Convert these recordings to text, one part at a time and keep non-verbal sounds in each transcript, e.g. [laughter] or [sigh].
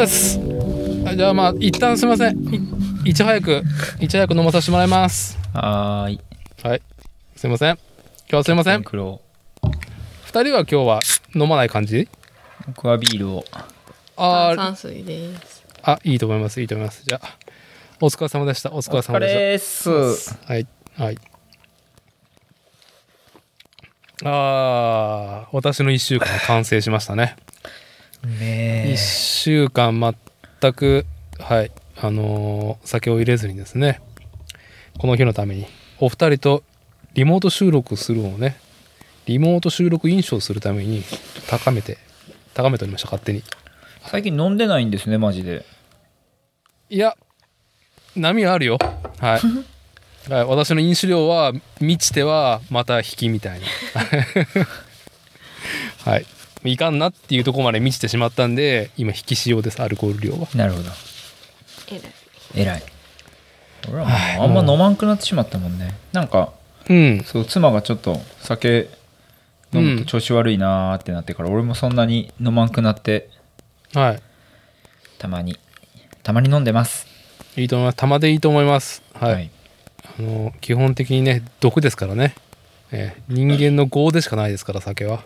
です。あじゃあまあ一旦すいません。いいち早くいち早く飲まさせてもらいます。はーい。はい。すいません。今日はすいません。黒。二人は今日は飲まない感じ？僕はビールを。あー。炭酸水です。あいいと思います。いいと思います。じゃあお疲れ様でした。お疲れ様でした。です。はい。はい。あー私の1週間完成しましたね。1ねえ。週間全くはいあのー酒を入れずにですね。この日のために。お二人とリモート収録するのをねリモート収録印象するために高めて高めておりました勝手に。最近飲んでないんですねマジで。いや波はあるよ。はい。[laughs] はい、私の飲酒量は満ちてはまた引きみたいな。[laughs] はいいかんなっていうところまで満ちてしまったんで今引き潮ですアルコール量は。なるほど。えらい。偉い。俺はもうあんま飲まんくなってしまったもんね。なんかうん。そう妻がちょっと酒飲むと調子悪いなーってなってから、俺もそんなに飲まんくなってはい。たまにたまに飲んでます。いいと思います。玉でいいと思います。はい、あの基本的にね毒ですからね、えー人間の業でしかないですから酒は、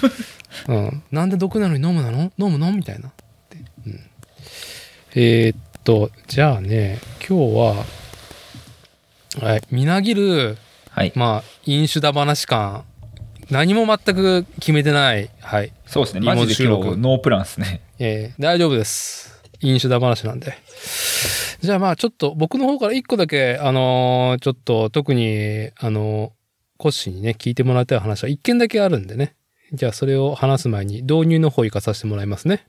[laughs] うん、なんで毒なのに飲むなの？飲むの？みたいな。って、うん、えーっとじゃあね今日ははい。みなぎるはい。まあ飲酒だ話感何も全く決めてない。はい。そうですね。マジノープランですね。えー大丈夫です。飲酒だ話なんで。じゃあまあちょっと僕の方から一個だけ、あのーちょっと特に、あのーコッシーにね、聞いてもらいたい話は一件だけあるんでね。じゃあそれを話す前に導入の方行かさせてもらいますね。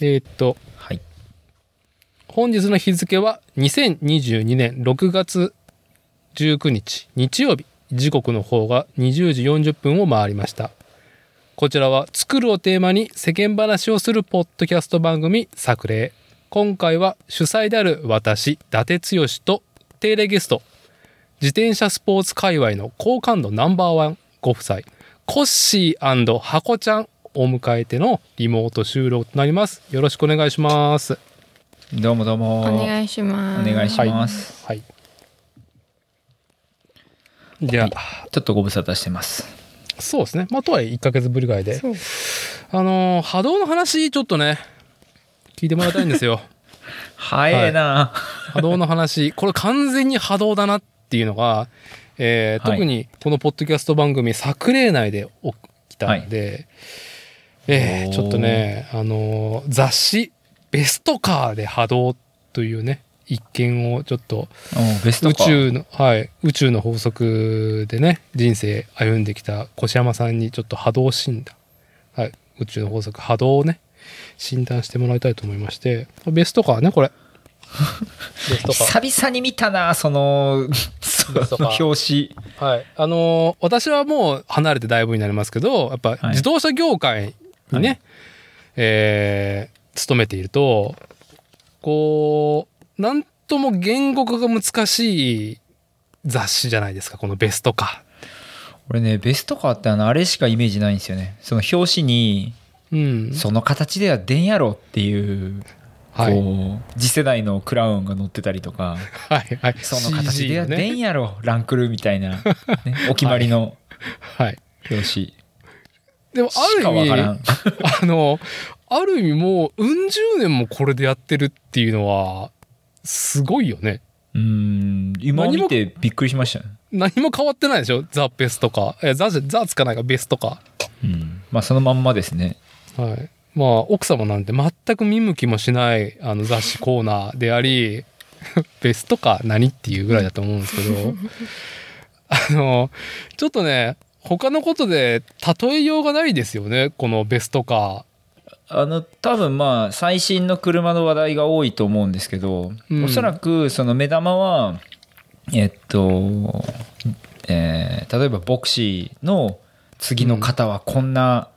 えーっと、はい。本日の日付は2022年6月19日日曜日。時刻の方が20時40分を回りました。こちらは作るをテーマに世間話をするポッドキャスト番組作例。今回は主催である私伊達剛と定例ゲスト。自転車スポーツ界隈の好感度ナンバーワンご夫妻コッシーハコちゃんを迎えてのリモート収録となりますよろしくお願いしますどうもどうもお願いします。お願いしますはい。じゃあ、ちょっとご無沙汰してますそうですね。まあ、とはいえ1ヶ月ぶりぐらいで。あのー波動の話、ちょっとね、聞いてもらいたいんですよ。[laughs] 早えな、波動の話。これ完全に波動だなっていうのが、えーはい。特にこのポッドキャスト番組、作例内で起きたんで、えーおーちょっとね、あのー雑誌、ベストカーで波動というね、一見をちょっと宇か宙の、はい、宇宙の法則でね人生歩んできた越山さんにちょっと波動診断、はい、宇宙の法則波動をね診断してもらいたいと思いましてベストカーねこれ。[laughs] 久々に見たなそのそベストか。の [laughs] 表紙。はい。あのー私はもう離れてだいぶになりますけどやっぱはい。自動車業界にね、はい。えー勤めているとこうなんとも言語化が難しい雑誌じゃないですかこのベストカ俺ねベストカーってあのあれしかイメージないんですよね。その表紙にーうん。その形では出んやろっていうはい。こう次世代のクラウンが乗ってたりとかはいはい。その形では CG の出んねやろランクルみたいな、ね、[laughs] お決まりのはい。表紙。でもしかある意味 [laughs] あのある意味もううん十年もこれでやってるっていうのはすごいよね。うん今見てびっくりしましたね。何も変わってないでしょ？ザ・ベストか。えザ・ザつかないかベストか。うん。まあそのまんまですね。はいまあ奥様なんて全く見向きもしないあの雑誌コーナーであり [laughs] ベストか何っていうぐらいだと思うんですけど。[laughs] あのちょっとね他のことで例えようがないですよねこのベストカあの多分まあ最新の車の話題が多いと思うんですけど、うん。おそらくその目玉はえっと、えー例えばボクシーの次の方はこんな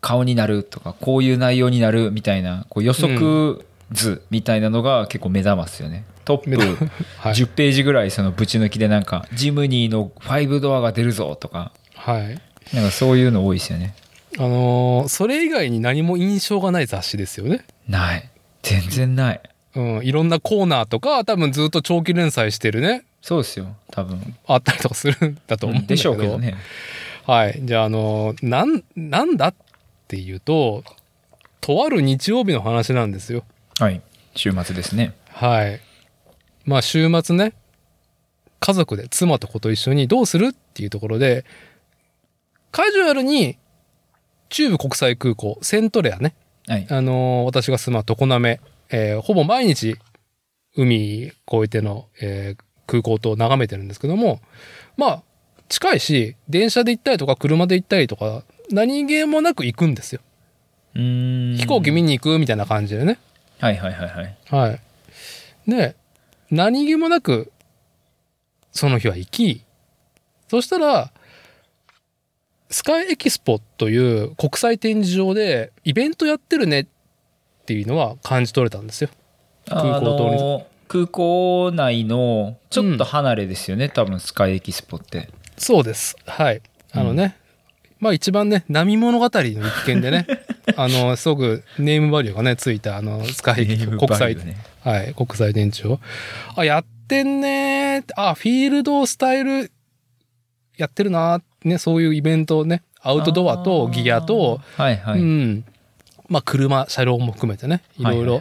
顔になるとか、こういう内容になるみたいなこう予測図みたいなのが結構目玉っすよね。トップ目玉。[laughs] はい。10ページぐらいそのぶち抜きでなんかジムニーの5ドアが出るぞとか。はい。なんかそういうの多いですよね。あのーそれ以外に何も印象がない雑誌ですよね。ない。全然ない。うん、いろんなコーナーとか多分ずっと長期連載してるね。そうですよ。多分。あったりとかするんだと思うんだけど、でしょうけどね。はい。じゃああのーなんなんだっていうととある日曜日の話なんですよ。はい。週末ですね。はい。まあ週末ね家族で妻と子と一緒にどうするっていうところでカジュアルに中部国際空港セントレアね。はい。あのー私が住む常滑、えーほぼ毎日海越えての、えー空港と眺めてるんですけどもまあ近いし電車で行ったりとか車で行ったりとか何気もなく行くんですよ。飛行機見に行くみたいな感じでね。はいはいはいはい。はい。で何気もなくその日は行きそしたらスカイエキスポという国際展示場でイベントやってるねっていうのは感じ取れたんですよ。空港あの空港内の。ちょっと離れですよね、多分スカイエキスポってそうですはいあのね、まあ一番ね波物語の一件でね [laughs] あのすごくネームバリューがねついたあのスカイエキスポ国際ねはい、国際電池を。あ、やってんねあ、フィールドスタイルやってるなー。ね、そういうイベントね、アウトドアとギアと、はいはい、うん、まあ車、車両も含めてね、いろいろ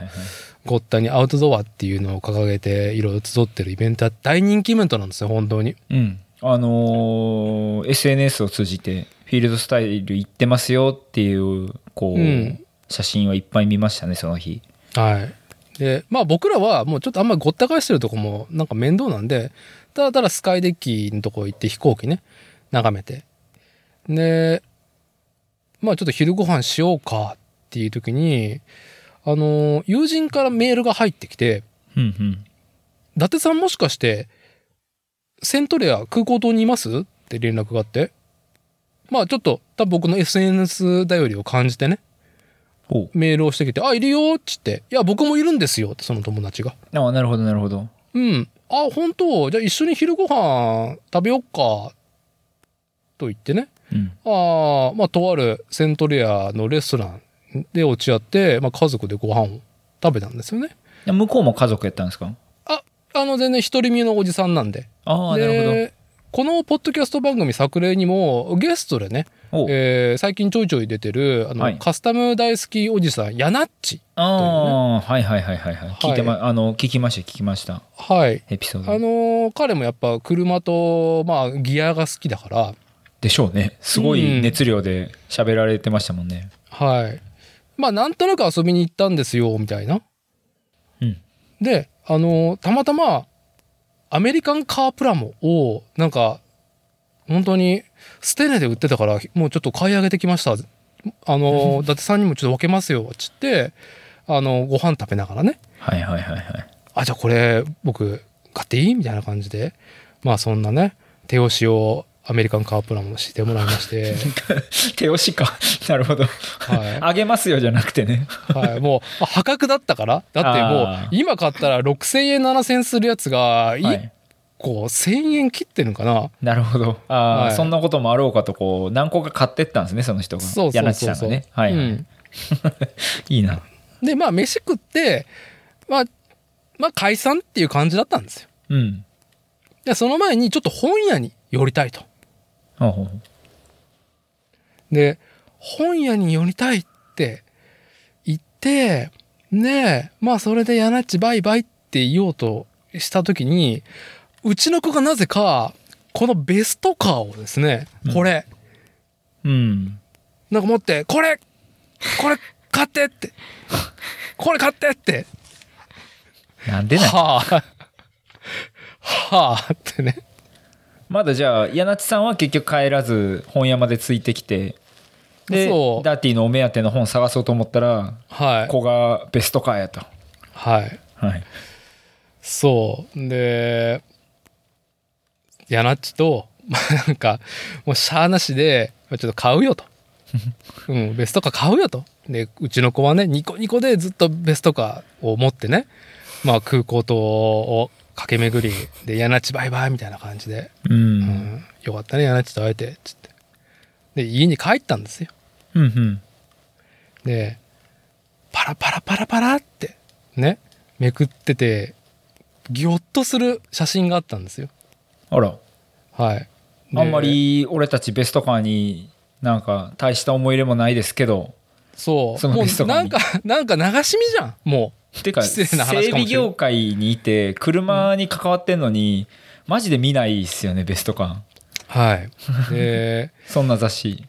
ごったにアウトドアっていうのを掲げて、いろいろ集ってるイベントは大人気イベントなんですよ、本当に。うんあのー SNS を通じてフィールドスタイル行ってますよっていうこう、うん写真をいっぱい見ましたねその日はい。で、まあ僕らはもうちょっとあんまりごった返してるとこもなんか面倒なんで、ただただスカイデッキのとこ行って飛行機ね、眺めて。で、まあちょっと昼ご飯しようかっていう時に、あの、友人からメールが入ってきて、うんうん伊達さんもしかして、セントレア空港島にいます？って連絡があって。まあちょっと多分僕の SNS 頼りを感じてね、メールをしてきて、あ、いるよっつって、いや、僕もいるんですよって、その友達が。あなるほどなるほどうん。あ、本当？じゃあ一緒に昼ご飯食べよっか。と言ってね。うんああ、まあ、とあるセントレアのレストランで落ち合って、まあ、家族でご飯を食べたんですよね。向こうも家族やったんですか？あ、あの、全然独り身のおじさんなんで。ああなるで、このポッドキャスト番組作例にもゲストでね、えー最近ちょいちょい出てる、あの、はい。カスタム大好きおじさん、ヤナッチ。ああ、はいはいはいはいはい。聞いてま、あの聞きました聞きました。はい。エピソード。あのー彼もやっぱ車と、まあ、ギアが好きだから、でしょうね。すごい熱量で喋られてましたもんね。はい。まあ、なんとなく遊びに行ったんですよ、みたいな。うん。で、あのーたまたま、アメリカンカープラモを、なんか、本当に、ステネで売ってたから、もうちょっと買い上げてきました。あのー、伊達さんにもちょっと分けますよ、つって、あのーご飯食べながらね。はいはいはいはいあ、じゃあこれ、僕、買っていい？みたいな感じで。まあ、そんなね、手押しをアメリカンカープラモしてもらいまして、[laughs] 手押しか。[laughs] なるほど。はい。あげますよじゃなくてね。はい、もうあ破格だったから。だってもう今買ったら6,000円7,000円するやつがは1い個1,000円切ってるのかな、なるほど。ああ、はい。そんなこともあろうかとこう何個か買ってったんですねその人が。そうそう柳そうそう、ね。はい、はい。うん。[laughs] いいな。でまあ飯食ってまあまあ解散っていう感じだったんですよ。うん。でその前にちょっと本屋に寄りたいとで本屋に寄りたいって言ってねえまあそれでやなっちバイバイって言おうとした時にうちの子がなぜかこのベストカーをですねこれ、うん。なんか持って、これこれ買ってって。これ買ってって。なんでなんはあ。はあってね。まだじゃあ柳地さんは結局帰らず本屋までついてきてでそうダーティーのお目当ての本探そうと思ったらはい。子がベストカーやとはい。はいそう。で、ヤナッチと、ま [laughs] あなんか、もうしゃーなしで、まあちょっと買うよと。[laughs] うん、ベストカー買うよと。で、うちの子はね、ニコニコでずっとベストカーを持ってね、まあ空港とを駆け巡り、で、ヤナッチバイバイみたいな感じで、うん、うん、よかったね、ヤナッチと会えて、つって。で家に帰ったんですよ。うんうん。でパラパラパラパラってねめくっててギョッとする写真があったんですよ。あら。はい。であんまり俺たちベストカーになんか大した思い入れもないですけどそう。もうなんかなんか流し見じゃん。もてか整備業界にいて車に関わってんのに、マジで見ないっすよねベストカーうはい。[laughs] でそんな雑誌。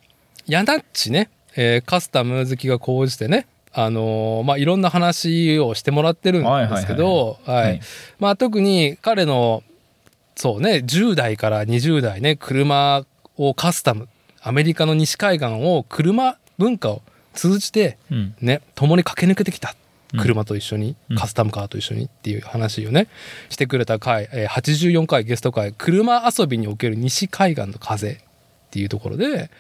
ヤナッチね、えーカスタム好きが高じてね。あのーまあいろんな話をしてもらってるんですけどはいはいまあ特に彼のそうね10代から20代ね車をカスタム。アメリカの西海岸を車文化を通じてうん。ね共に駆け抜けてきた。うん。車と一緒に、うん。カスタムカーと一緒にっていう話をねしてくれた回、えー84回ゲスト回「車遊びにおける西海岸の風」っていうところで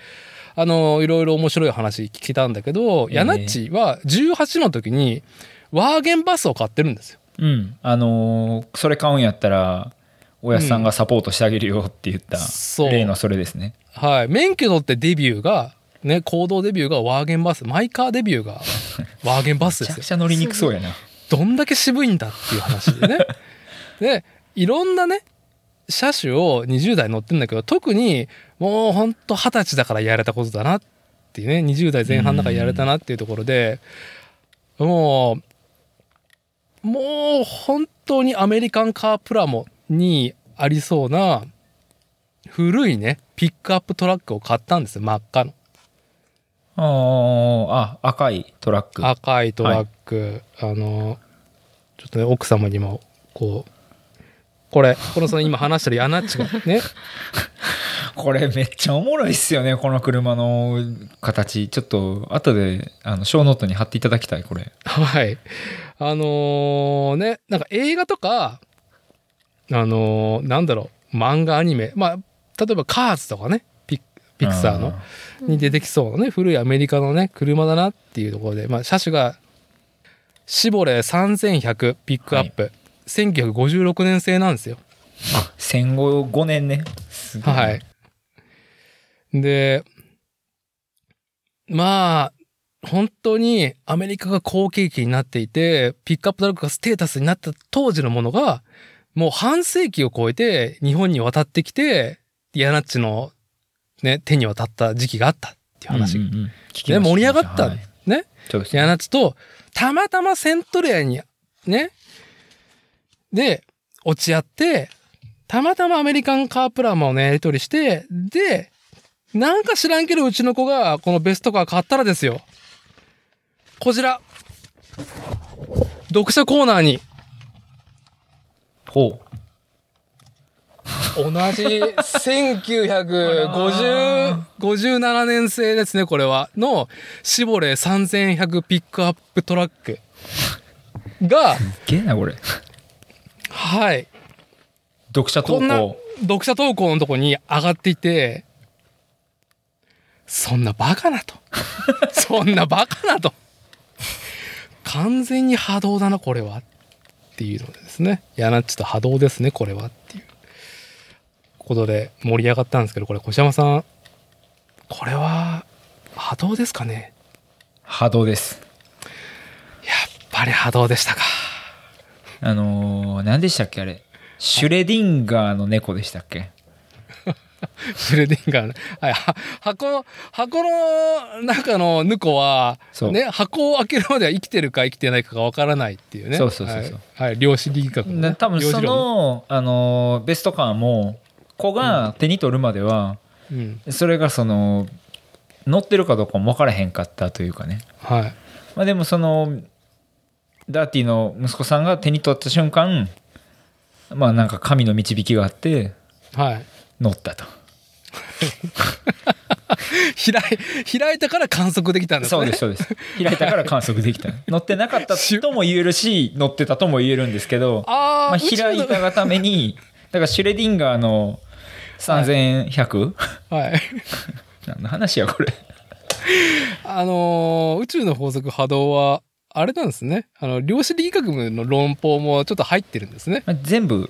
あのいろいろ面白い話聞けたんだけど、ええ。ヤナッチは18の時にワーゲンバスを買ってるんですよ。うん。あのーそれ買うんやったらおやすさんがサポートしてあげるよって言った、そう。例のそれですね。はい、免許取ってデビューがね行動デビューがワーゲンバスマイカーデビューが [laughs] ワーゲンバスですよめちゃく。ちゃ乗りにくそうやなどんだけ渋いんだっていう話でね。[laughs] で、いろんなね、車種を20代乗ってんだけど、特にもうほんと20歳だからやれたことだなっていうね、20代前半だからやれたなっていうところで、もう、もう本当にアメリカンカープラモにありそうな古いね、ピックアップトラックを買ったんですよ、真っ赤の。あーあ赤いトラック。赤いトラック、あのちょっとね奥様にもこうこれこのその今話してるヤナッチがね。[laughs] これめっちゃおもろいっすよねこの車の形。ちょっと後であのショーノートに貼っていただきたいこれ。はい。あのねなんか映画とかあのなんだろう漫画アニメ。まあ例えばカーズとかねピピクサーのに出てきそうなね古いアメリカのね車だなっていうところで、まあ、車種がシボレー3100ピックアップ、1956年製なんですよ。あ戦後5年ねすごはい。で、まあ、本当にアメリカが好景気になっていて、ピックアップトラックがステータスになった当時のものが、もう半世紀を超えて日本に渡ってきて、ヤナッチのね、手に渡った時期があったっていう話。うんうん盛り上がったんはいね。そうですヤナッチと、たまたまセントレアに、ね。で、落ち合って、たまたまアメリカンカープラマをね、やり取りして、で、なんか知らんけどうちの子がこのベストカー買ったらですよ。こちら。読者コーナーに、ほう同じ1950 57年製ですね、これは。の、シボレー3100ピックアップトラックが、すっげえなこれはい。読者投稿読者投稿のとこに上がっていて、そんなバカなと。[laughs] そんなバカなと。完全に波動だな、これは。っていうのでですね。ヤナッチと波動ですね、これは。っていうことで盛り上がったんですけど、これ、小山さん、これは波動ですかね？波動ですやっぱり波動でしたか。あのー、何でしたっけあれ？シュレディンガーの猫でしたっけ？[laughs] シュレディンガーね。はい、は箱、箱の中のヌコは、ね、箱を開けるまでは生きてるか生きてないかがわからないっていうね。そうそうそうそうはい。はい、量子力学のね、で多分その、あのーベストカーも子が手に取るまでは、うん。それがその乗ってるかどうかも分からへんかったというかねはい。まあでもそのダーティの息子さんが手に取った瞬間まあなんか神の導きがあってはい。乗ったと [laughs] 開い、開いたから観測できたんですね。そうですそうです開いたから観測できた [laughs] 乗ってなかったとも言えるし乗ってたとも言えるんですけどまあ、開いたがためにだからシュレディンガーの3100、はい。何の話やこれ？あのー宇宙の法則波動は、あれなんですね。あの、量子力学の論法もちょっと入ってるんですね。まあ全部。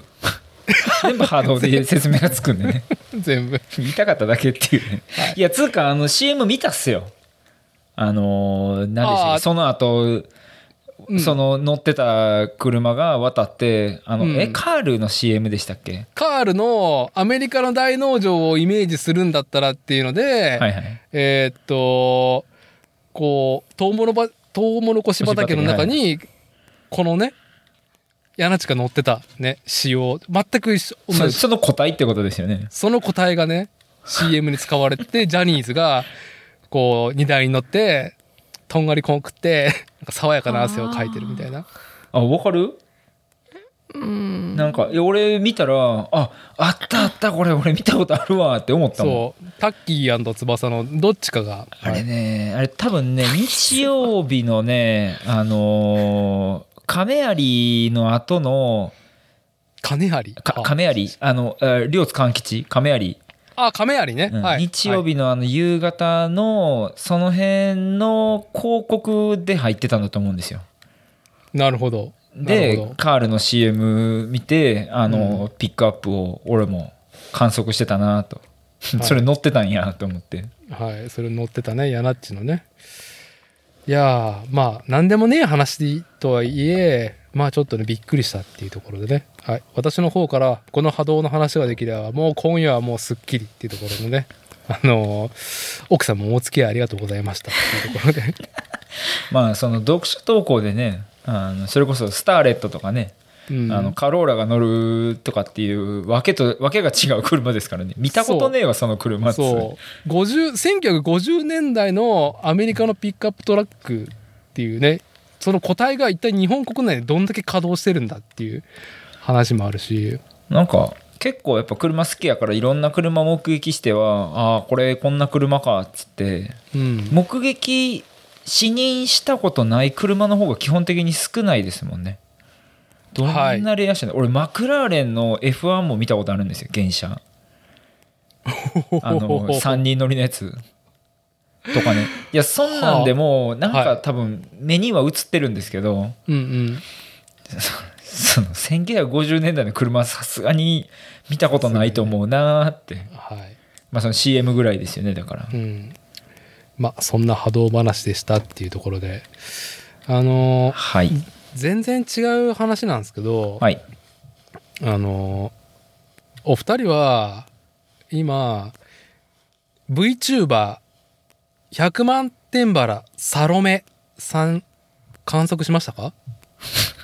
[laughs] 全部波動で説明がつくんでね。[laughs] 全部。言いたかっただけっていうね、い、やつうかあの CM 見たっすよ。あのー何でしたっあー。けその後、うんその乗ってた車が渡ってあの、うん。えカールの CM でしたっけ？カールのアメリカの大農場をイメージするんだったらっていうので、はいはい。えーっとこうトウモロバトウモロコシ畑の中にこのね柳地が乗ってたね仕様全く一緒同じ。そその個体ってことですよね。その個体がね CM に使われててジャニーズがこう荷台に乗ってとんがりコン食って [laughs] なんか爽やかな汗をかいてるみたいな。あわかる？うん。なんか俺見たらああったあったこれ俺見たことあるわって思ったもん。そう。タッキー翼のどっちかが。あれね、あれ多分ね、日曜日のね、あのー亀有の後の、金有？か亀有、あ。の、え両津勘吉、亀有、あ亀有ね、うん。はい。日曜日のあの夕方の、その辺の広告で入ってたんだと思うんですよ。なるほど。でカールの CM 見て、あの、ピックアップを俺も観測してたなと。い。[laughs] それ乗ってたんやと思って。はい。それ乗ってたねヤナッチのね。いやーまあ何でもねえ話とはいえまあちょっとねびっくりしたっていうところでね、はい、私の方からこの波動の話ができればもう今夜はもうすっきりっていうところのねあのー奥さんもお付き合いありがとうございましたっていうところで。[laughs] まあ、その読書投稿でね、あのそれこそスターレットとかね、うん。あのカローラが乗るとかっていうわけとわけが違う車ですからね。見たことねえわその車って。そう。50 1950年代のアメリカのピックアップトラックっていうねその個体が一体日本国内でどんだけ稼働してるんだっていう話もあるし。なんか結構やっぱ車好きやからいろんな車目撃してはああこれこんな車かっつってうん。目撃視認したことない車の方が基本的に少ないですもんね。どんなレア車で、俺マクラーレンの F1 も見たことあるんですよ原車。[laughs] あの3人乗りのやつとかね。[laughs] いやそんなんでもなんかはい。多分目には映ってるんですけど、うんうん。その1950年代の車はさすがに見たことないと思うなーって、はい。まあその CM ぐらいですよねだから。うん。まあそんな波動話でしたっていうところで。あのーはい。全然違う話なんですけど、はい。あのお二人は今 VTuber100 万点バラサロメさん観測しましたか？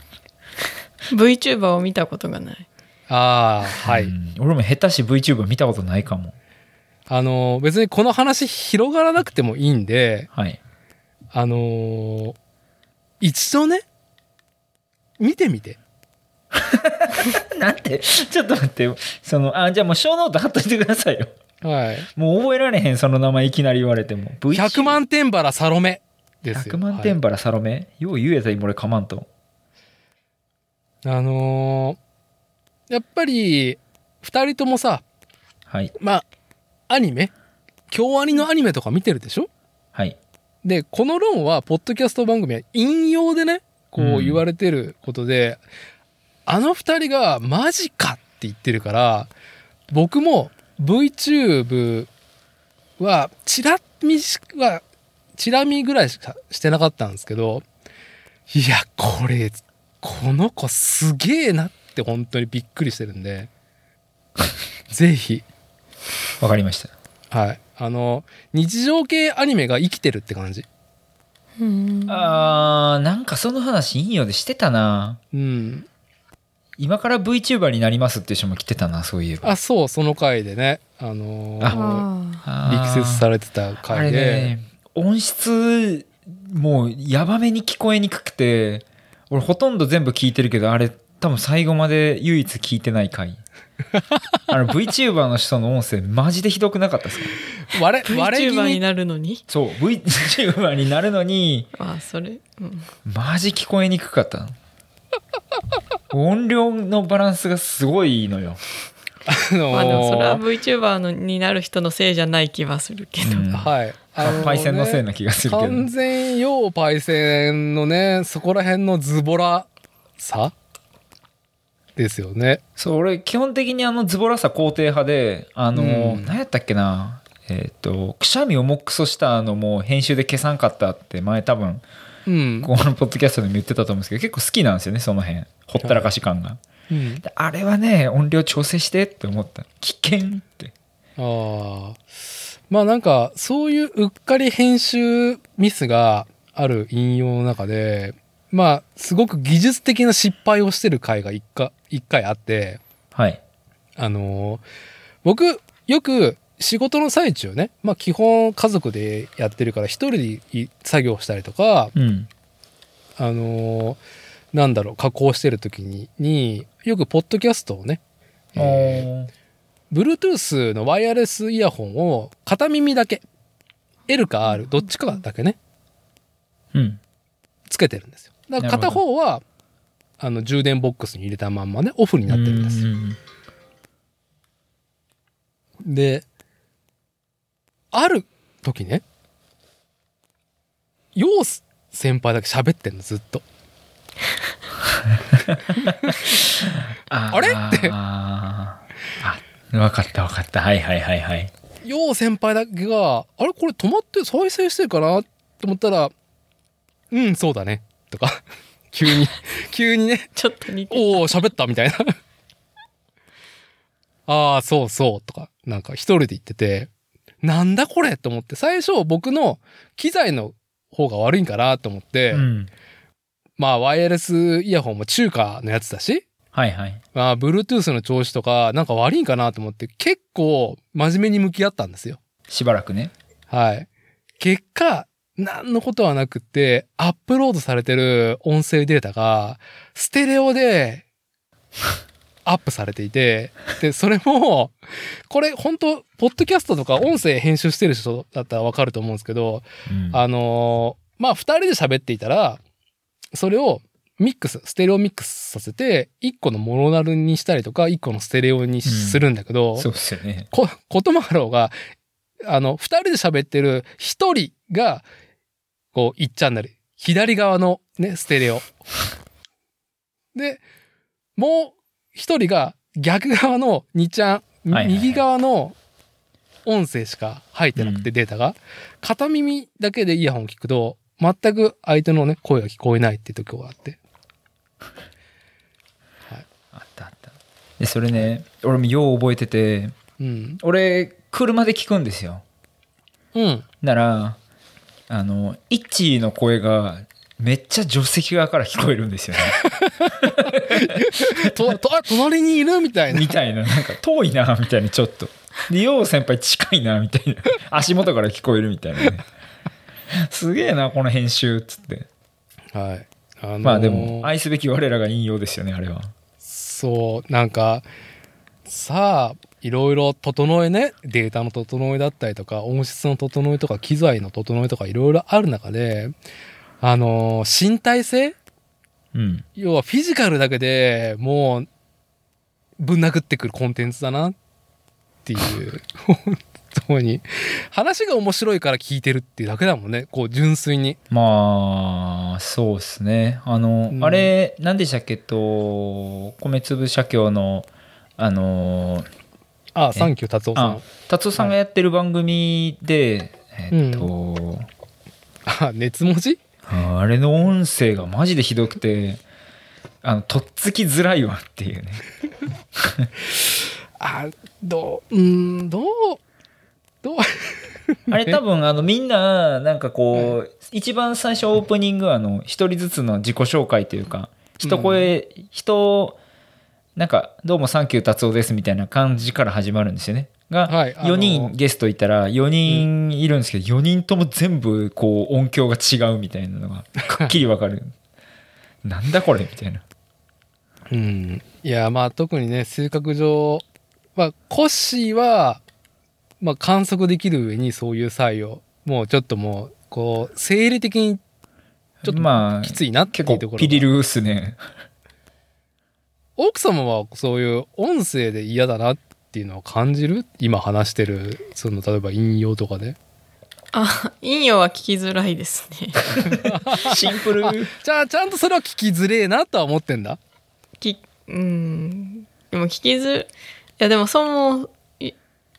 [laughs] VTuber を見たことがない。ああはい、うん。俺も下手し VTuber 見たことないかも。あの別にこの話広がらなくてもいいんではい。あのー一度ね見てみて。[laughs] なんてちょっと待ってそのあじゃあもう小ノート貼っといてくださいよはい。もう覚えられへんその名前いきなり言われても。100万点バラサロメ。ですよ。100万点バラサロメ、よう言えた今俺かまんと。あのーやっぱり2人ともさはい。まあアニメ？京アニのアニメとか見てるでしょ？はい。でこの論はポッドキャスト番組は引用でねこううん言われてることで、あの2人がマジかって言ってるから僕も VTube はチラ見しはチラ見ぐらいしかしてなかったんですけどいやこれこの子すげえなって本当にびっくりしてるんで [laughs] ぜひ。わかりました。はい。あの日常系アニメが生きてるって感じ。うん。あーなんかその話引用でしてたな。うん今から VTuber になりますっていう人も来てたなそういえば。あそうその回でね。あのーあ。力説されてた回で、ね音質もうヤバめに聞こえにくくて俺ほとんど全部聞いてるけどあれ多分最後まで唯一聞いてない回。[laughs] あの VTuber の人の音声マジでひどくなかったですか？割れー割れ気 VTuber に味なるのに？そう VTuber になるのにあそれ、うん、マジ聞こえにくかった [laughs] 音量のバランスがすごいいいのよ、あのーまあでもそれは VTuber のになる人のせいじゃない気はするけど、うん。はい。あのーねパイセンのせいな気がするけど。完全要パイセンのねそこら辺のズボラさ？ですよね。そう俺基本的にあのズボラさ肯定派であの、うん。何やったっけな？えっ、とくしゃみをもっくそしたのも編集で消さんかったって前多分うん。このポッドキャストでも言ってたと思うんですけど結構好きなんですよねその辺。ほったらかし感が、うん、であれはね音量調整してって思った。危険って。ああ。まあなんか、そういううっかり編集ミスがある引用の中で、まあ、すごく技術的な失敗をしてる回が一回一回あって、はい。あのー僕、よく仕事の最中ね、まあ基本家族でやってるから一人でい作業したりとか、うん。あのーなんだろう、加工してる時に、によくポッドキャストをね、えー Bluetooth のワイヤレスイヤホンを片耳だけ L か R どっちかだけねうん。つけてるんですよ。だから片方はあの充電ボックスに入れたまんまねオフになってるんですよ。うん。である時ねヨウス先輩だけ喋ってんのずっと。[laughs] ああれ？って。あーあ分かった分かった。はいはいはいはい。ヨウ先輩だけがあれ？これ止まって再生してるかな？と思ったらうんそうだね。とか。[laughs] 急に [laughs] 急にね。ちょっと似ておお喋ったみたいな。ああそうそう。とか。なんか一人で言っててなんだこれと思って最初僕の機材の方が悪いんかなと思って、うん。まあワイヤレスイヤホンも中華のやつだしはいはい。まあ Bluetooth の調子とかなんか悪いんかなと思って結構真面目に向き合ったんですよ。しばらくね。はい。結果何のことはなくってアップロードされてる音声データがステレオでアップされていてでそれもこれ本当ポッドキャストとか音声編集してる人だったらわかると思うんですけどうん。あのーまあ、二人で喋っていたら、それをミックス、ステレオミックスさせて、一個のモノナルにしたりとか、一個のステレオにするんだけど、そうっすよね。こ、こともあろうが、あの、二人で喋ってる一人が、こう、1チャンネル、左側のね、ステレオ。で、もう一人が逆側の2ちゃん、はいはいはい右側の音声しか入ってなくて、うんデータが、片耳だけでイヤホン聞くと、全く相手のね、声が聞こえないって時があって。あったあったでそれね俺もよう覚えててうん。俺車で聞くんですようん。ならあのイッチーの声がめっちゃ助手席側から聞こえるんですよね [laughs] と、と、あ、隣にいるみたいな。みたいな。なんか遠いなみたいなちょっと。でよう先輩近いなみたいな。足元から聞こえるみたいなね。すげえなこの編集っつって。はい。あのーまあでも愛すべき我らが引用ですよねあれは。そう、なんか、さあ、いろいろ整えね、データの整えだったりとか、音質の整えとか、機材の整えとか、いろいろある中で、あのー身体性うん。要はフィジカルだけでもう、ぶん殴ってくるコンテンツだなっていう、[laughs] 本当に。話が面白いから聞いてるっていうだけだもんね、こう、純粋に。まあそうですね。あの、うん。あれ何でしたっけと米粒社協のあのあ、サンキュー達夫さあん。達夫さんがやってる番組で、えっと、あ、熱文字？ああれの音声がマジでひどくてあのとっつきづらいわっていうね。[laughs] あ、どう、うーん、どう、どう、[laughs] あれ多分あのみんななんかこう一番最初オープニングはあの一人ずつの自己紹介というか一声、人なんか「どうもサンキュー達夫です」みたいな感じから始まるんですよね。がはいあの4人ゲストいたら4人いるんですけど4人とも全部こう音響が違うみたいなのが [laughs] くっきりわかる。なんだこれみたいな。うん。いや、まあ特にね、性格上、まあコッシーは、まあ観測できる上にそういう際を、もうちょっともう、こう、生理的にちょっとまあきついなっていう結ところが構ピリルっすね。奥様はそういう音声で嫌だなっていうのを感じる？今話してる、その、例えば引用とかで？あ引用は聞きづらいですね。[laughs] シンプル。じゃあ、ちゃんとそれは聞きづれえなとは思ってんだ。きうん。でも聞きづいやでもそのい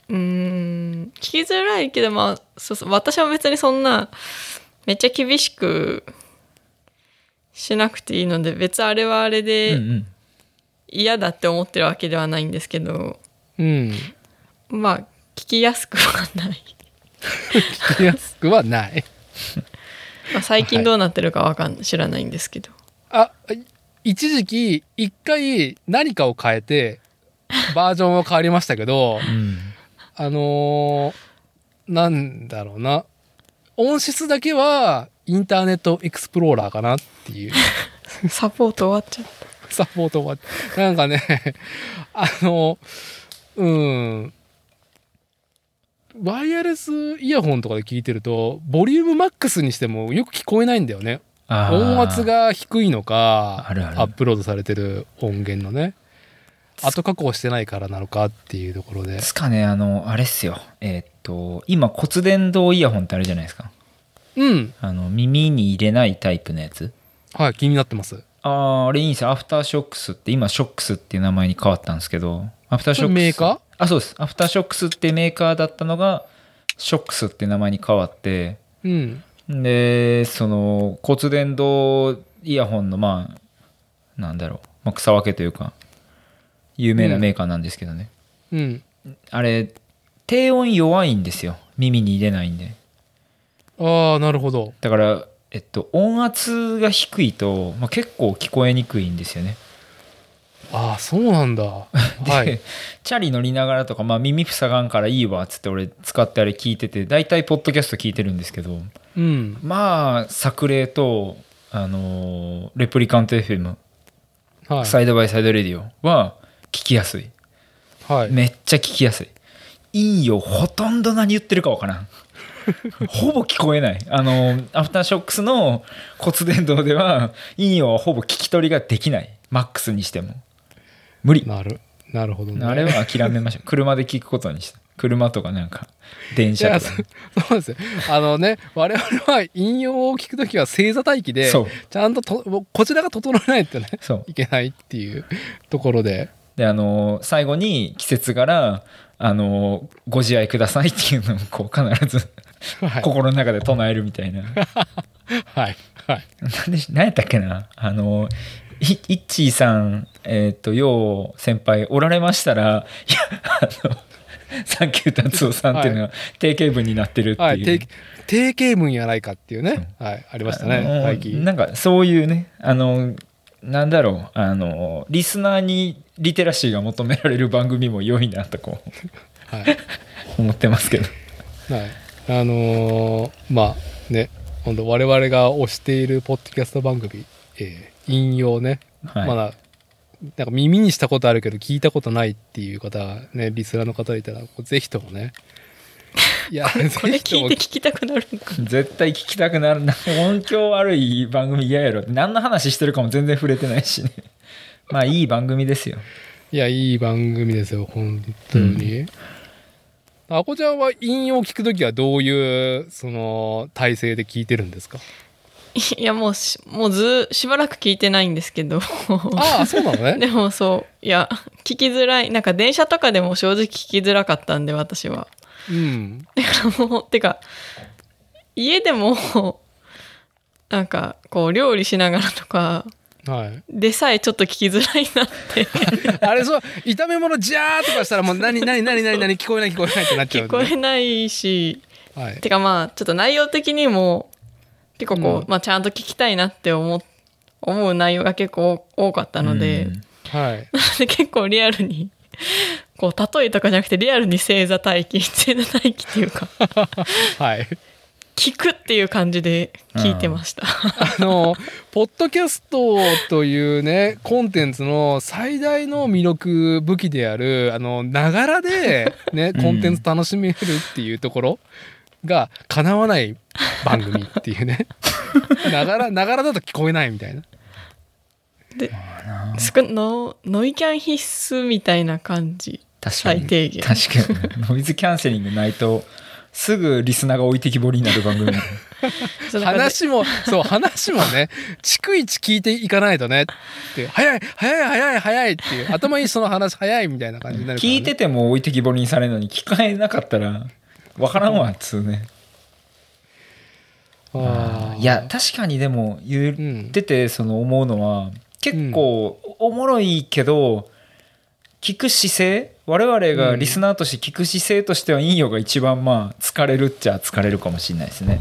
うん。聞きづらいけどまあそうそう私は別にそんなめっちゃ厳しくしなくていいので別にあれはあれうんうでん。嫌だって思ってるわけではないんですけど、うん。まあ聞きやすくはない、聞きやすくはない。[laughs] まあ、最近どうなってるかわかん知らないんですけどあ、い一時期、一回何かを変えて、バージョンは変わりましたけど、[laughs] うんあのーなんだろうな。音質だけは、インターネットエクスプローラーかなっていう。[laughs] サポート終わっちゃったサポートは。なんかね、あの、うん。ワイヤレスイヤホンとかで聞いてると、ボリュームマックスにしてもよく聞こえないんだよね。音圧が低いのか、あるあるアップロードされてる音源のね。後加工してないからなのかっていうところでで。すかねあのあれっすよえーっと今骨伝導イヤホンってあるじゃないですかうん。あの耳に入れないタイプのやつはい、気になってます。あああれいいんですよ。アフターショックスって今ショックスっていう名前に変わったんですけど。アフターショックス。メーカー？あそうです。アフターショックスってメーカーだったのがショックスって名前に変わって。うん。でその骨伝導イヤホンのまあなんだろう、まあ、草分けというか有名なメーカーなんですけどね、うん。あれ低音弱いんですよ。耳に入れないんで。ああ、なるほど。だから、えっと、音圧が低いと、まあ、結構聞こえにくいんですよねああ、そうなんだ。[laughs] はいで。チャリ乗りながらとか、まあ、耳塞がんからいいわっつって俺使ってあれ聞いてて大体ポッドキャスト聞いてるんですけどうん。まあ作例と、あのーレプリカント FM、はい。サイドバイサイドレディオは聞きやすいはい。めっちゃ聞きやすいいいよほとんど何言ってるかわからんほぼ聞こえないあのアフターショックスの骨伝導では陰陽はほぼ聞き取りができないマックスにしても無理なる。なるほどね。あれは諦めました車で聞くことにした車とかなんか電車とかね、そうですよ。あのね、我々は引用を聞くときは正座待機で、ちゃんととこちらが整えないとね、いけないっていうところで。であの最後に季節柄あのご自愛くださいっていうのをこう必ずはい。心の中で唱えるみたいな [laughs] はい。はい。なんで何やったっけな？あのいいっちーさんえっ、とよう先輩おられましたらいやあのサンキュー達夫さんっていうのが定型文になってるっていう、はい。定定型文やないかっていうね。はい。ありましたね。最近。なんかそういうねあのなんだろうあのリスナーにリテラシーが求められる番組も良いなとこうはい。[laughs] 思ってますけどはい。あのーまあね、本当我々が推しているポッドキャスト番組、えー引用ね、はい、まだなんか耳にしたことあるけど聞いたことないっていう方がねリスナーの方いたらぜひともね [laughs] いやこれ聞いて聞きたくなる [laughs] 絶対聞きたくなるな。音響悪い番組嫌やろ。何の話してるかも全然触れてないしね。[laughs] まあいい番組ですよ。いやいい番組ですよ本当に、あこちゃんは引用聞くときはどういうその体制で聞いてるんですか？いやもうしもうずしばらく聞いてないんですけど。ああそうなのね。[laughs] でもそう。いや聞きづらい。なんか電車とかでも正直聞きづらかったんで私は。うん。だからもうてか家でもなんかこう料理しながらとかはい。でさえちょっと聞きづらいなって。[laughs] あれそう炒め物ジャーとかしたらもう何何何何何聞こえない聞こえないってなっちゃう聞こえないしはい。てかまあちょっと内容的にも結構こう、うん。まあ、ちゃんと聞きたいなって思う思う内容が結構多かったので、うん。はい。[laughs] で結構リアルにこう例えとかじゃなくてリアルに正座待機 [laughs] 正座待機っていうか。はい聞くっていう感じで聞いてました、あのポッドキャストというねコンテンツの最大の魅力武器であるあのながらでね [laughs] うん。コンテンツ楽しめるっていうところが叶わない番組っていうね。[laughs] ながらながらだと聞こえないみたいな。少ノノイキャン必須みたいな感じ。確かに。最低限。確かに。ノイズキャンセリングないとすぐリスナーが置いてきぼりになる番組。[laughs] 話も、そう、話もね、逐一聞いていかないとねって。早い、早い、早い、早いっていう、頭いい人の話早いみたいな感じになるね。聞いてても置いてきぼりにされるのに聞かえなかったらわからんわっつうね。あー。いや確かにでも言うんっててその思うのは結構おもろいけど聞く姿勢我々がリスナーとして聞く姿勢としては陰陽が一番まあ疲れるっちゃ疲れるかもしれないですね。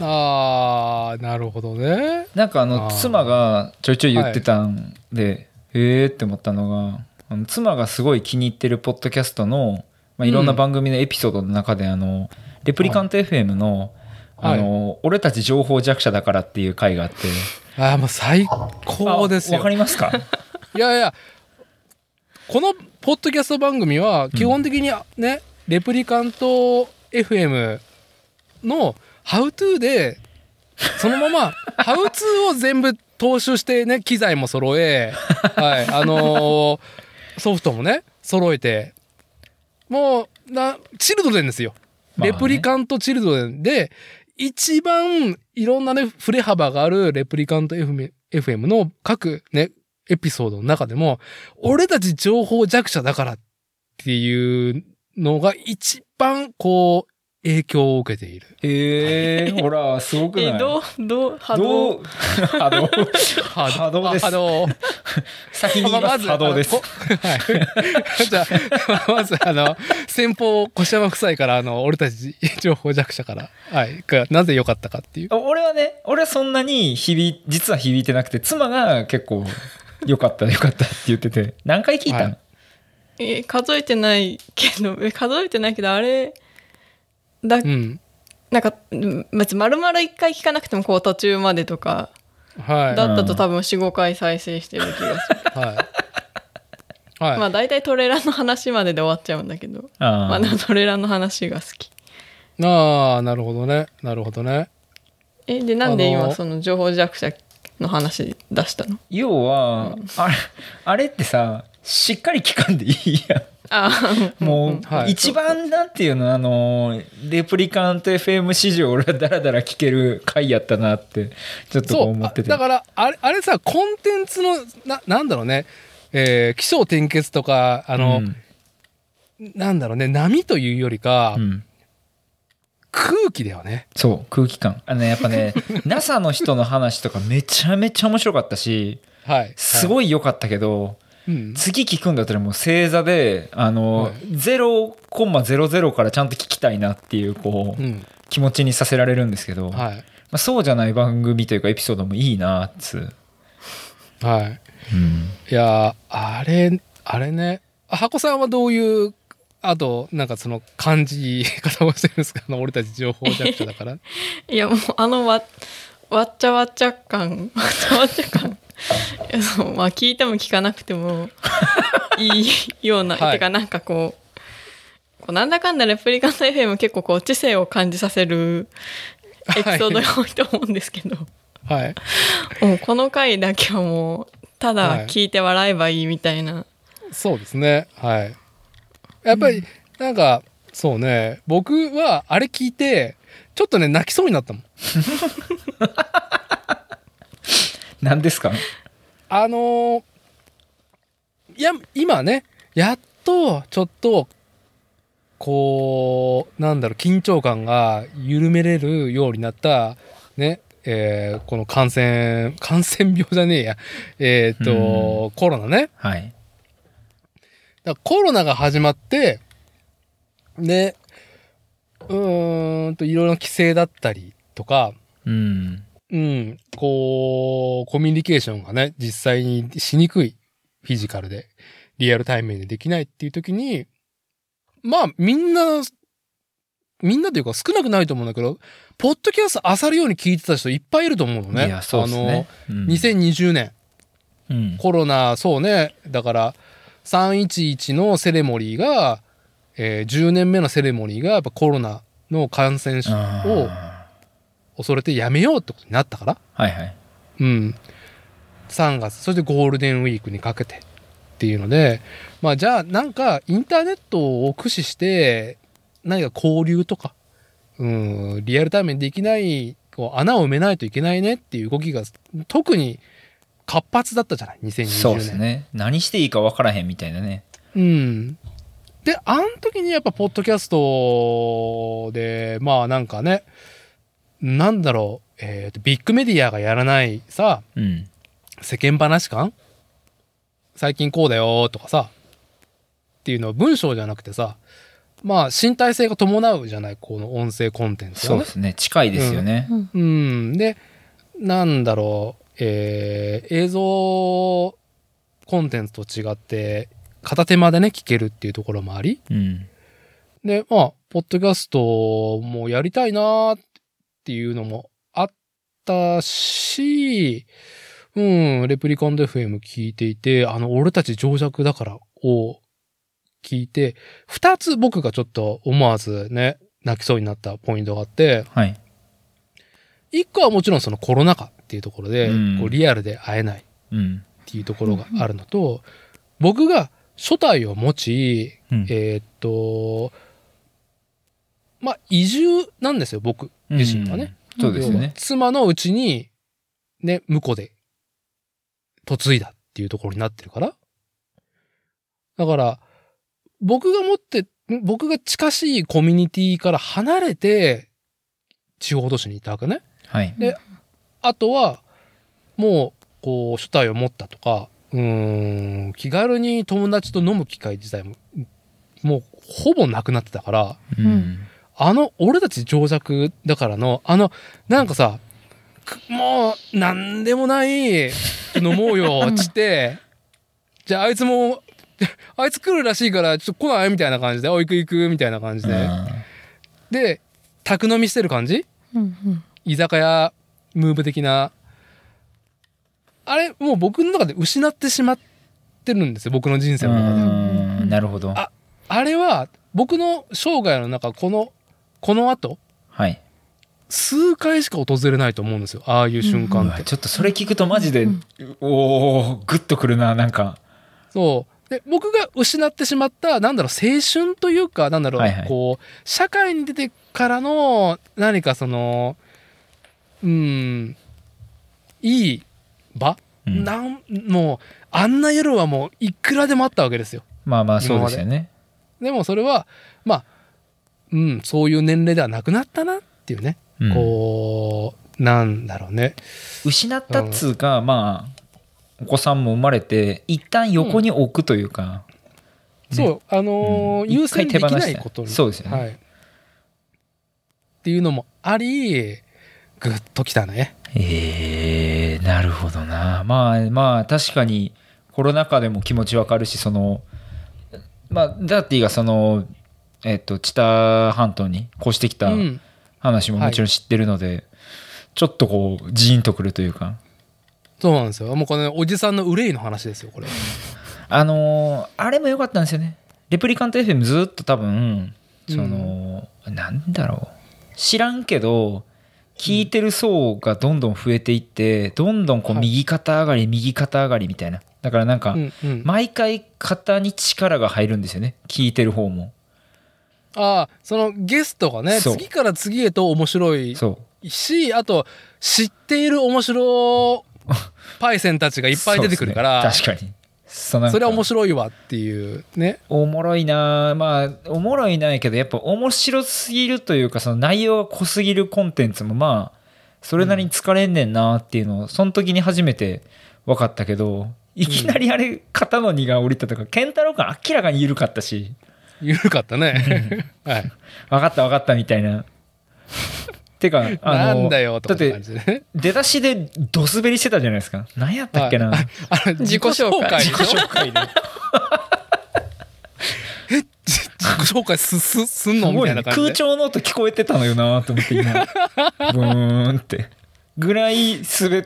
あーなるほどね。なんかあの妻がちょいちょい言ってたんで、へえって思ったのがあの妻がすごい気に入ってるポッドキャストの、まあ、いろんな番組のエピソードの中で、あのレプリカント FM の,、はい。あの俺たち情報弱者だからっていう回があって。ああ、もう最高ですよ。あわか。りますか？いやいや、このポッドキャスト番組は基本的にね、レプリカント FM のハウトゥーで、そのまま、ハウツーを全部踏襲してね、機材も揃え、[laughs] はい、あのーソフトもね、揃えて、もう、な、チルドレンですよ。まあね。レプリカントチルドレン。で、一番いろんなね、振れ幅があるレプリカント FM, FM の各ね、エピソードの中でも、俺たち情報弱者だからっていうのが一番こう、影響を受けている。へえほらすごくない？えどうどう波ど動う？波動？波動。[laughs] です。あの、先に言います。波動です。はい。[laughs] じゃあ、[laughs] まず、あの、先方、越山夫妻から、あの、俺たち情報弱者から、はい、がなぜ良かったかっていう。俺はね俺はそんなに響い実は響いてなくて妻が結構よかったよかったって言ってて何回聞いたの、はいえ数えてないけどえ数えてないけどあれだうん。なんかうん別に丸々一回聞かなくてもこう途中までとかはい。だったと多分45回再生してる気がする、はい。はい。まあ大体トレーラーの話までで終わっちゃうんだけどあまあトレーラーの話が好きああ、なるほどね。なるほどね。えでなんで今その情報弱者の話出したの？要は、あれあれってさしっかり聞かんでいいやん。[laughs] あもう、はい。一番なんていうのあのレプリカント FM 史上俺はダラダラ聞ける回やったなってちょっと思ってて。だからあれあれさコンテンツのななんだろうね。えー、起承転結とかあの、うん。なんだろうね波というよりか、うん空気だよね。そう空気感。あのねやっぱね [laughs] NASA の人の話とかめちゃめちゃ面白かったしはいい、すごい良かったけど、うん、次聞くんだったらもう星座であの、はい。0.00からちゃんと聞きたいなっていうこう、うん。気持ちにさせられるんですけど、まはい。あ、そうじゃない番組というかエピソードもいいなっつう、はい。うん、いやーあれあれね。あ箱さんはどういうあとなんかその感じ方をしてるんですかあの俺たち情報弱者だから。[laughs] いやもうあのわわっちゃわっちゃ感。わっちゃわっちゃ感。[laughs] [laughs] いやそうまあ聞いても聞かなくてもいいような、はい。てかなんかこうこうなんだかんだレプリカント FM 結構こう知性を感じさせるエピソードが多いと思うんですけど、はい。もうこの回だけはもうただ聞いて笑えばいいみたいな、そうですね。はいやっぱりなんか、そうね。僕はあれ聞いてちょっとね泣きそうになったもん。[laughs] 何ですか？あのーいや今ねやっとちょっとこうなんだろう緊張感が緩めれるようになったねえーこの感染 [laughs] 感染病じゃねえや。えーっと、コロナね。はいだからコロナが始まってでうーんといろいろな規制だったりとかうん。うん、こう、コミュニケーションがね、実際にしにくい、フィジカルで、リアルタイムでできないっていう時に、まあ、みんな、みんなというか少なくないと思うんだけど、ポッドキャスト漁るように聞いてた人いっぱいいると思うのね。いやそうですね、うあの、ん。2020年、うん。コロナ、そうね、だから、311のセレモニーが、えー10年目のセレモニーが、やっぱコロナの感染をー。恐れてやめようってことになったから、はいはい。うん。3月、そしてゴールデンウィークにかけてっていうので、まあじゃあなんかインターネットを駆使して何か交流とかうん、リアルタイムにできない、こう穴を埋めないといけないねっていう動きが特に活発だったじゃない、2020年。そうですね。何していいか分からへんみたいなね。うん。で、あの時にやっぱ、ポッドキャストで、まあなんかね、なんだろう、えーと、ビッグメディアがやらないさ、うん。世間話感？最近こうだよとかさ、っていうのは文章じゃなくてさ、まあ身体性が伴うじゃない、この音声コンテンツはね。そうで。すね。近いですよね、うん。で、なんだろう、えー映像コンテンツと違って、片手間でね、聞けるっていうところもあり、うん。で、まあ、ポッドキャストもやりたいなーっていうのもあったし、うん、レプリカンド FM 聞いていて、あの、俺たち情弱だからを聞いて、二つ僕がちょっと思わずね、泣きそうになったポイントがあって、はい。一個はもちろんそのコロナ禍っていうところで、うんこうリアルで会えないっうんていうところがあるのと、僕が初体を持ち、うんえーっと、まあ、移住なんですよ、僕自身はね。うんそうですね妻のうちに、ね、婿で嫁いだっていうところになってるから。だから、僕が持って、ん僕が近しいコミュニティから離れて、地方都市にいたわけね。はいであとは、もう、こう、主体を持ったとか、うーん、気軽に友達と飲む機会自体も、もう、ほぼなくなってたから、うん。あの、俺たち情弱だからの、あの、なんかさ、くもう、なんでもない、飲もうよ、つって、じゃああいつも、あいつ来るらしいから、ちょっと来ない？みたいな感じで、おい行く行く、みたいな感じで。で、宅飲みしてる感じ？うんうん。居酒屋ムーブ的な。あれ、もう僕の中で失ってしまってるんですよ、僕の人生の中で。うんなるほどああれは、僕の生涯の中、この、この後、はい数回しか訪れないと思うんですよ。ああいう瞬う間って。わちょっとそれ聞くとマジで、おおグッとくるななんかそう。で、僕が失ってしまった、なんだろう、青春というか、なんだろう、はいはいこう、社会に出てからの、何かその、うん、いい場、うん。なん、もう、あんな夜はもう、いくらでもあったわけですよ。まあまあそうですよね。で。もそれは、まあ、うん、そういう年齢ではなくなったなっていうね、うん。こう、なんだろうね。失ったっつうか、まあお子さんも生まれて一旦横に置くというか、そう、あのーうん。優先できないこと。に。そうですよね。はい。っていうのもあり、ぐっときたね。えー、なるほどなまあまあ確かにコロナ禍でも気持ちわかるしそのまあダーティがそのえっと知多半島に越してきたうん。話ももちろん知ってるので、ちょっとこうジーンとくるというかそうなんですよ。もうこの、ね、おじさんの憂いの話ですよ、これ。[laughs] あのーあれも良かったんですよねレプリカント FM ずっと多分その、なんだろう知らんけど聞いてる層がどんどん増えていってどんどんこうはい。右肩上がり、右肩上がりみたいな。だからなんか。毎回肩に力が入るんですよね。聞いてる方も。ああ、そのゲストがね、次から次へと面白いし、あと、知っている面白パイセンたちがいっぱい出てくるから、ね。確かにそれは面白いわっていうね。おもろいなまあおもろいないけどやっぱ面白すぎるというかその内容が濃すぎるコンテンツもまあそれなりに疲れんねんなっていうのをその時に初めて分かったけどいきなりあれ肩の荷が下りたとか健太郎感明らかに緩かったし緩かったね。[laughs] はい。分かった分かったみたいな。てかあのなんだよ、とかってだって感じで。ね。[laughs] 出だしでドスベリしてたじゃないですか。何やったっけな、はいあの、[laughs] 自己紹介でしょ？自己紹介で。[laughs] 自己紹介す、す、すんの？すごいねみたいな感じで。空調の音聞こえてたのよなと思って今。ブーンって。ぐらい滑っ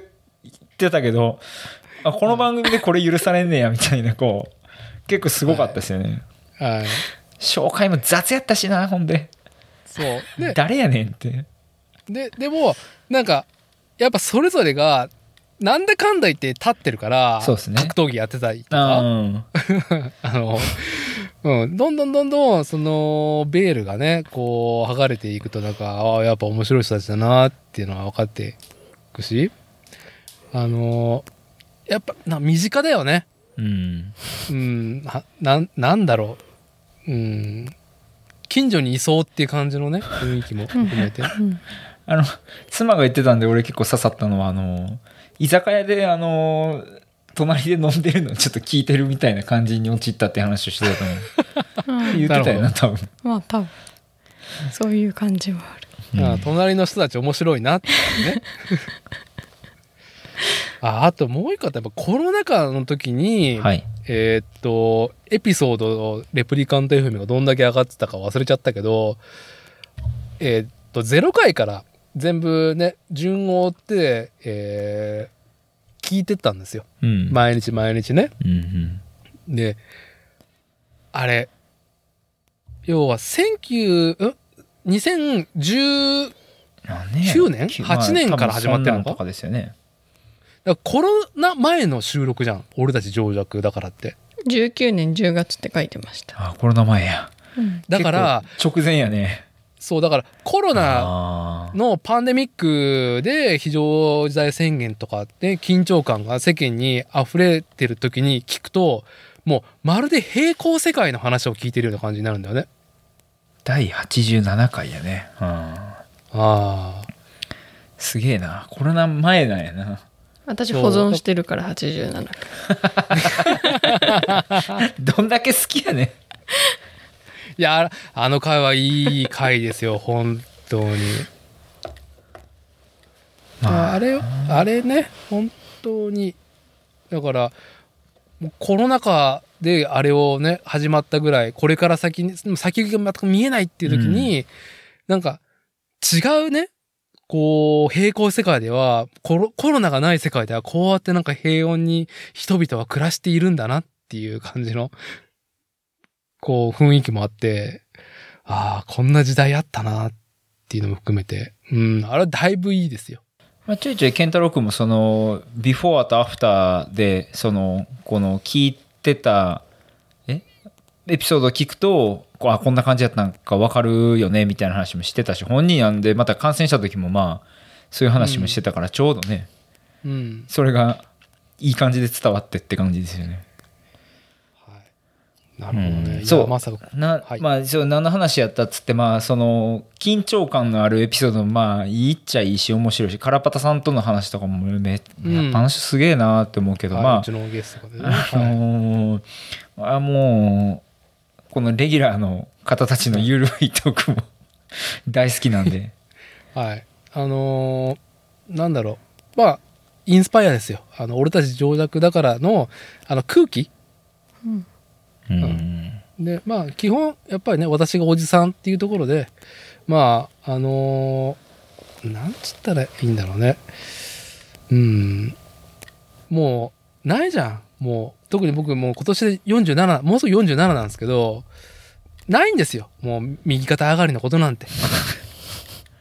てたけどあこの番組でこれ許されんねやみたいなこう。結構すごかったですよね、はい。紹介も雑やったしなほんで。そう。で、誰やねんってで、でも、なんか、やっぱそれぞれが、なんだかんだ言って立ってるから、そうっすね。格闘技やってたりとあか、ー。[laughs] あの、うん、どんどんどんどん、その、ベールがね、こう、剥がれていくと、なんか、ああ、やっぱ面白い人たちだなっていうのが分かっていくし、あのーやっぱ、な身近だよね。うん。うん、な、なんなんだろう。うん、近所にいそうっていう感じのね、雰囲気も含めて。あの妻が言ってたんで俺結構刺さったのはあの居酒屋であの隣で飲んでるのちょっと聞いてるみたいな感じに陥ったって話をしてたと思う。うん。言ってたよな多分。まあ多分。そういう感じはある。あ隣の人たち面白いなっていうね。[laughs] ああともう一個やっぱコロナ禍の時に、はい。えーっとエピソードのレプリカント FM がどんだけ上がってたか忘れちゃったけどえーっと0回から全部ね順を追って、えー聞いてったんですよ。うん。毎日毎日ね。うんうん。であれ要は19ん？2010あね9年？き8年から始まってるのか？多分そんなんとかですよね。だからコロナ前の収録じゃん。俺たち情弱だからって。19年10月って書いてました、あコロナ前や。だから直前やねそうだからコロナのパンデミックで非常事態宣言とかで緊張感が世間に溢れてる時に聞くともうまるで平行世界の話を聞いてるような感じになるんだよね。第87回やね。うん。ああ。すげえな。コロナ前なんやな。私保存してるから87 [laughs] どんだけ好きやねんいやあの回はいい回ですよ [laughs] 本当に。まあ。あれあれね本当に。だからコロナ禍であれをね始まったぐらいこれから先に先が全く見えないっていう時に、なんか違うねこう平行世界ではコロコロナがない世界ではこうやってなんか平穏に人々は暮らしているんだなっていう感じのこう雰囲気もあってああこんな時代あったなっていうのも含めて。うんあれはだいぶいいですよ。まあ、ちょいちょい健太郎君もそのビフォーとアフターでそのこの聞いてたえ？エピソードを聞くとこうあこんな感じだったんか分かるよねみたいな話もしてたし本人なんでまた感染した時もまあそういう話もしてたからちょうどね、うん。それがいい感じで伝わってって感じですよね。なるほどね。うんそうまさか。なはいまあそう何の話やったっつってまあその緊張感のあるエピソードもまあいいっちゃいいし面白いしカラパタさんとの話とかもめ、話すげえなって思うけど、はいまあうちのゲストがね。あはいのーあもうこのレギュラーの方たちのゆるいトークも [laughs] 大好きなんで [laughs] はい。あのーなんだろう。まあ、インスパイアですよ。あの、俺たち情弱だからの、あの、空気？うんで、まあ、基本、やっぱりね、私がおじさんっていうところで、まあ、あのーなんつったらいいんだろうね。うん。もう、ないじゃん。もう、特に僕もう今年で47、もうすぐ47なんですけど、ないんですよ。もう、右肩上がりのことなんて。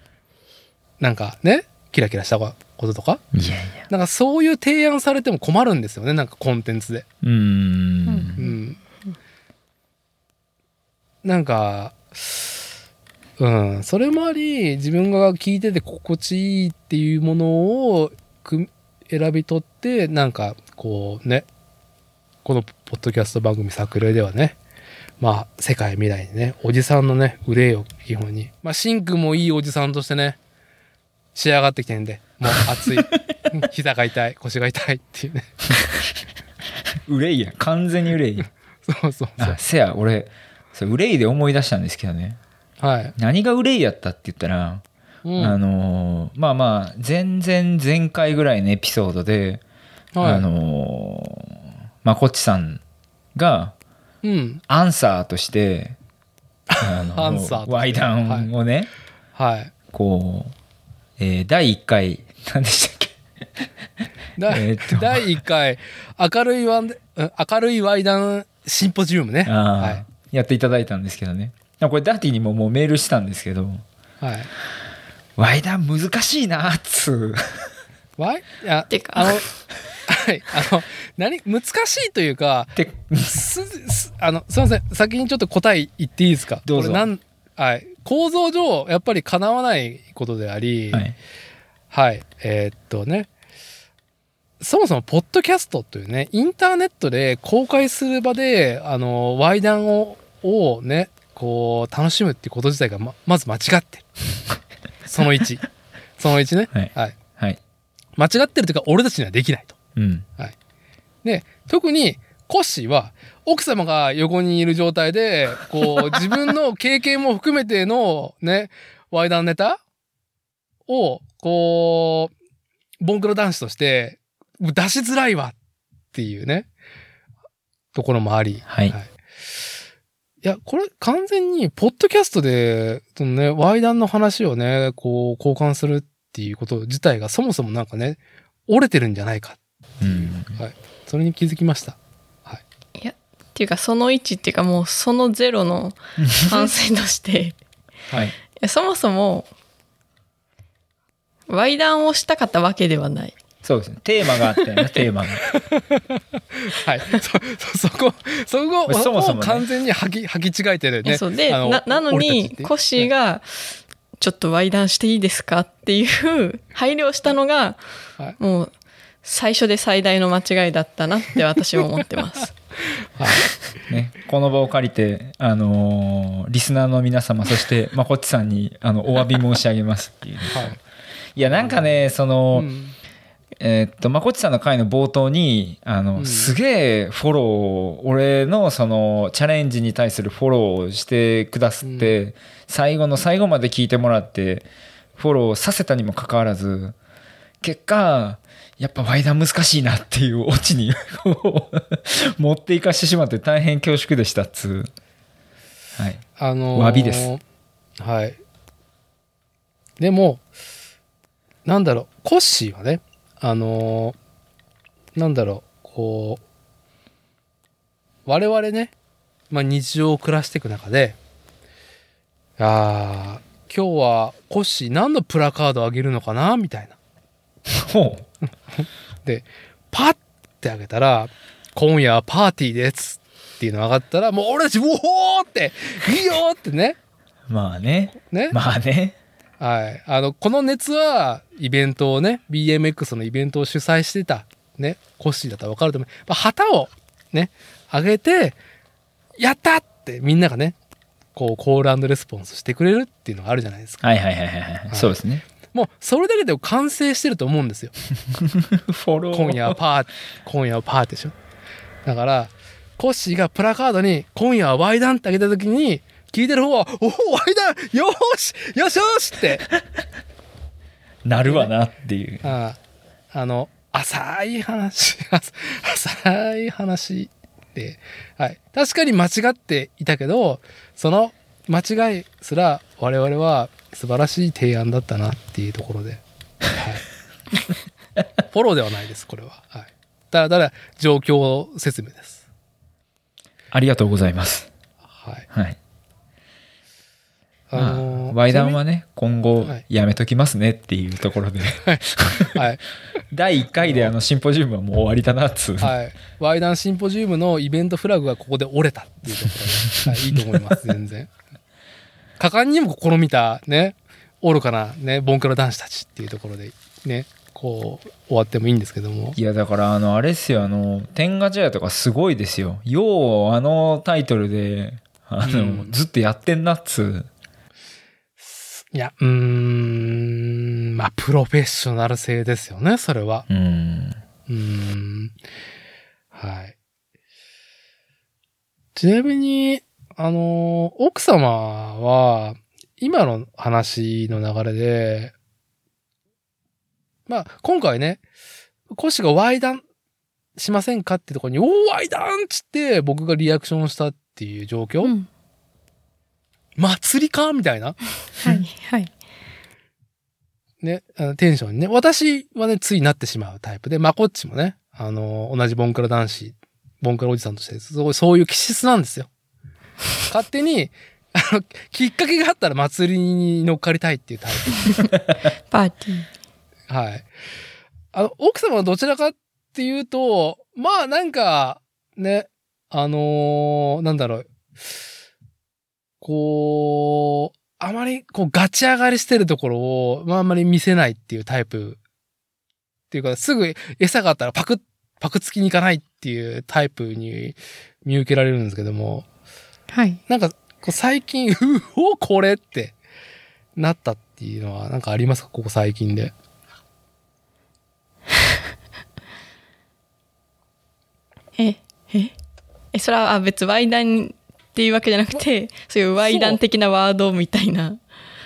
[laughs] なんかね、キラキラしたこととか。いやいやなんかそういう提案されても困るんですよね。なんかコンテンツで。うんうん。なんか、うん、それもあり、自分が聞いてて心地いいっていうものをく選び取って、なんかこうね、このポッドキャスト番組作例ではね、まあ、世界未来にね、おじさんのね、憂いを基本に。まあ、シンクもいいおじさんとしてね、仕上がってきてんで、もう熱い。[laughs] 膝が痛い、腰が痛いっていうね。憂いや完全に憂いや [laughs] そうそうそあせや俺それ憂いで思い出したんですけどねう。はい。何が憂いやったって言ったら、うんあのーまあまあ前々前回ぐらいのエピソードで、はいあのーまこっちさんがうん。アンサーとしてあの [laughs] アンサーワイダンをね、はい。こう、えー第1回何でしたっけ？[laughs] 第1回、明るいワン明るいワイダンシンポジウムね。はい。やっていただいたんですけどね。これダーティにももうメールしたんですけど。はい。ワイダン難しいなっつう。ワイ？いや、てか。あの、[laughs] はい。あの、何？難しいというかてすすあのすいません。先にちょっと答え言っていいですか？どうぞ。これなん？はい、構造上やっぱり叶わないことでありはい。はい、えーっとね。そもそもポッドキャストというねインターネットで公開する場であのワイダンををねこう楽しむってこと自体がままず間違ってる。[laughs] その1その1ね、はい。はい、はい。間違ってるというか俺たちにはできないと。うん。で特にコッシーは奥様が横にいる状態でこう自分の経験も含めてのね [laughs] ワイダンネタをこうボンクロ男子として出しづらいわっていうねところもあり、はい。いやこれ完全にポッドキャストでそのねワイダンの話をねこう交換するっていうこと自体がそもそもなんかね折れてるんじゃないか。うん。それに気づきました。っていうかその1っていうかもうそのゼロの [laughs] 反省として。い。はいやそもそもワイダンをしたかったわけではないそうですねテーマがあったよね [laughs] テーマがはい。そ、そ、[laughs] そこ、そこそもそもねを完全に履き、履き違えてるね。えそうであななのにコッシーが「ちょっとワイダンしていいですか?」っていう [laughs] 配慮をしたのがはいもう最初で最大の間違いだったなって私は思ってます。はい。ね、この場を借りて、あのーリスナーの皆様そしてまこっちさんにあのお詫び申し上げますっていう、はい。いやなんかねその、うんえーっとまこっちさんの回の冒頭にあの、うんすげえフォローを俺のそのチャレンジに対するフォローをしてくださって、最後の最後まで聞いてもらってフォローさせたにもかかわらず結果やっぱワイダン難しいなっていうオチに [laughs] 持っていかしてしまって大変恐縮でしたっつうはいあのー詫びです。はい。でも、なんだろう、コッシーはね、あのーなんだろう、こう、我々ね、まあ日常を暮らしていく中で、あー今日はコッシー何のプラカードあげるのかなみたいな。ほう [laughs] で、パッてあげたら、今夜はパーティーですっていうの上がったら、もう俺たち、うおーって、いいよーってね。まあねね。まあねはい。あの、この熱は、イベントをね、BMX のイベントを主催してた、ね、コッシーだったら分かると思う。まあ、旗をね、上げて、やったってみんながね、こう、コールレスポンスしてくれるっていうのがあるじゃないですか。はいはいはいはいはい、いそうですねもう、それだけで完成してると思うんですよ。今夜はパー、今夜はパーでしょ。だから、コッシーがプラカードに、今夜はワイダンってあげた時に、聞いてる方は、おお、ワイダンよーしよしよしって、[laughs] なるわなっていうあああの、浅い話、浅い話で、はい。確かに間違っていたけど、その間違いすら我々は素晴らしい提案だったなっていうところで、はい。[laughs] フォローではないです、これは。はい。ただただ状況説明です。ありがとうございますはい。はいあのーまあ、ワイダンはね今後はいやめときますねっていうところで、はい。[laughs] 第1回であのシンポジウムはもう終わりだなっつう、はい。ワイダンシンポジウムのイベントフラグがここで折れたっていうところで、はい、いいと思います、全然。果敢にも試みた、ね、愚かな、ね、ボンクラ男子たちっていうところで、ね、こう、終わってもいいんですけども。いやだからあのあれっすよあの天下茶屋とかすごいですよようあのタイトルであの、うんずっとやってんなっつういや、うーん、まあ、プロフェッショナル性ですよね、それは。うんうーん。はい。ちなみに、あの、奥様は、今の話の流れで、まあ、今回ね、コシがワイダンしませんかってところに、おー、ワイダンっつって僕がリアクションしたっていう状況、うん祭りか？みたいな。[laughs] はいはいね、あのテンションにね。私はね、ついなってしまうタイプで、まこっちもね、あの、同じボンクラ男子、ボンクラおじさんとして、そうそういう気質なんですよ。勝手に、あの、きっかけがあったら祭りに乗っかりたいっていうタイ [laughs] パーティープ。はい。あの、奥様はどちらかっっていうと、まあなんか、ね、あのーなんだろう。こう、あまりこうガチ上がりしてるところを、まああんまり見せないっていうタイプ。っていうか、すぐ餌があったらパクッ、パクつきに行かないっていうタイプに見受けられるんですけども、はい。なんか、こう最近、うお、これってなったっていうのは、なんかありますか？ここ最近で。[laughs] え、ええ、それはあ別ワイダンっていうわけじゃなくて、そういうワイダン的なワードみたいな。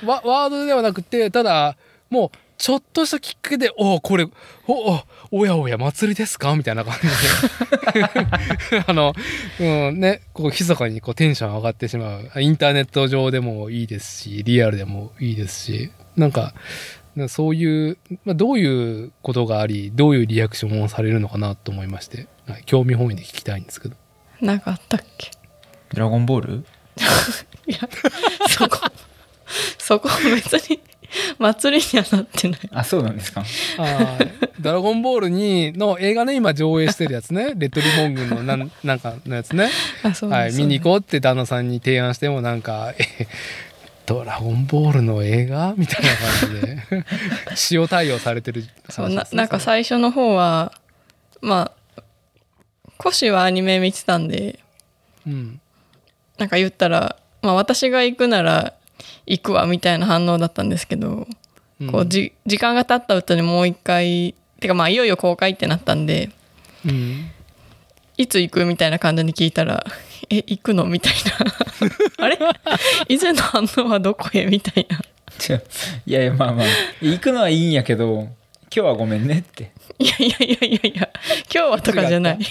ワワードではなくて、ただ、もう、ちょっとしたきっかけで、おこれ、おおおやおや、祭りですか？みたいな感じで。[laughs] [laughs] あの、うん、ね、こう、密かにこうテンション上がってしまう。インターネット上でもいいですし、リアルでもいいですし、なんか、なそういう、まあ、どういうことがあり、どういうリアクションをされるのかなと思いまして、はい、興味本位で聞きたいんですけど。なんかあったっけ？ドラゴンボール？[laughs] いや、そこ、そこ別に祭りにはなってない。あ、そうなんですか。あー。ドラゴンボールにの映画ね今上映してるやつね。[laughs] レッドリボン軍のなんなんかのやつね。あ、そうはい、見に行こうって旦那さんに提案してもなんか「えドラゴンボールの映画?」みたいな感じで。[laughs] 塩対応されてるそうな話ねなんか最初の方はまあコシはアニメ見てたんでうんなんか言ったら、まあ、私が行くなら行くわみたいな反応だったんですけど、うん。こうじ時間が経った後にもう一回てかまあいよいよ公開ってなったんでうん。いつ行くみたいな感じに聞いたら「え行くの?」みたいな。[laughs] あれ？以前の反応はどこへ？みたいな。いやいや、まあまあ、行くのはいいんやけど、今日はごめんねって。いやいやいやいやいや今日はとかじゃない。[laughs]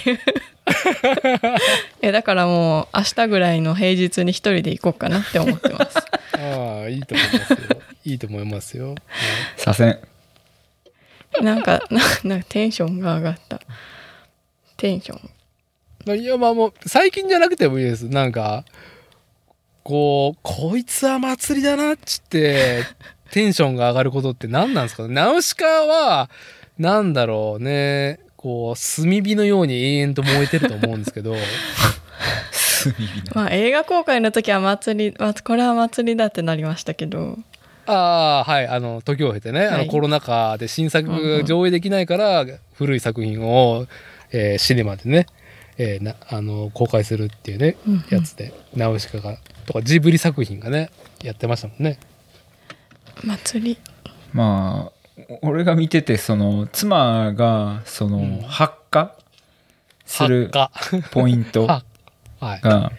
えだからもう明日ぐらいの平日に一人で行こうかなって思ってます。ああいいと思いますよ。いいと思いますよ、はい。させん。なんかななんかテンションが上がった。テンション。まあいやまあもう最近じゃなくてもいいです。なんかこうこいつは祭りだなっつってテンションが上がることって何なんですかね？ナウシカはなんだろうね。こう炭火のように永遠と燃えてると思うんですけど。炭火の。まあ映画公開の時は祭りまこれは祭りだってなりましたけど。ああはい。あの時を経てね、あはい。のコロナ禍で新作うんうん上映できないから、古い作品を、えーシネマでね、えーなあの公開するっていうね、うんうん。やつでナウシカがとかジブリ作品がねやってましたもんね。祭りまあ、俺が見てて、その、妻が、その、うん発火する発ポイント [laughs] 火はい。が、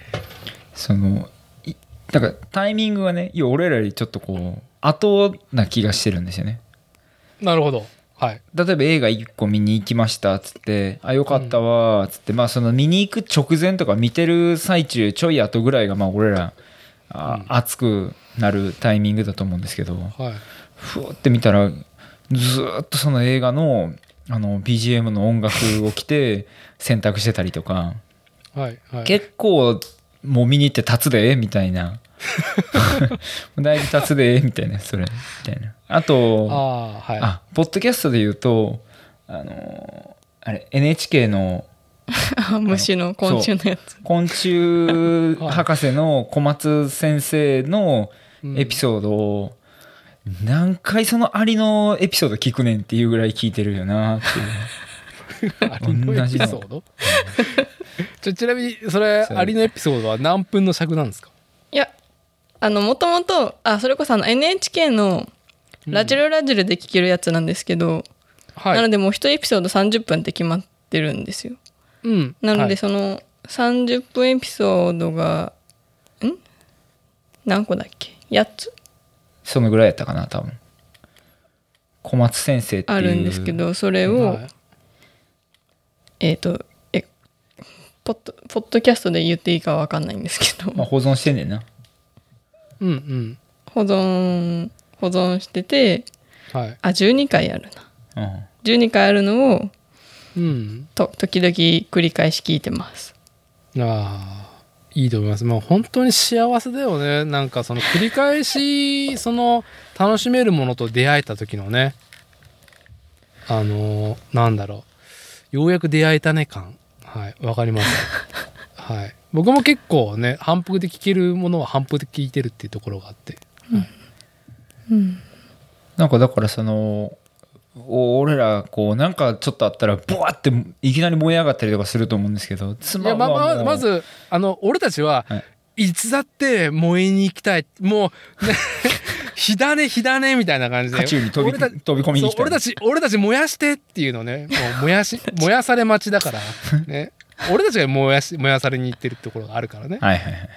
その、いなんかタイミングがね、要は俺らよりちょっとこう、後な気がしてるんですよね。なるほど。はい。例えば映画1個見に行きましたっつって「あよかったわ」っつって、まあその見に行く直前とか見てる最中ちょい後ぐらいがまあ俺ら熱くなるタイミングだと思うんですけどはい。ふーって見たらずーっとその映画のあの BGM の音楽を着て [laughs] 選択してたりとかはい。はい。結構もう見に行って立つでみたいな [laughs] だいぶ立つでみたいなそれみたいなあとああ、はい。あポッドキャストで言うとあのあれ NHK のあ [laughs] 虫の昆虫のやつ。昆虫博士の小松先生のエピソードを何回そのアリのエピソード聞くねんっていうぐらい聞いてるよなっていう。[laughs] アリのエピソード？ちょちなみにそれアリのエピソードは何分の尺なんですか？いやあのもともとあそれこそあの NHK のラジルラジルで聞けるやつなんですけど、はい。なのでもう一エピソード30分って決まってるんですようん。なのはいでその30分エピソードがん？何個だっけ？8つ？そのぐらいやったかな多分。小松先生っていう。あるんですけどそれを、はい。えっ、とえポッドポッドキャストで言っていいかわかんないんですけど、まあ、保存してんねんな。うんうん。保存保存しててはい。あ12回あるな。うん。12回あるのをうん。と時々繰り返し聞いてます。ああいいと思います。もう本当に幸せだよね。なんかその繰り返し [laughs] その楽しめるものと出会えた時のね。あのなんだろう。ようやく出会えたね感。はいわかります。[laughs] はい。僕も結構ね反復で聞けるものは反復で聞いてるっていうところがあって。うん。なんかだからそのお俺らこうなんかちょっとあったらボワっていきなり燃え上がったりとかすると思うんですけどい妻やままはもうまずあの俺たちは、はい。い、つだって燃えに行きたい。もう、ね、[laughs] 火種火種みたいな感じで。渦中に飛び込みに来たそう俺たち俺たち燃やしてっていうのね。もう燃やし [laughs] 燃やされ待ちだから。ね。俺たちが燃やし燃やされに行ってるところがあるからね。はいはいはい。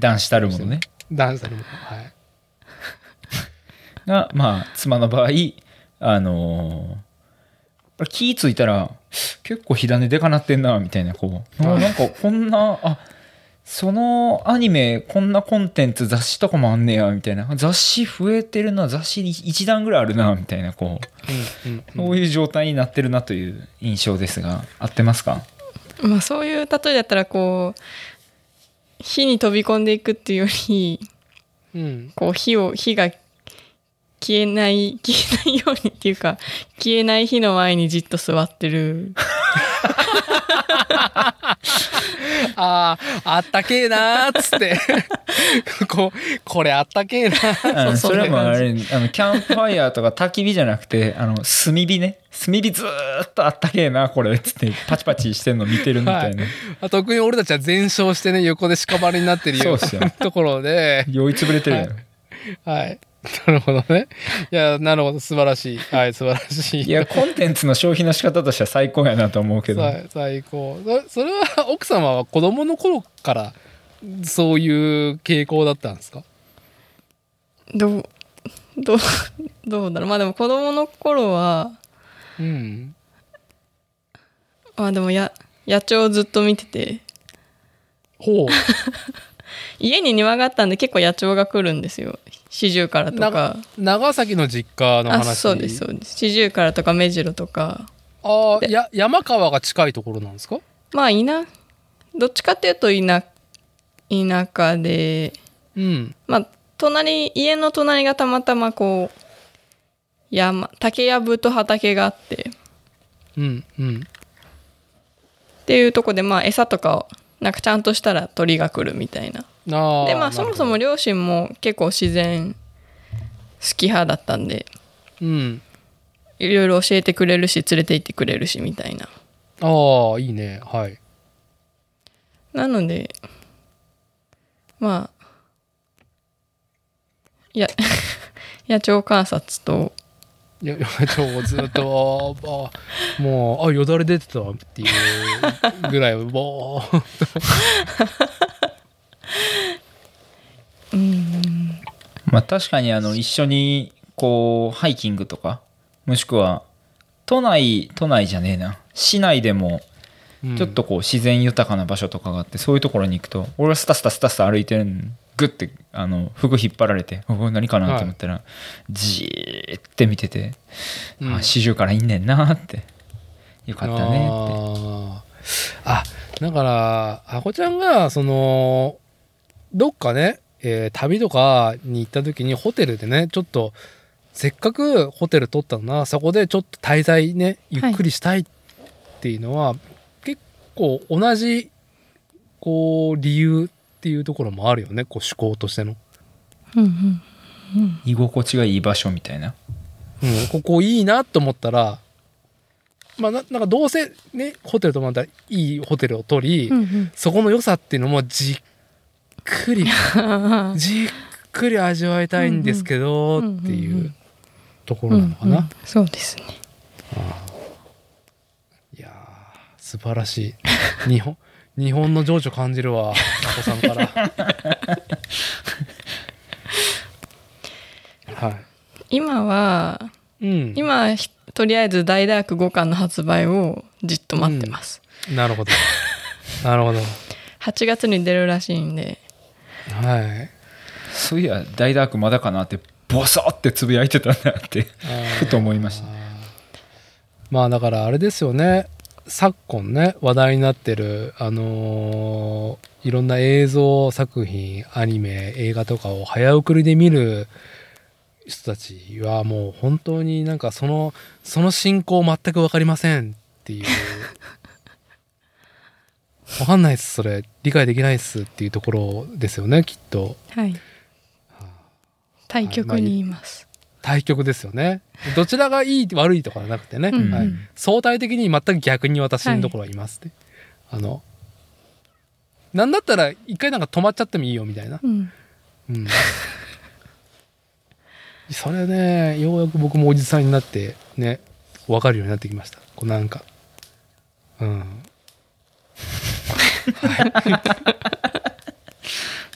男子たるものね。ダンスでもはい。がまあ妻の場合あのー気ぃ付いたら結構火種でかなってんなみたいなこう。はいなんかこんなあそのアニメこんなコンテンツ雑誌とかもあんねやみたいな。雑誌増えてるな雑誌1段ぐらいあるなみたいなこう。うんうん。そういう状態になってるなという印象ですが合ってますか？まあそういう例えだったらこう火に飛び込んでいくっていうよりうん。こう火を火が消えない [laughs] 消えないようにっていうか消えない火の前にじっと座ってる。[laughs] あーあったけえなーっつって。[laughs] こうこれあったけえなー。それはもうあれあのキャンプファイヤーとか焚き火じゃなくてあの炭火ね。炭火ずーっとあったけえなこれっつってパチパチしてんの見てるみたいな、あ特に俺たちは全焼してね横で屍になってるようなところで。酔いつぶれてるやん、はい。はいなるほどね。いやなるほど。素晴らしい。はい素晴らしい。いやコンテンツの消費の仕方としては最高やなと思うけど。さ最高。そそれは奥様は子供の頃からそういう傾向だったんですか？どうどうどうだろう。まあでも子供の頃はうん。まあでもや野鳥をずっと見てて。ほう。[laughs] 家に庭があったんで結構野鳥が来るんですよ四十からとなか長崎の実家のあ話そうですそうです。四十からとか目白とか。ああで。や山川が近いところなんですか？まあ田どっちかっていうと田田舎で。うん。まあ隣家の隣がたまたまこう山竹やぶと畑があって。うんうん。っていうとこでまあ餌とかをなんかちゃんとしたら鳥が来るみたいなでまあそもそも両親も結構自然好き派だったんでうん。いろいろ教えてくれるし連れて行ってくれるしみたいな。ああいいね。はい。なのでまあいや [laughs] 野鳥観察といやいやちょずっとああもうあよだれ出てたわっていうぐらいもう [laughs] うん。まあ確かにあの一緒にこうハイキングとかもしくは都内都内じゃねえな。市内でもうん。ちょっとこう自然豊かな場所とかがあってそういうところに行くと俺はスタスタスタスタ歩いてるんグッてあの服引っ張られて「おお何かな?」と思ったら、じーって見てて「うん。あ四十からいんねんな」って。よかったねって。あだからあこちゃんがそのどっかね、えー旅とかに行った時にホテルでねちょっとせっかくホテル取ったのなそこでちょっと滞在ねゆっくりしたいっていうのは、結構同じこう理由っていうところもあるよねこう思考としての。うん。居心地がいい場所みたいな。うん、ここいいなと思ったらまあななんかどうせねホテル泊まったらいいホテルを取り、うんうん。そこの良さっていうのもじっくりうん [laughs] じっくり味わいたいんですけど、うんうんっていうん。ううんところなのかな、うんそうですね。いやー素晴らしい。日本 [laughs] 日本の情緒感じるわタコさんから。[laughs] は今はいうん。今ひとりあえず大ダーク5巻の発売をじっと待ってます、なるほど。なるほど。8月に出るらしいんではい。そういや大ダークまだかなってボソってつぶやいてたんだってふと思いました。まあだからあれですよね。昨今ね話題になってるあのーいろんな映像作品アニメ映画とかを早送りで見る人たちはもう本当になんかそのその進行全く分かりませんってっていうわかんないっすそれ。理解できないっすっていうところですよねきっと。はい。対局にいます、対局ですよね。どちらがいい悪いとかじゃなくてね、うんうん。はい、相対的に全く逆に私のところはいますね、あのなんだったら一回なんか止まっちゃってもいいよみたいな。うん。うん。それねようやく僕もおじさんになってね分かるようになってきました。こうなんか。うんは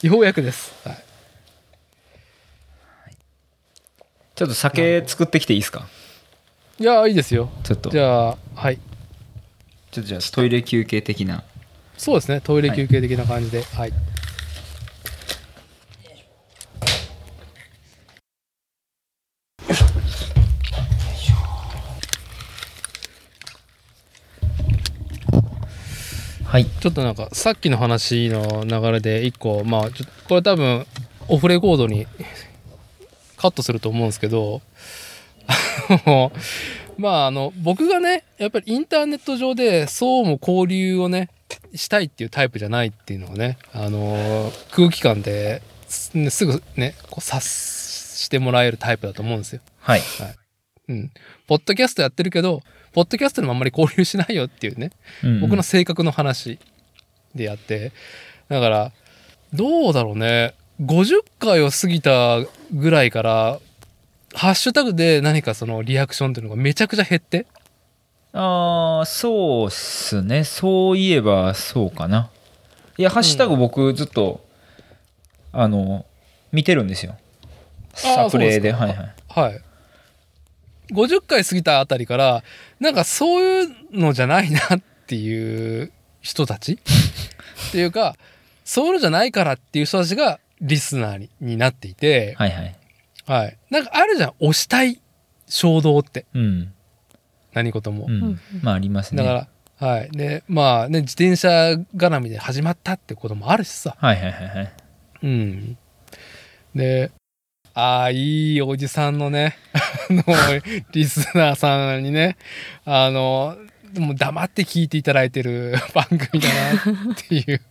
い。ようやくです、はい、ちょっと酒作ってきていいですか？いやいいですよ。ちょっと。じゃあはい。ちょっとじゃあトイレ休憩的な。そうですね。トイレ休憩的な感じで。はい、はいちょっとなんかさっきの話の流れで一個まあちょこれ多分オフレコードに [laughs] カットすると思うんですけどあの [laughs] まああの僕がねやっぱりインターネット上でそうも交流をねしたいっていうタイプじゃないっていうのをねあの空気感ですすぐねこう察してもらえるタイプだと思うんですよ。はいうん。ポッドキャストやってるけどポッドキャストでもあんまり交流しないよっていうね。僕の性格の話でやって。だからどうだろうね。50回を過ぎたぐらいからハッシュタグで何かそのリアクションっていうのがめちゃくちゃ減って。ああそうっすね。そういえばそうかな。いやハッシュタグ僕ずっと、あの見てるんですよ。あー作例ではいはい。はい。50回過ぎたあたりからなんかそういうのじゃないなっていう人たち？[laughs] っていうかそういうのじゃないからっていう人たちがリスナーにになっていて、はいはいはい。なんかあるじゃん、押したい衝動って、うん、何事も。うんうんまあありますねだから、はい。で、まあね、自転車絡みで始まったってこともあるしさ。はいはいはいはいうん。で、ああ、いいおじさんのね、あの、リスナーさんにね、あの、も黙って聞いていただいてる [laughs] 番組だなっていう。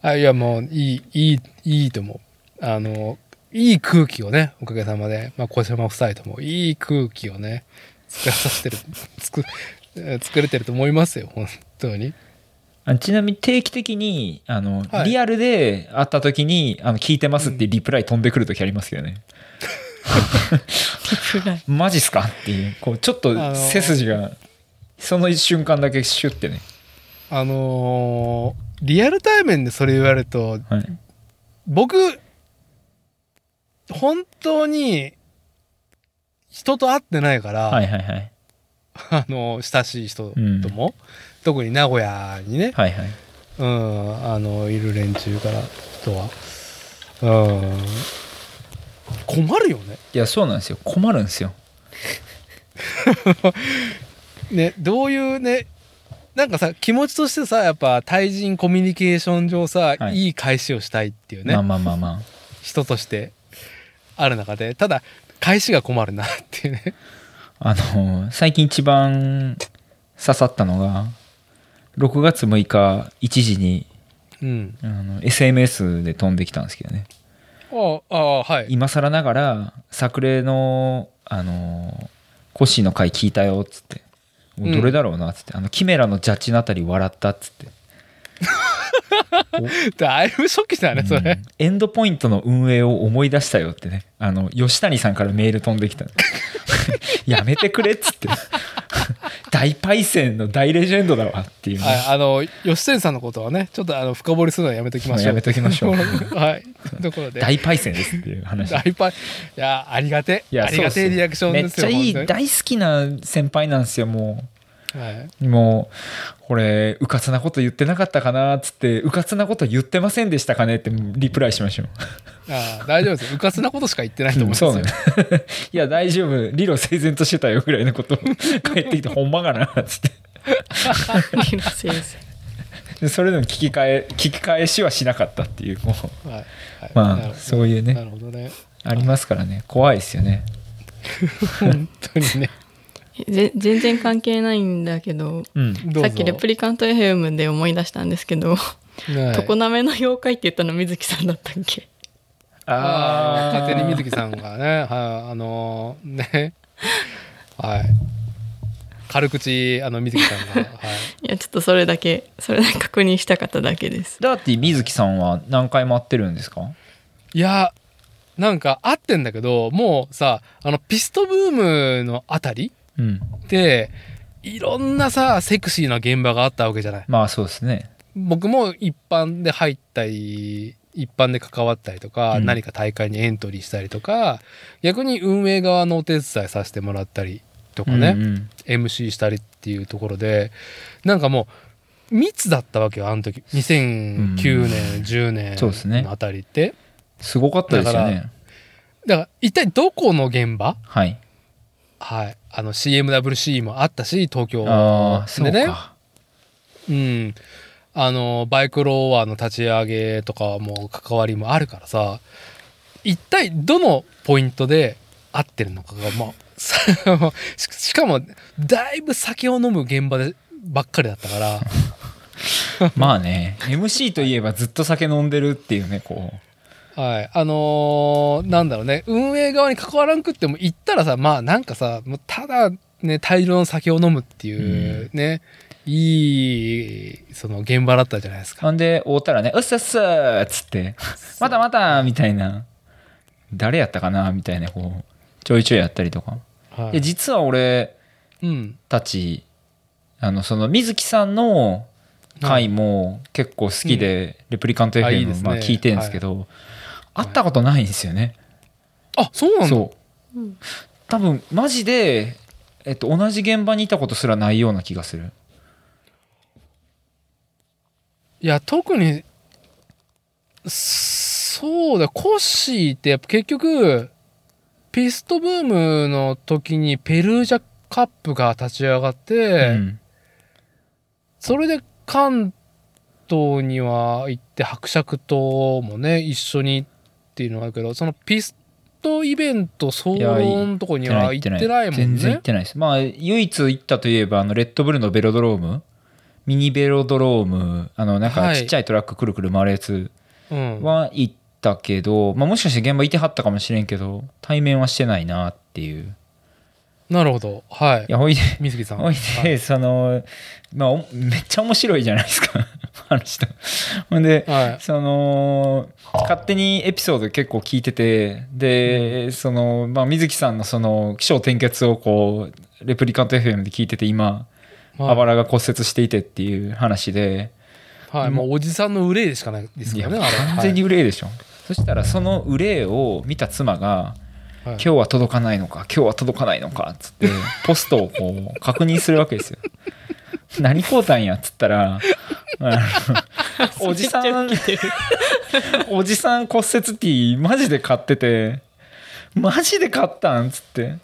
あいや、もう、いい、いい、いいと思う。あの、いい空気をね、おかげさまで、まあ、小島夫妻ともいい空気をね、作らさせてる、作、[laughs] 作れてると思いますよ、本当に。あちなみに定期的にあの、はい。リアルで会った時にあの聞いてますってリプライ飛んでくる時ありますけどね、リプライ。[laughs] マジっすかっていう。こうちょっとあのー背筋がその瞬間だけシュッてね、あのーリアル対面でそれ言われると、はい、僕、本当に人と会ってないから、はいはいはい。あの親しい人とも、特に名古屋にね、はいはい。うん、あのいる連中からとは、うん、困るよね。いやそうなんですよ。困るんですよ。[laughs] ねどういうねなんかさ気持ちとしてさやっぱ対人コミュニケーション上さ、はい。い、い返しをしたいっていうね、まあまあまあま人としてある中で。ただ返しが困るなっていうね。ああの最近一番刺さったのが6月6日1時にうん。あの SMS で飛んできたんですけどね。あああはい。今更ながら作例のあのコッシーの回聞いたよっつって。どれだろうなっつって、あのキメラのジャッジのあたり笑ったっつって [laughs] だいぶ初期だねそれ、うん。エンドポイントの運営を思い出したよってね。あの吉谷さんからメール飛んできた。[laughs] やめてくれっつって。[laughs] 大パイセンの大レジェンドだわっていうね、はい、あの吉谷さんのことはねちょっとあの深掘りするのはやめときましょう。やめときましょう。はい。ところで。大パイセンですっていう話。大パイいやありがていやありがてえリアクションめっですよちゃいい本大好きな先輩なんですよも当にはい、うもうこれうかつなこと言ってなかったかなっつってうかつなこと言ってませんでしたかねってリプライしましょう。あ大丈夫です。うかつなことしか言ってないと思いますよ、そうね。[laughs] いや大丈夫。理路整然としてたよぐらいのこと。を帰ってきてほんまかなっつって。リロ先生でそれでも聞き返聞き返しはしなかったっていうもう。はいはい。まあそういうねなるほどね。ありますからね。怖いですよね。[laughs] 本当にね。ぜ全然関係ないんだけどうん。どさっきレプリカント FM で思い出したんですけどはい。常滑の妖怪って言ったの水木さんだったっけ？ああ勝手に水木木さんがね、はい、あのーね、はい。軽口、あの、水木さんが、はい。いやちょっとそれだけそれだけ確認したかっただけです。ダーティ水木さんは何回回ってるんですか？いや、なんか合ってんだけど、もうさ、あの、ピストブームのあたりうん。で、いろんなさ、セクシーな現場があったわけじゃない。まあそうですね。僕も一般で入ったり、一般で関わったりとか、うん。何か大会にエントリーしたりとか、逆に運営側のお手伝いさせてもらったりとかね、うんうん。MC したりっていうところでなんかもう密だったわけよあの時2009年、10そうですね。年のあたりって。すごかったですよね。だから一体どこの現場？はい。はいあの CMWC もあったし東京。でね。か。うん。あのバイクローワーの立ち上げとかも関わりもあるからさ一体どのポイントで合ってるのかがまあさ [laughs] ししかもだいぶ酒を飲む現場でばっかりだったから。[laughs] まあね。MC といえばずっと酒飲んでるっていうねこはい。あのーなんだろうね。運営側に関わらんくっても行ったらさまあなんかさもうただね大量の酒を飲むっていうね、いいその現場だったじゃないですか。うほんで会うたらね「うっさっさー」っつって「またまた」みたいな。誰やったかなみたいなこうちょいちょいやったりとか。はい。で実は俺うん。たちあのその水木さんの回も結構好きで、レプリカント FM ですね。まあ聞いてるんですけど、会ったことないんですよね、あそうなんだ。そう、うん。多分マジで、えっと、同じ現場にいたことすらないような気がする。いや特にそうだコッシーってやっぱ結局ピストブームの時にペルージャカップが立ち上がって、うん。それで関東には行って伯爵ともね一緒にっていうのがあるけどそのピストイベント総論のとこには行ってないもん全然行っね。てないです。まあ唯一行ったといえばあのレッドブルのベロドロームミニベロドロームあのなんかはい。ちっちゃいトラックくるくる回るやつうん、は行ったけど、まあ、もしかして現場いてはったかもしれんけど対面はしてないなっていうなるほど。はい。いやほいで水木さん。ほいで、はい。そのまあおめっちゃ面白いじゃないですか [laughs] あの人。ほんではい。その勝手にエピソード結構聞いててで、そのまあ水木さんのその起承転結をこうレプリカント FM で聞いてて今はい。あばらが骨折していてっていう話で、はい、もうおじさんの憂いでしかないですいやからね、あれ。完全に憂いでしょ、そしたらその憂いを見た妻がはい。今日は届かないのか今日は届かないのかっつってポストをこう確認するわけですよ。[laughs] 何買うたんやっつったら [laughs] おじさん [laughs] おじさん骨折ティーマジで買っててマジで買ったん？っつって。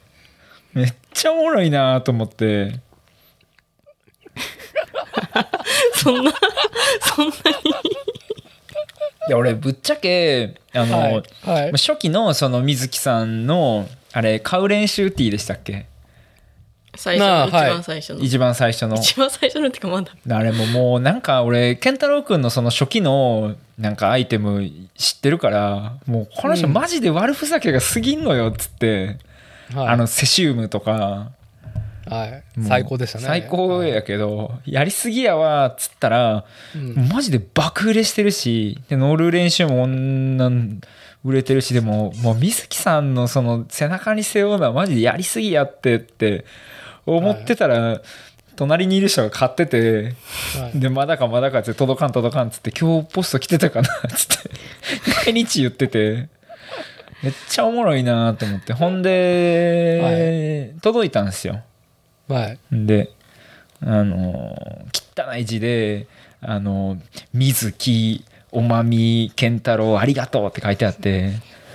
めっちゃおもろいなと思って。そんなそんなにいや俺ぶっちゃけあの、はいはい。初期のその水木さんのあれ買う練習ティーでしたっけ？最初の一番最初の、一番最初の。一番最初のってかまだ。あれももうなんか俺健太郎くんのその初期のなんかアイテム知ってるからもうこの人うん。マジで悪ふざけが過ぎんのよっつって、はい。あのセシウムとかはい、最高でしたね。最高やけど、やりすぎやわっつったら、うん。マジで爆売れしてるしで乗る練習もこんなん売れてるしでももう水木さんのその背中に背負うのはマジでやりすぎやってって思ってたら、隣にいる人が買っててはい。でまだかまだかって届かん届かんっつって今日ポスト来てたかなっつって毎日言っててめっちゃおもろいなと思ってほんで、届いたんですよはい。であの汚い字で「あの水木おまみ健太郎ありがとう」って書いてあって、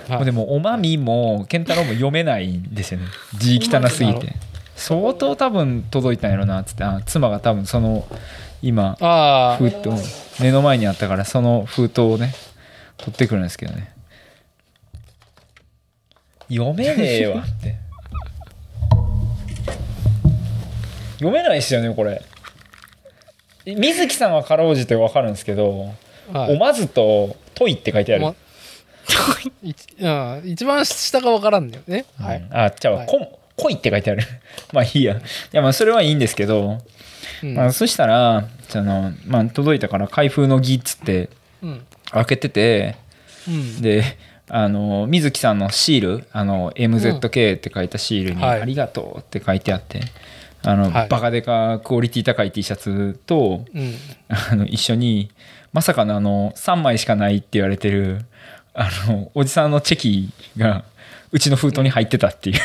はい。でもおまみも健太郎も読めないんですよね。字汚すぎて。相当多分届いたんやろなっつって。あ妻が多分その今あ封筒目の前にあったからその封筒をね取ってくるんですけどね。読めねえわって [laughs] 読めないですよねこれ。水木さんはかろうじて分かるんですけど「はい。おまず」と「とい」って書いてある、ま一うん一番下が分からんだよね。はい。うんあじゃあはい「こ」恋って書いてある。[laughs] まあいいや。いやまあそれはいいんですけど、うん。まあ、そしたらその、まあ、届いたから開封の儀っつってうん。開けててうん。であの水木さんのシールあの MZK って書いたシールに「はい。ありがとう」って書いてあってあの、はい。バカデカクオリティ高い T シャツとうん。あの一緒にまさかのあの3枚しかないって言われてるあのおじさんのチェキがうちの封筒に入ってたっていう、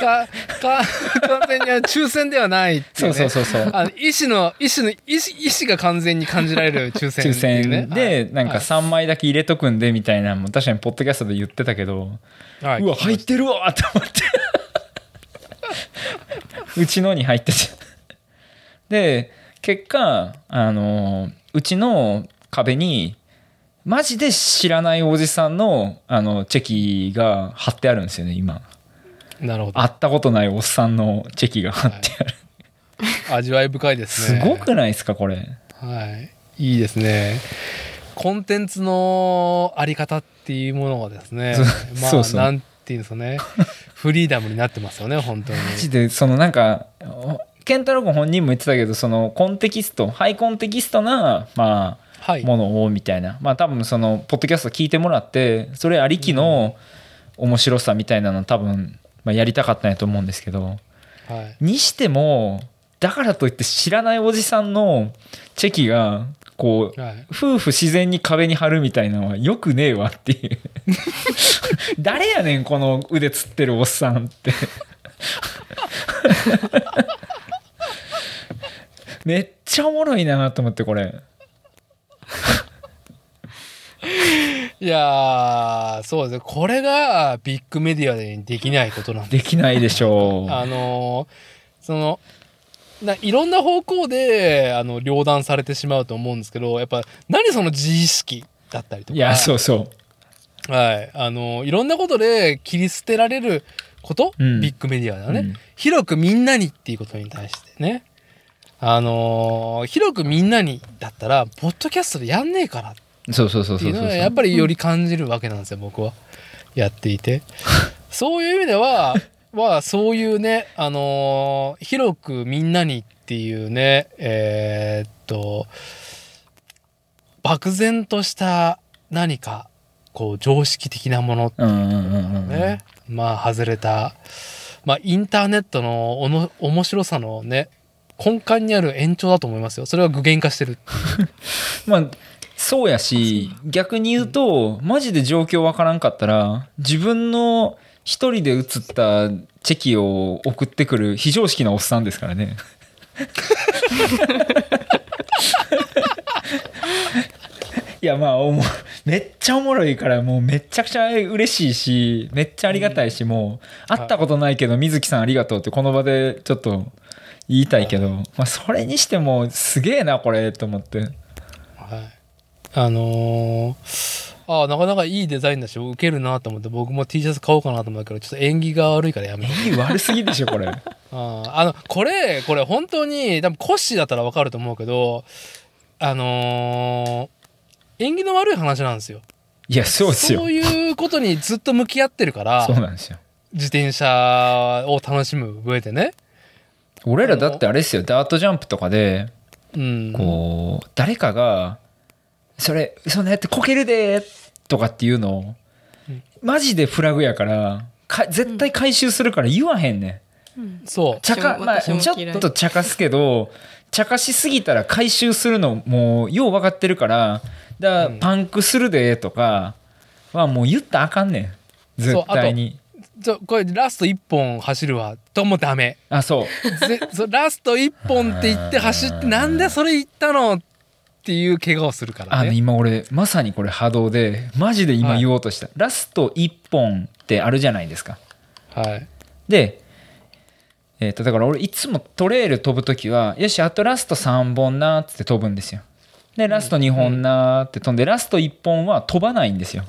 かか完全に抽選ではないっていそうね。そうそうそうあの意思の意思の意思意思が完全に感じられる抽選ね。選でなんかはい。3枚だけ入れとくんでみたいなのも確かにポッドキャストで言ってたけど、はい。うわ入ってるわと思って [laughs] うちのに入ってて。で結果あのうちの壁にマジで知らないおじさんのあのチェキが貼ってあるんですよね今。なるほど。会ったことないおっさんのチェキが貼ってある、味わい深いですね。すごくないですかこれ。はい。いいですね。コンテンツのあり方っていうものがですねそうまあそうそう。なんていうんですかね [laughs] フリーダムになってますよね本当に。マジでそのなんかお健太郎君本人も言ってたけどそのコンテキストハイコンテキストなまあはい。ものをみたいな。まあ多分そのポッドキャスト聞いてもらってそれありきの面白さみたいなの多分、まあ、やりたかったんやと思うんですけど。はい。にしてもだからといって知らないおじさんのチェキがこうはい。夫婦自然に壁に貼るみたいなのはよくねえわっていう。[laughs] 誰やねんこの腕つってるおっさんって。[laughs] めっちゃおもろいなと思ってこれ。いやーそうですね。これがビッグメディアでできないことなんでできないでしょう。あのーそのないろんな方向であの両断されてしまうと思うんですけどやっぱ何その自意識だったりとか。いやそうそう。はい。あのいろんなことで切り捨てられること、うん。ビッグメディアだね、うん。広くみんなにっていうことに対してね。あのー広くみんなにだったらポッドキャストでやんねえからそうそうそうそそういうう。のはやっぱりより感じるわけなんですよ僕は。やっていて。[laughs] そういう意味でははそういうねあのー広くみんなにっていうねえーっと漠然とした何かこう常識的なものうんうんうんうんね、まあ外れた、まあ、インターネットのおの面白さのね根幹にある延長だと思いますよ。それは具現化してる。[laughs] まあそうやし逆に言うとマジで状況わからんかったら自分の一人で写ったチェキを送ってくる非常識なおっさんですからね。[laughs] いやまあおもめっちゃおもろいからもうめっちゃくちゃ嬉しいしめっちゃありがたいし、もう会ったことないけど水木さんありがとうってこの場でちょっと言いたいけど、まあ、それにしてもすげえなこれと思って。はい。あのーああなかなかいいデザインだし受けるなと思って僕も T シャツ買おうかなと思ったけどちょっと縁起が悪いからやめよう悪すぎでしょこれ。[laughs] あーあのこれこれ本当に多分コッシーだったら分かると思うけどあのー縁起の悪い話なんですよ。いやそうですよ。そういうことにずっと向き合ってるからそうなんですよ。自転車を楽しむ上でね。俺らだってあれですよダートジャンプとかでうん。こう誰かが「それそんなやってこけるで」とかっていうの。をうん。マジでフラグやからか絶対回収するから言わへんねん。そう。茶化まあ私もちょっと茶化すけど茶化しすぎたら回収するのもうよう分かってるからだパンクするでとかはもう言ったらあかんねん。絶対に。ちょこれラスト1本走るわ。ともダメ。あそう。ぜそラスト1本って言って走って [laughs] なんでそれ言ったのっていう怪我をするからあのね今俺まさにこれ波動でマジで今言おうとした、ラスト1本ってあるじゃないですか。はい。で、えー、とだから俺いつもトレイル飛ぶ時はよしあとラスト3本なーっつって飛ぶんですよ。でラスト2本なーって飛んでラスト1本は飛ばないんですよ。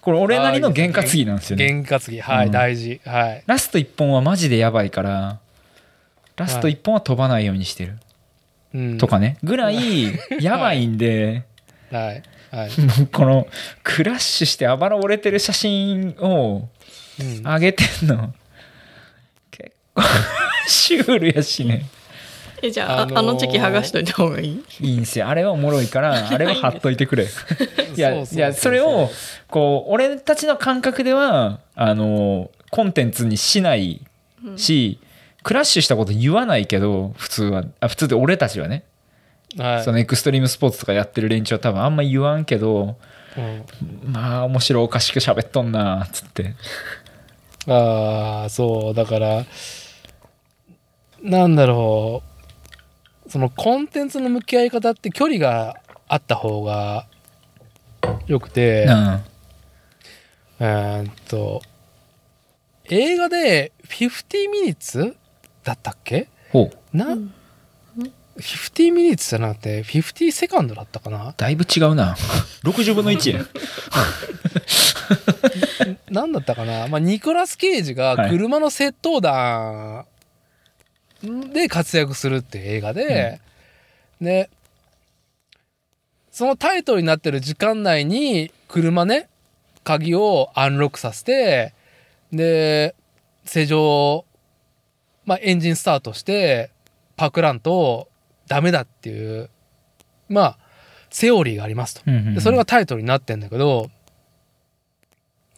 これ俺なりの験担ぎなんですよね。験担ぎ。はい、うん。大事。はい。ラスト1本はマジでやばいからラスト1本は飛ばないようにしてる。うんとかね。ぐらいやばいんで。はい。はい、も [laughs] うこのクラッシュしてあばら折れてる写真をうん。上げてんの。結構シュールやしね。えじゃあ,、あのーあの時期剥がしといた方がいい？いいんすよ。あれはおもろいからあれは貼っといてくれ。いやそうそうそう。いやそれをこう俺たちの感覚ではあのコンテンツにしないし、クラッシュしたこと言わないけど普通は。あ普通で俺たちはね、はい。そのエクストリームスポーツとかやってる連中は多分あんま言わんけどうん。まあ面白おかしく喋っとんなっつって。ああそう。だからなんだろう。そのコンテンツの向き合い方って距離があった方がよくて、うん。えーっと映画で50ミニッツだったっけ？ほう。な、うん。50ミニッツじゃなくて50セカンドだったかな？だいぶ違うな。[laughs] 60分の1や。なんだったかな、まあ、ニコラス・ケイジがはい。車の窃盗団で活躍するっていう映画で、でそのタイトルになってる時間内に車ね鍵をアンロックさせてで施錠、まあ、エンジンスタートしてパクらんとダメだっていうまあセオリーがありますと。でそれがタイトルになってんだけど、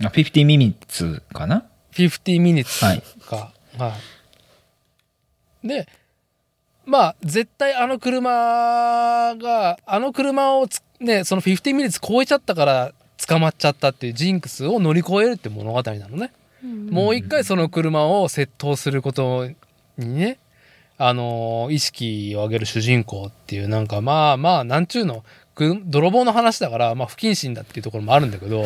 あ50ミニッツかな？50ミニッツはいか。はい。で、まあ、絶対あの車が、あの車をつね、その50ミニッツ超えちゃったから捕まっちゃったっていうジンクスを乗り越えるって物語なのね。もう一回その車を窃盗することにね、あの意識を上げる主人公っていうなんかまあまあなんちゅうのく泥棒の話だからまあ不謹慎だっていうところもあるんだけど。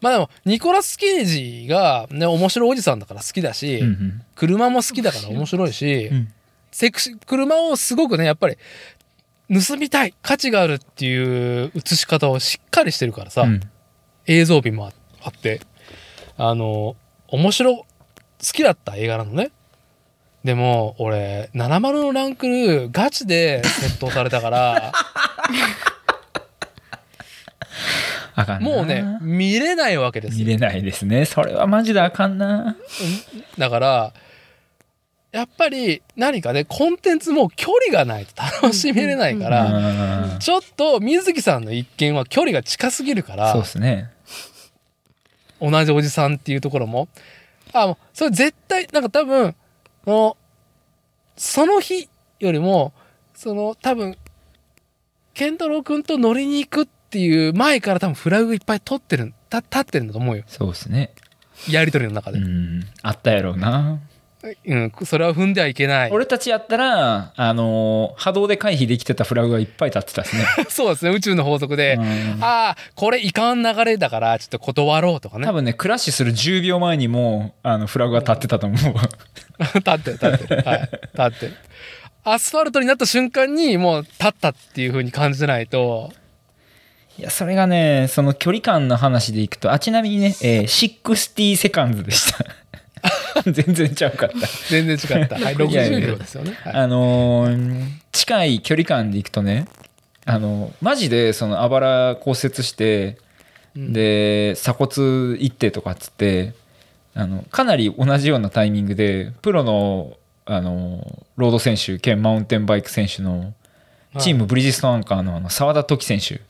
まあでもニコラス・ケイジがね面白いおじさんだから好きだし、うんうん。車も好きだから面白い。し、うん。セクシ車をすごくねやっぱり盗みたい価値があるっていう映し方をしっかりしてるからさ、うん。映像美もああってあの面白好きだった映画なのね。でも俺70のランクルガチで窃盗されたから。あかんな。もうね見れないわけですよ。見れないですね。それはマジであかんな。だからやっぱり何かねコンテンツも距離がないと楽しめれないから、うん。ちょっと水木さんの一見は距離が近すぎるからそうですね同じおじさんっていうところも。あもうそれ絶対なんか多分そのその日よりもその多分健太郎君と乗りに行くっていう前から多分フラグいっぱい取ってるた立ってるんだと思うよ。そうですね。やり取りの中で、うん。あったやろうなうんそれは踏んではいけない。俺たちやったらあのー波動で回避できてたフラグがいっぱい立ってたですね。[laughs] そうですね。宇宙の法則で、うん。ああこれいかん流れだからちょっと断ろうとかね。多分ねクラッシュする10秒前にもうあのフラグが立ってたと思う。立ってる立って。るはい。立って。るアスファルトになった瞬間にもう立ったっていう風に感じないと。いやそれがねその距離感の話でいくとあちなみにね、えー、60セカンズでした [laughs] 全然ちゃうかった。全然違った、[laughs] はい、いやいや。60秒ですよね、はい。あのー近い距離感でいくとねあのマジでそのあばら骨折してうん。で鎖骨一手とかっつってあのかなり同じようなタイミングでプロのあのロード選手兼マウンテンバイク選手のチームブリヂストンアンカーのあの澤田時選手。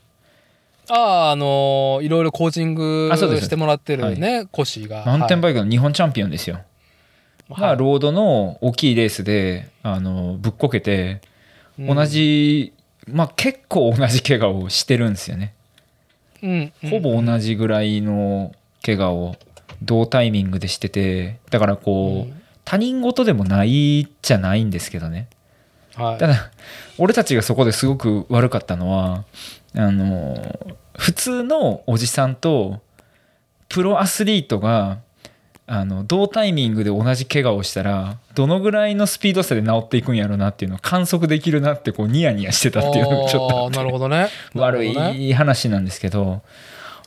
あああのーいろいろコーチングしてもらってるねコシが。マウンテンイバイクの日本チャンピオンですよ、クがロードの大きいレースであのぶっこけて同、じ、まあ結構同じ怪我をしてるんですよね。うんうん。ほぼ同じぐらいの怪我を同タイミングでしててだからこう、うん。他人事でもないじゃないんですけどね。はい。ただ俺たちがそこですごく悪かったのはあの普通のおじさんとプロアスリートがあの同タイミングで同じ怪我をしたらどのぐらいのスピード差で治っていくんやろうなっていうのを観測できるなってこうニヤニヤしてたっていうのがちょっとなるほどね。悪い話なんですけど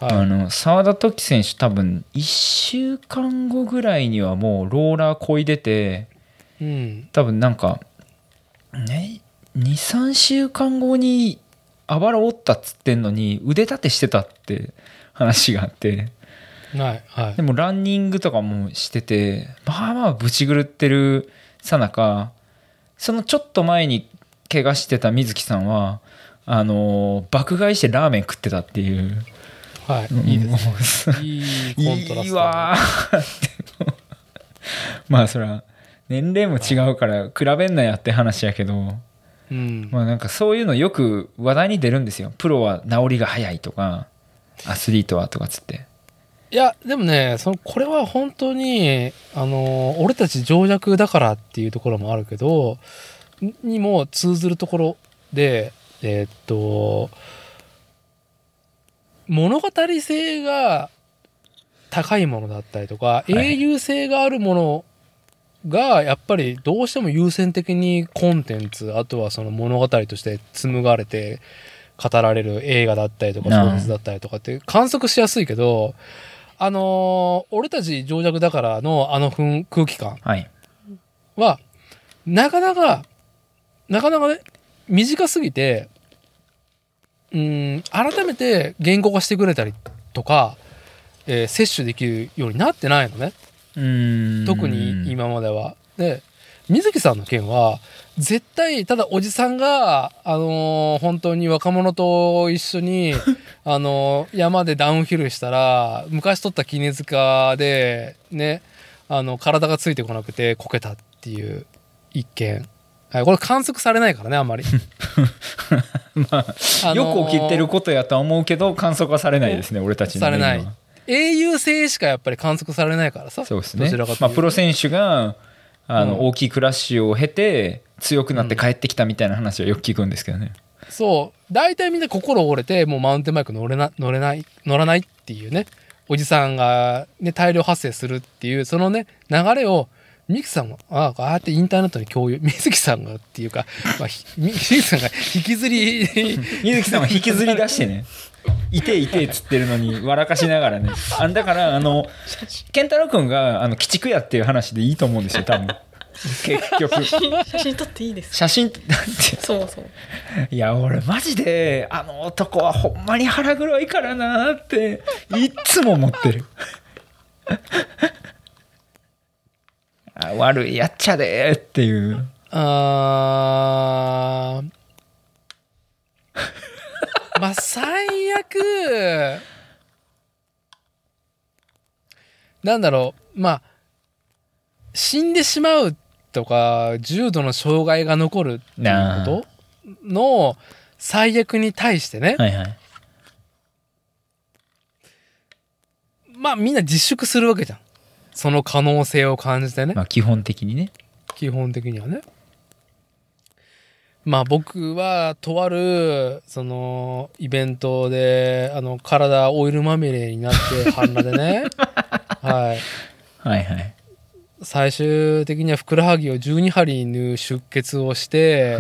はい。あの澤田時選手多分1週間後ぐらいにはもうローラーこいでてうん。多分なんかね23週間後にあばら折ったっつってんのに腕立てしてたって話があってはいはい。でもランニングとかもしててまあまあブチ狂ってるさなかそのちょっと前に怪我してた水木さんはあのー爆買いしてラーメン食ってたっていう。はい。いいですすね。いいコントラスト。いいわまあそれは年齢も違うから比べんなやって話やけど。うん。まあなんかそういうのよく話題に出るんですよ。プロは治りが早いとかアスリートはとかっつっていやでもねそのこれは本当にあの俺たち情弱だからっていうところもあるけどにも通ずるところでえーっと物語性が高いものだったりとか、い。英雄性があるものがやっぱりどうしても優先的にコンテンツあとはその物語として紡がれて語られる映画だったりとかうん小説だったりとかって観測しやすいけど、あのー俺たち情弱だからのあの雰空気感はい。はなかなかなかなかね短すぎてうん改めて言語化してくれたりとか、えー摂取できるようになってないのね。うーん。特に今までは。で水木さんの件は絶対ただおじさんが、あのー本当に若者と一緒に、[laughs] あのー山でダウンヒルしたら昔取った絹塚でねあの体がついてこなくてこけたっていう一件、はい、これ観測されないからねあんまり。[laughs] まああのーよく起きてることやとは思うけど観測はされないですね俺たちのされない。英雄性しかやっぱり観測されないからさそうですね。どちらかというと。まあ、プロ選手があの、うん。大きいクラッシュを経て強くなって帰ってきたみたいな話はよく聞くんですけどね、そう。大体みんな心折れてもうマウンテンバイク乗れな乗れない乗らないっていうね。おじさんが、ね、大量発生するっていうそのね流れをミキさんもああああやってインターネットに共有水木さんがっていうか、[laughs] まあ、ひ水木さんが引きずり [laughs] 水木さんは引きずり出してね。いていてっつってるのに笑かしながらね。あだからあの健太郎君があの鬼畜やっていう話でいいと思うんですよ多分。結局。写真写真撮っていいですか？写真だってそうそう。いや俺マジであの男はほんまに腹黒いからなっていっつも思ってるあ悪いやっちゃでーっていう。あー。[laughs] まあ最悪。なんだろう。まあ死んでしまうとか重度の障害が残るっていうことの最悪に対してね。はいはい。まあみんな自粛するわけじゃんその可能性を感じてね。まあ基本的にね。基本的にはね。まあ僕はとあるそのイベントであの体オイルまみれになって半裸でね、[laughs] はい、はいはい。最終的にはふくらはぎを12針縫う出血をして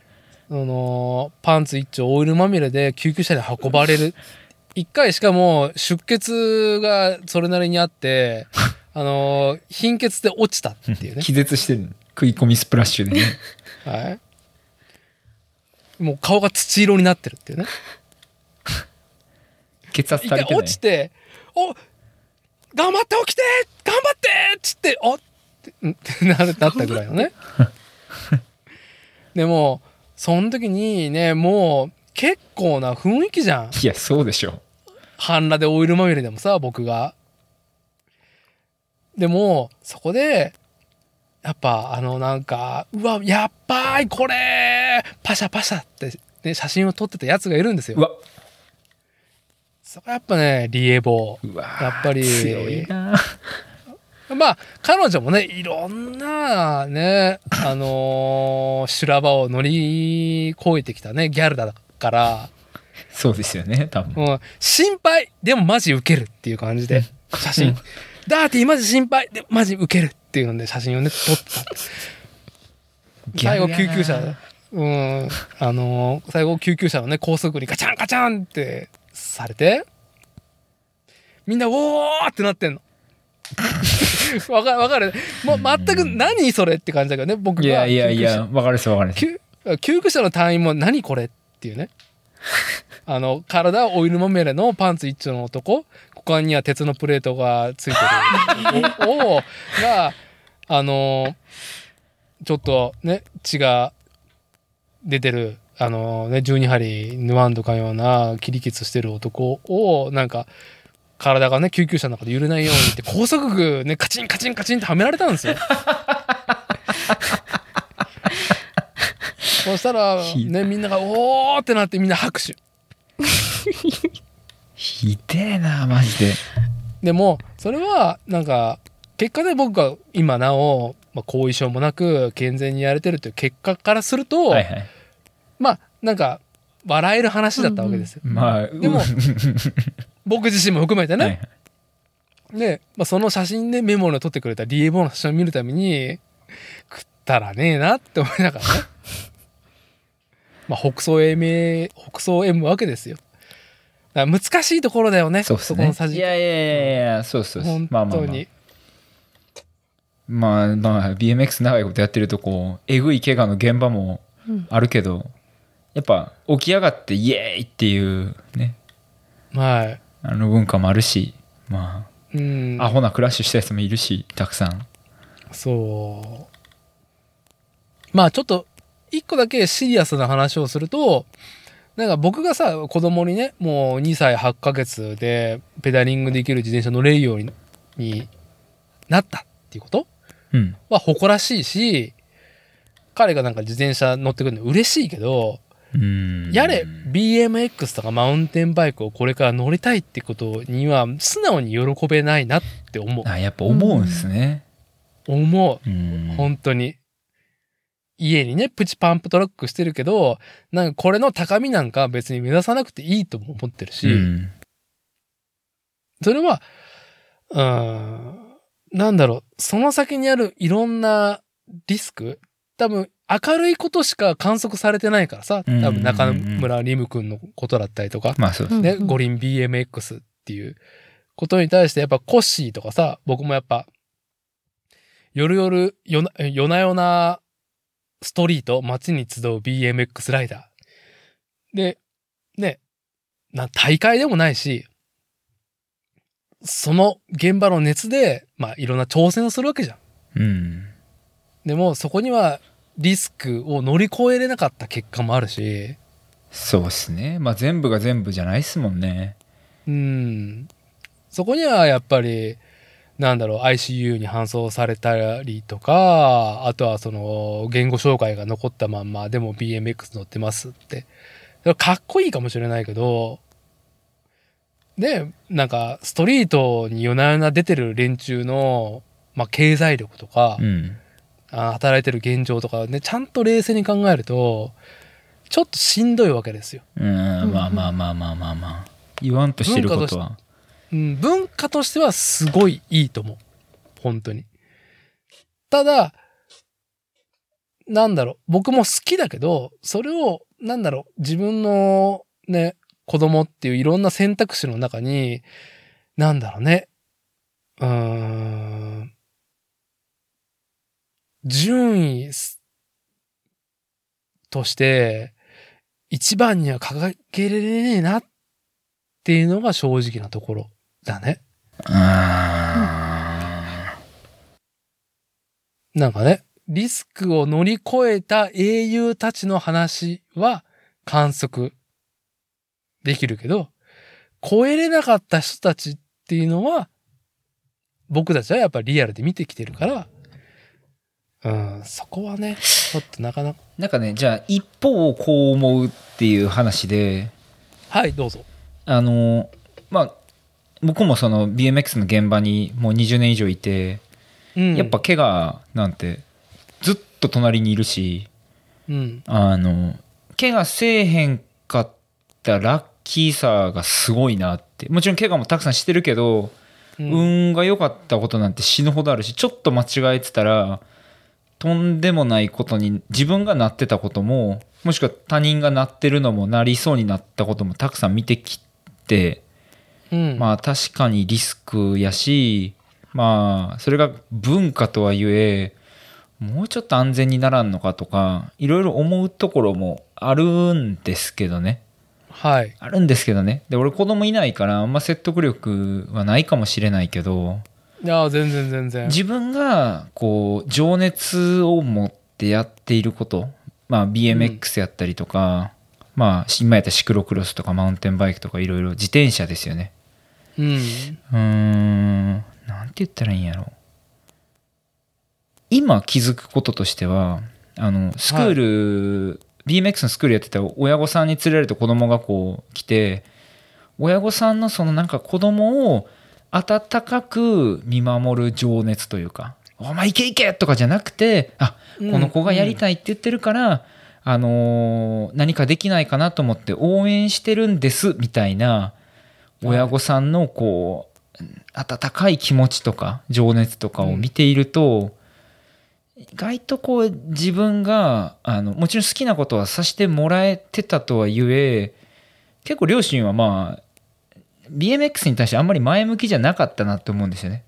[laughs] そのパンツ一丁オイルまみれで救急車で運ばれる。一回しかも出血がそれなりにあってあの貧血で落ちたっていうね気絶してる食い込みスプラッシュでね [laughs] はい。もう顔が土色になってるっていうね。[laughs] 血圧足りて落ちて、お頑張って起きて頑張ってっつって、おってななったぐらいのね。[laughs] でも、その時にね、もう結構な雰囲気じゃん。いやそうでしょ半裸でオイルまみれでもさ、僕が。でも、そこで、やっぱあのなんか、うわ、やっばい、これパシャパシャって、ね、写真を撮ってたやつがいるんですよ。うわ。そこやっぱね、リエボうわやっぱり強いな。ー。まあ、彼女もね、いろんなね、あのー修羅場を乗り越えてきたね、ギャルだから、そうですよね多分。うん、心配でもマジウケるっていう感じで写真 [laughs] ダーティーマジ心配。でもマジウケるっていうので写真をね撮ってた最後救急車でうんあのー最後救急車のね高速にガチャンガチャンってされてみんな「おー!」ってなってんの。[laughs] わかるわかる？もう全く何それって感じだけどね僕が。いやいやいやわかるっすわかるっす。救救急車の隊員も何これっていうね。あの体オイルまみれのパンツ一丁の男股間には鉄のプレートがついてる [laughs] をがあのちょっとね血が出てるあのね12針縫わんとかような切り傷してる男をなんか体がね救急車の中で揺れないようにって高速具ねカチンカチンカチンってはめられたんですよ。[laughs] そしたらひねみんなが「おー!」ってなってみんな拍手 [laughs] ひでえなマジで。でもそれはなんか結果で僕が今なお、まあ、後遺症もなく健全にやれてるという結果からすると、はいはい。まあなんか笑える話だったわけですよ、まあでも [laughs] 僕自身も含めてね、はいはい。で、まあ、その写真でメモを撮ってくれた DABO の写真を見るために食ったらねえなって思いながらね。[laughs] まあ北総 M 北総 M わけですよ難しいところだよねそうっすね。このさじ。いやいやいやいやそうそうそう本まあまあまあ。当に、まあまあ BMX 長いことやってるとこうえぐい怪我の現場もあるけど、やっぱ起き上がってイエーイっていうね。はい。あの文化もあるしまうん。あアホなクラッシュしたやつもいるしたくさん。そう。まあちょっと一個だけシリアスな話をするとなんか僕がさ子供にねもう2歳8ヶ月でペダリングできる自転車乗れるようにになったっていうこと？うん。は誇らしいし彼がなんか自転車乗ってくるの嬉しいけどうん。やれ BMX とかマウンテンバイクをこれから乗りたいってことには素直に喜べないなって思う。あやっぱ思うんすね。思う。うん。本当に。家にね、プチパンプトラックしてるけど、なんかこれの高みなんか別に目指さなくていいとも思ってるし、うん。それは、うーん、なんだろう、その先にあるいろんなリスク、多分明るいことしか観測されてないからさ、多分中村リム君のことだったりとか、まあそうですね、うん五輪 BMX っていうことに対して、やっぱコッシーとかさ、僕もやっぱ、夜々、夜な夜な夜なストリート、街に集う BMX ライダー。で、ね、な、大会でもないし、その現場の熱で、まあ、いろんな挑戦をするわけじゃん。うんでも、そこにはリスクを乗り越えれなかった結果もあるし、そうっすねまあ全部が全部じゃないっすもんねうん。そこにはやっぱり、なんだろう、ICU に搬送されたりとか、あとはその、言語障害が残ったまんま、でも BMX 乗ってますって。かっこいいかもしれないけど、で、なんか、ストリートに夜な夜な出てる連中の、まあ、経済力とか、うんあ働いてる現状とかね、ちゃんと冷静に考えると、ちょっとしんどいわけですよ。うんまあまあまあまあまあまあ言わんとしてることはうん、文化としてはすごいいいと思う。本当に。ただ、なんだろう、僕も好きだけど、それを、なんだろう、自分のね、子供っていういろんな選択肢の中に、なんだろうね、うーん、順位として、一番には掲げれねえなっていうのが正直なところ。だね。あなんかね、リスクを乗り越えた英雄たちの話は観測できるけど、超えれなかった人たちっていうのは、僕たちはやっぱりリアルで見てきてるから、うん、そこはね、ちょっとなかなか。ーなんかねじゃあ一方こう思うっていう話ではい、どうぞ。あのまあ僕もその BMX の現場にもう20年以上いて、うん。やっぱ、怪我なんてずっと隣にいるしうん。あの怪我せえへんかったラッキーさがすごいなってもちろん怪我もたくさんしてるけど、うん。運が良かったことなんて死ぬほどあるしちょっと間違えてたらとんでもないことに自分がなってたことももしくは他人がなってるのもなりそうになったこともたくさん見てきてうん、まあ確かにリスクやしまあそれが文化とはいえもうちょっと安全にならんのかとかいろいろ思うところもあるんですけどね。はい。あるんですけどね。で俺子供いないからあんま説得力はないかもしれないけどいや、全然全然。自分がこう情熱を持ってやっていること、まあ、BMX やったりとか、まあ今やったらシクロクロスとかマウンテンバイクとかいろいろ自転車ですよねうん。うーんなんて言ったらいいんやろ今気づくこととしてはあのスクール、BMX のスクールやってた親御さんに連れられて子供がこう来て親御さんのそのなんか子供を温かく見守る情熱というか「お前行け行け!」とかじゃなくて「あうんこの子がやりたいって言ってるから、あのー何かできないかなと思って応援してるんです」みたいな親御さんのこう温かい気持ちとか情熱とかを見ていると、意外とこう自分があのもちろん好きなことはさせてもらえてたとはいえ結構両親はまあ BMX に対してあんまり前向きじゃなかったなって思うんですよね。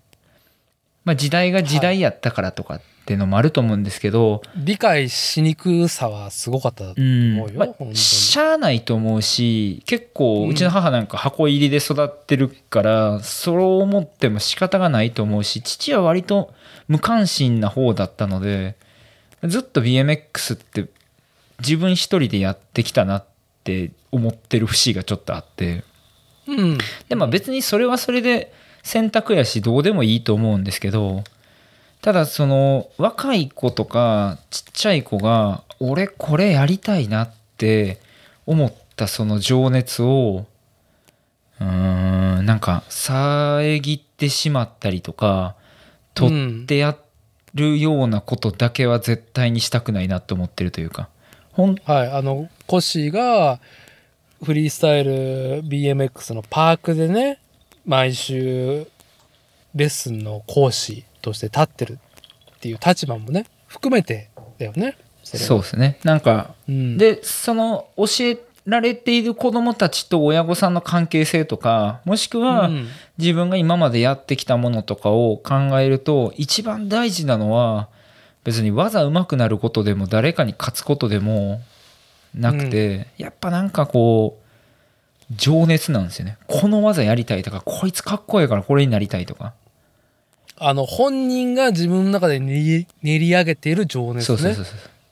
まあ、時代が時代やったからとかっていうのもあると思うんですけど、理解しにくさはすごかったとうん思うよ、まあ、本当に。しゃあないと思うし結構うんうちの母なんか箱入りで育ってるから、そう思っても仕方がないと思うし父は割と無関心な方だったのでずっと BMX って自分一人でやってきたなって思ってる節がちょっとあってうん。でまあ別にそれはそれで選択やしどうでもいいと思うんですけどただその若い子とかちっちゃい子が俺これやりたいなって思ったその情熱をうーんなんか遮ってしまったりとか取ってやるようなことだけは絶対にしたくないなって思ってるというか。ほんはい、あのコッシーがフリースタイル BMX のパークでね毎週レッスンの講師として立ってるっていう立場もね含めてだよね。そうですね。なんかうん、でその教えられている子どもたちと親御さんの関係性とかもしくはうん。自分が今までやってきたものとかを考えると一番大事なのは別に技上手くなることでも誰かに勝つことでもなくて、やっぱなんかこう情熱なんですよね。この技やりたいとかこいつかっこいいからこれになりたいとか、あの本人が自分の中で練り練り上げている情熱ね。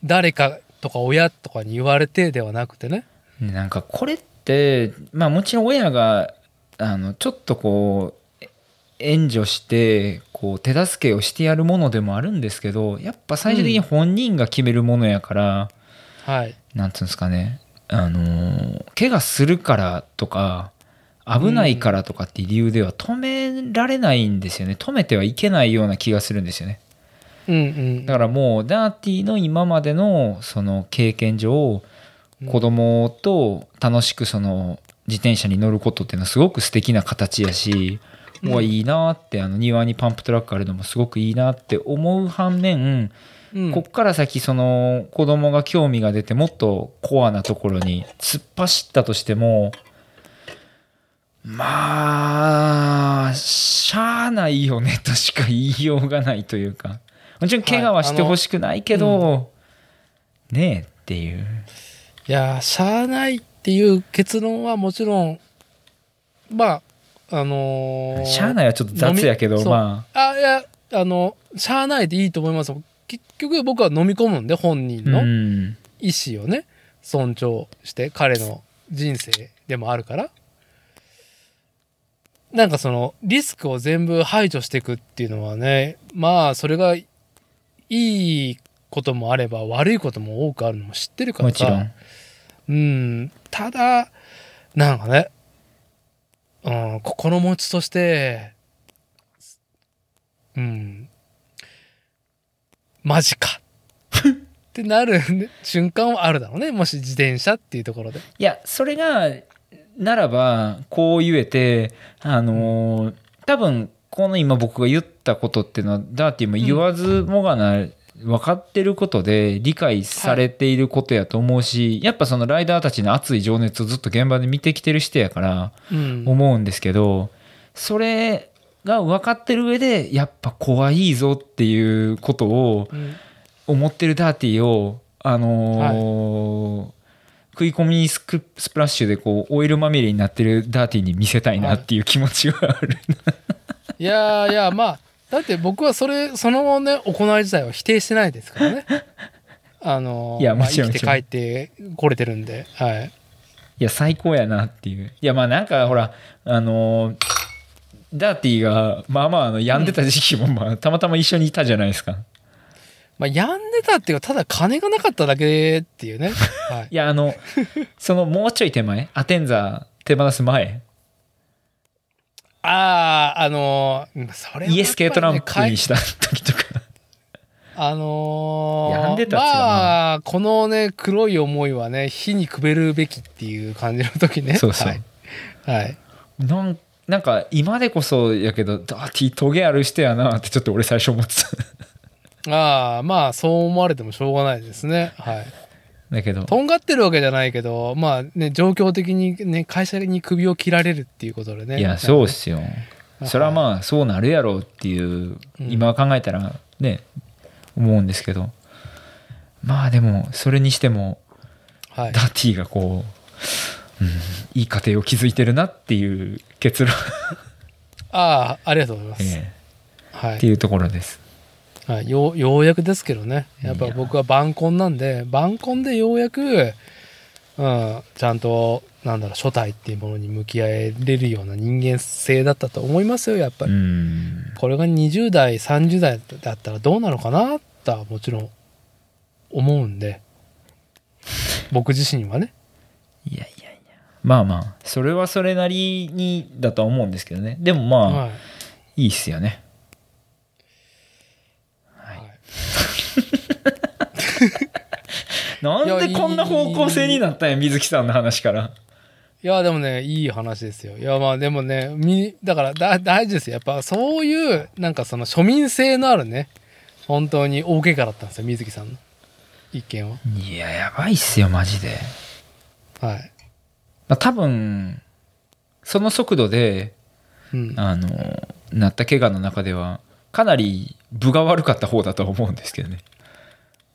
誰かとか親とかに言われてではなくてね。ねなんかこれってまあもちろん親があのちょっとこうえ援助してこう手助けをしてやるものでもあるんですけどやっぱ最終的に本人が決めるものやから、はい。なんつうんですかね。あのー怪我するからとか危ないからとかっていう理由では止められないんですよね。止めてはいけないような気がするんですよね。うんうん。だからもうダーティーの今までのその経験上子供と楽しくその自転車に乗ることっていうのはすごく素敵な形やし、うん。うわいいなってあの庭にパンプトラックあるのもすごくいいなって思う反面、うん。こっから先その子供が興味が出てもっとコアなところに突っ走ったとしてもまあしゃあないよねとしか言いようがないというか。もちろん怪我はしてほしくないけど、ねえっていう。いやーしゃあないっていう結論はもちろんまああのーしゃあないはちょっと雑やけどまあ。いやあのしゃあないでいいと思いますよ。結局僕は飲み込むんで本人あのうん。意思をね尊重して彼の人生でもあるからなんかそのリスクを全部排除していくっていうのはねまあそれがいいこともあれば悪いことも多くあるのも知ってるからさもちろんうん、ただ、なんかね、うん、心持ちとして、うん、マジか [laughs] ってなる瞬間はあるだろうね。もし自転車っていうところで。いやそれがならばこう言えてあのー多分この今僕が言ったことっていうのはダーティも言わずもがな分かってることで理解されていることやと思うし、やっぱそのライダーたちの熱い情熱をずっと現場で見てきてる人やからうん。思うんですけどそれが分かってる上でやっぱ怖いぞっていうことをうん思ってるダーティーをあのー食い込みにスプラッシュでこうオイルまみれになってるダーティーに見せたいなっていう気持ちがある、いやーいやまあだって僕はそれそのね行い自体は否定してないですからね。[laughs] あのーいやまあもちろん。生きて帰ってこれてるんで。はい。いや最高やなっていう。いやまあなんかほらあのーダーティーがまあまああの病んでた時期もまあたまたま一緒にいたじゃないですかまあ病んでたっていうかただ金がなかっただけっていうね。[laughs] はい。いやあのそのもうちょい手前アテンザ手放す前。あああのーそれねイエスケートランプにした時とか。あのー、病んでたっまあこのね黒い思いはね火にくべるべきっていう感じの時ね。そうそう。はい、はい。なんなんか今でこそやけどダーティートゲある人やなってちょっと俺最初思ってたああまあそう思われてもしょうがないですね。はい。だけど。とんがってるわけじゃないけどまあね状況的にね会社に首を切られるっていうことでね。いやそうっすよ。い。それはまあそうなるやろうっていううん。今考えたらね思うんですけど。まあでもそれにしてもはい。ダーティーがこう、うん、いい家庭を築いてるなっていう結論、ああありがとうございます、[laughs] えはい。えっていうところですはい、ようやくですけどね。やっぱ僕は晩婚なんで晩婚でようやく、うん、ちゃんとなんだろう初代っていうものに向き合えれるような人間性だったと思いますよやっぱうり、ん。これが20代30代だったらどうなのかなとはもちろん思うんで。僕自身はね。いやいやいや。まあまあそれはそれなりにだとは思うんですけどね。でもまあ、はい。いいっすよね [laughs] なんでこんな方向性になったんや水木さんの話から。いやでもねいい話ですよ。いやまあでもねみだからだ大事ですよ。やっぱそういうなんかその庶民性のあるね本当に大怪我だったんですよ水木さんの。一件は。いややばいっすよマジで、はい、まあ、多分その速度でうん、あのなった怪我の中ではかなり分が悪かった方だとは思うんですけどね。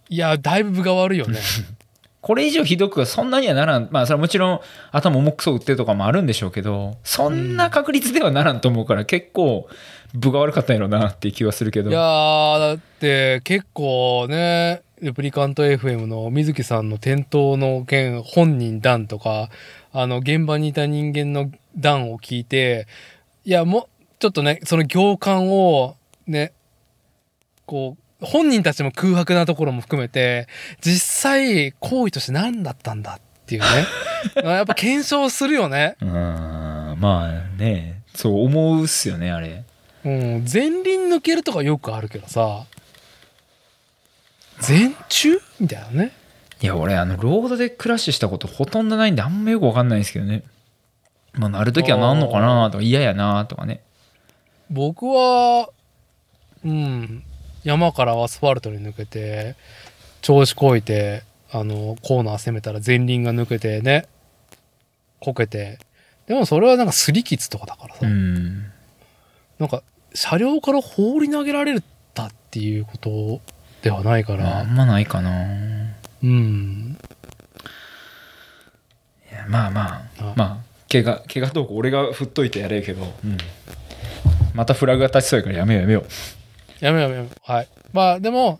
いやだいぶ分が悪いよね。[laughs] これ以上ひどくはそんなにはならん。まあそれはもちろん頭重くそ打ってとかもあるんでしょうけどそんな確率ではならんと思うから結構分が悪かったんやろうなっていう気はするけど。いやーだって結構ねレプリカント FM の水木さんの転倒の件本人談とかあの現場にいた人間の談を聞いていやもうちょっとねその行間をねこう本人たちも空白なところも含めて実際行為として何だったんだっていうね。[laughs] やっぱ検証するよね。うーんまあね。そう思うっすよねあれ。うん、前輪抜けるとかよくあるけどさ。前中？みたいなね。いや俺あのロードでクラッシュしたことほとんどないんであんまよくわかんないんですけどね。まあなるときはなんのかなとか嫌やなとかね。僕はうん山からアスファルトに抜けて調子こいてあのコーナー攻めたら前輪が抜けてねこけて。でもそれはなんかすり傷とかだからさ、うん。なんか車両から放り投げられたっていうことではないかまあんまないかな。うん。いやまあまああ。まあ怪我怪我どうこう俺が振っといてやれるけど、うん。またフラグが立ちそうやからやめようやめようやめやめよう。はい。まあでも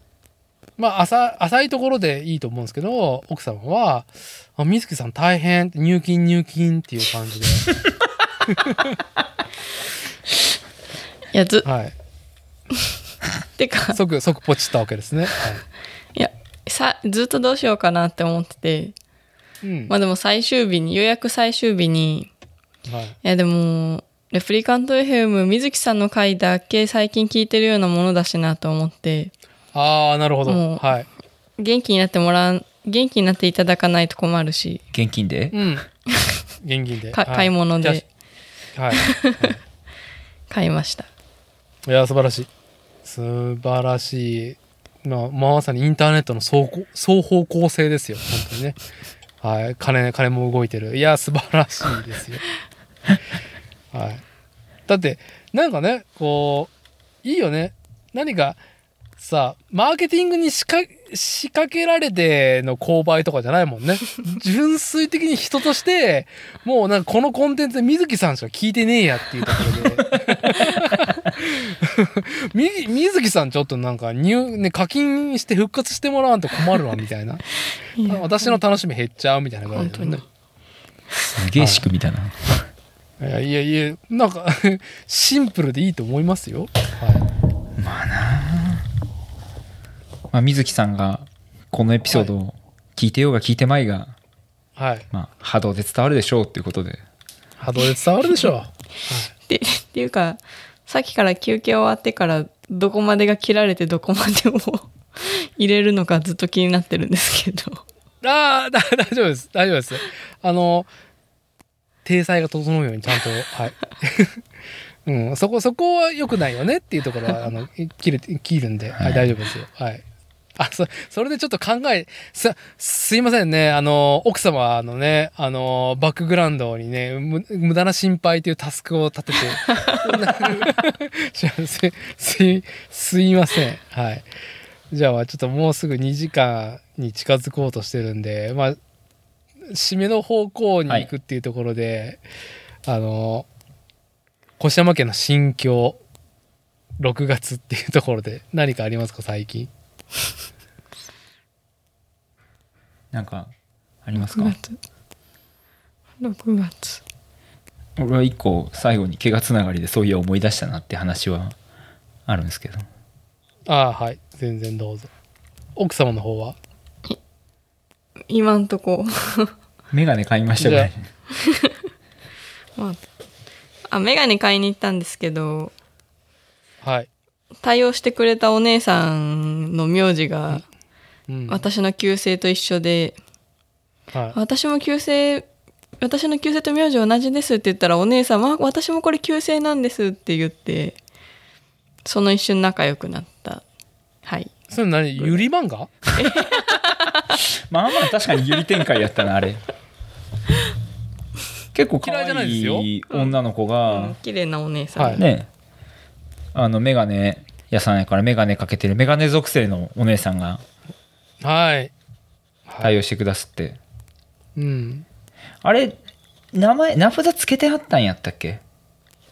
まあ浅浅いところでいいと思うんですけど奥様は「あ水木さん大変」入金入金っていう感じで。[laughs] いやずはい。[laughs] てか即即ポチったわけですね、はい。いやさずっとどうしようかなって思ってて。うん。まあでも最終日に予約最終日にはい、いやでもレプリカント FM 水木さんの回だけ最近聞いてるようなものだしなと思って。ああなるほど。はい。元気になってもらう元気になっていただかないと困るし。現金で？うん。現金で、[laughs] かはい。買い物で。じゃあはい。[laughs] 買いました。いや素晴らしい。素晴らしい。まあまさにインターネットの双方双方向性ですよ。本当にね。はい。金金も動いてる。いや素晴らしいですよ [laughs] はい。だってなんかねこういいよね。何かさマーケティングに仕掛仕掛けられての購買とかじゃないもんね。[laughs] 純粋的に人としてもうなんかこのコンテンツで水木さんしか聞いてねえやっていうところで。[laughs] み水木さんちょっとなんか入、ね、課金して復活してもらわんと困るわみたいな。いや私の楽しみ減っちゃうみたいなぐらいね。すげえ仕組みだな。いやいやいやなんか [laughs] シンプルでいいと思いますよ。はまあなまあ、水木さんがこのエピソードを聞いてようが聞いてまいが、い。はい。まあ、波動で伝わるでしょうっていうことで。波動で伝わるでしょう。でっていうかさっきから休憩終わってからどこまでが切られてどこまでを [laughs] 入れるのかずっと気になってるんですけどああ、だ [laughs] 大丈夫です。大丈夫です。あの、体裁が整うようにちゃんと、はい。[laughs] うん、そこ、そこは良くないよねっていうところは、[laughs] あの、切る、切るんで、はい、はい大丈夫ですよ。はい。あ、そ、それでちょっと考え、す、すいませんね。あの、奥様のね、あの、バックグラウンドにね、む無駄な心配というタスクを立てて、[laughs] す、すい、すいません。はい。じゃあ、ちょっともうすぐ2時間に近づこうとしてるんで、まあ、締めの方向に行くっていうところで、あの、越山家の心境、6月っていうところで何かありますか、最近？[laughs] なんか、ありますか？6月6月俺は一個最後に怪我つながりでそういや思い出したなって話はあるんですけど。ああ、はい。全然どうぞ。奥様の方は？今んとこメガネ買いましたぐらい。[laughs] まああメガネ買いに行ったんですけどはい。対応してくれたお姉さんの名字がうん。私の旧姓と一緒で、はい。私も旧姓私の旧姓と名字同じですって言ったらお姉さんは私もこれ旧姓なんですって言ってその一瞬仲良くなったはいそれ何ゆり漫画？[laughs] まあまあ確かにゆり展開やったな、あれ。[laughs] 結構可嫌いじゃないですよ愛い女の子うんが、綺麗なお姉さん、はいね、あの、メガネ屋さんやからメガネかけてるメガネ属性のお姉さんがはい。はい。対応してくださって。うん。あれ、名前、名札つけてはったんやったっけ？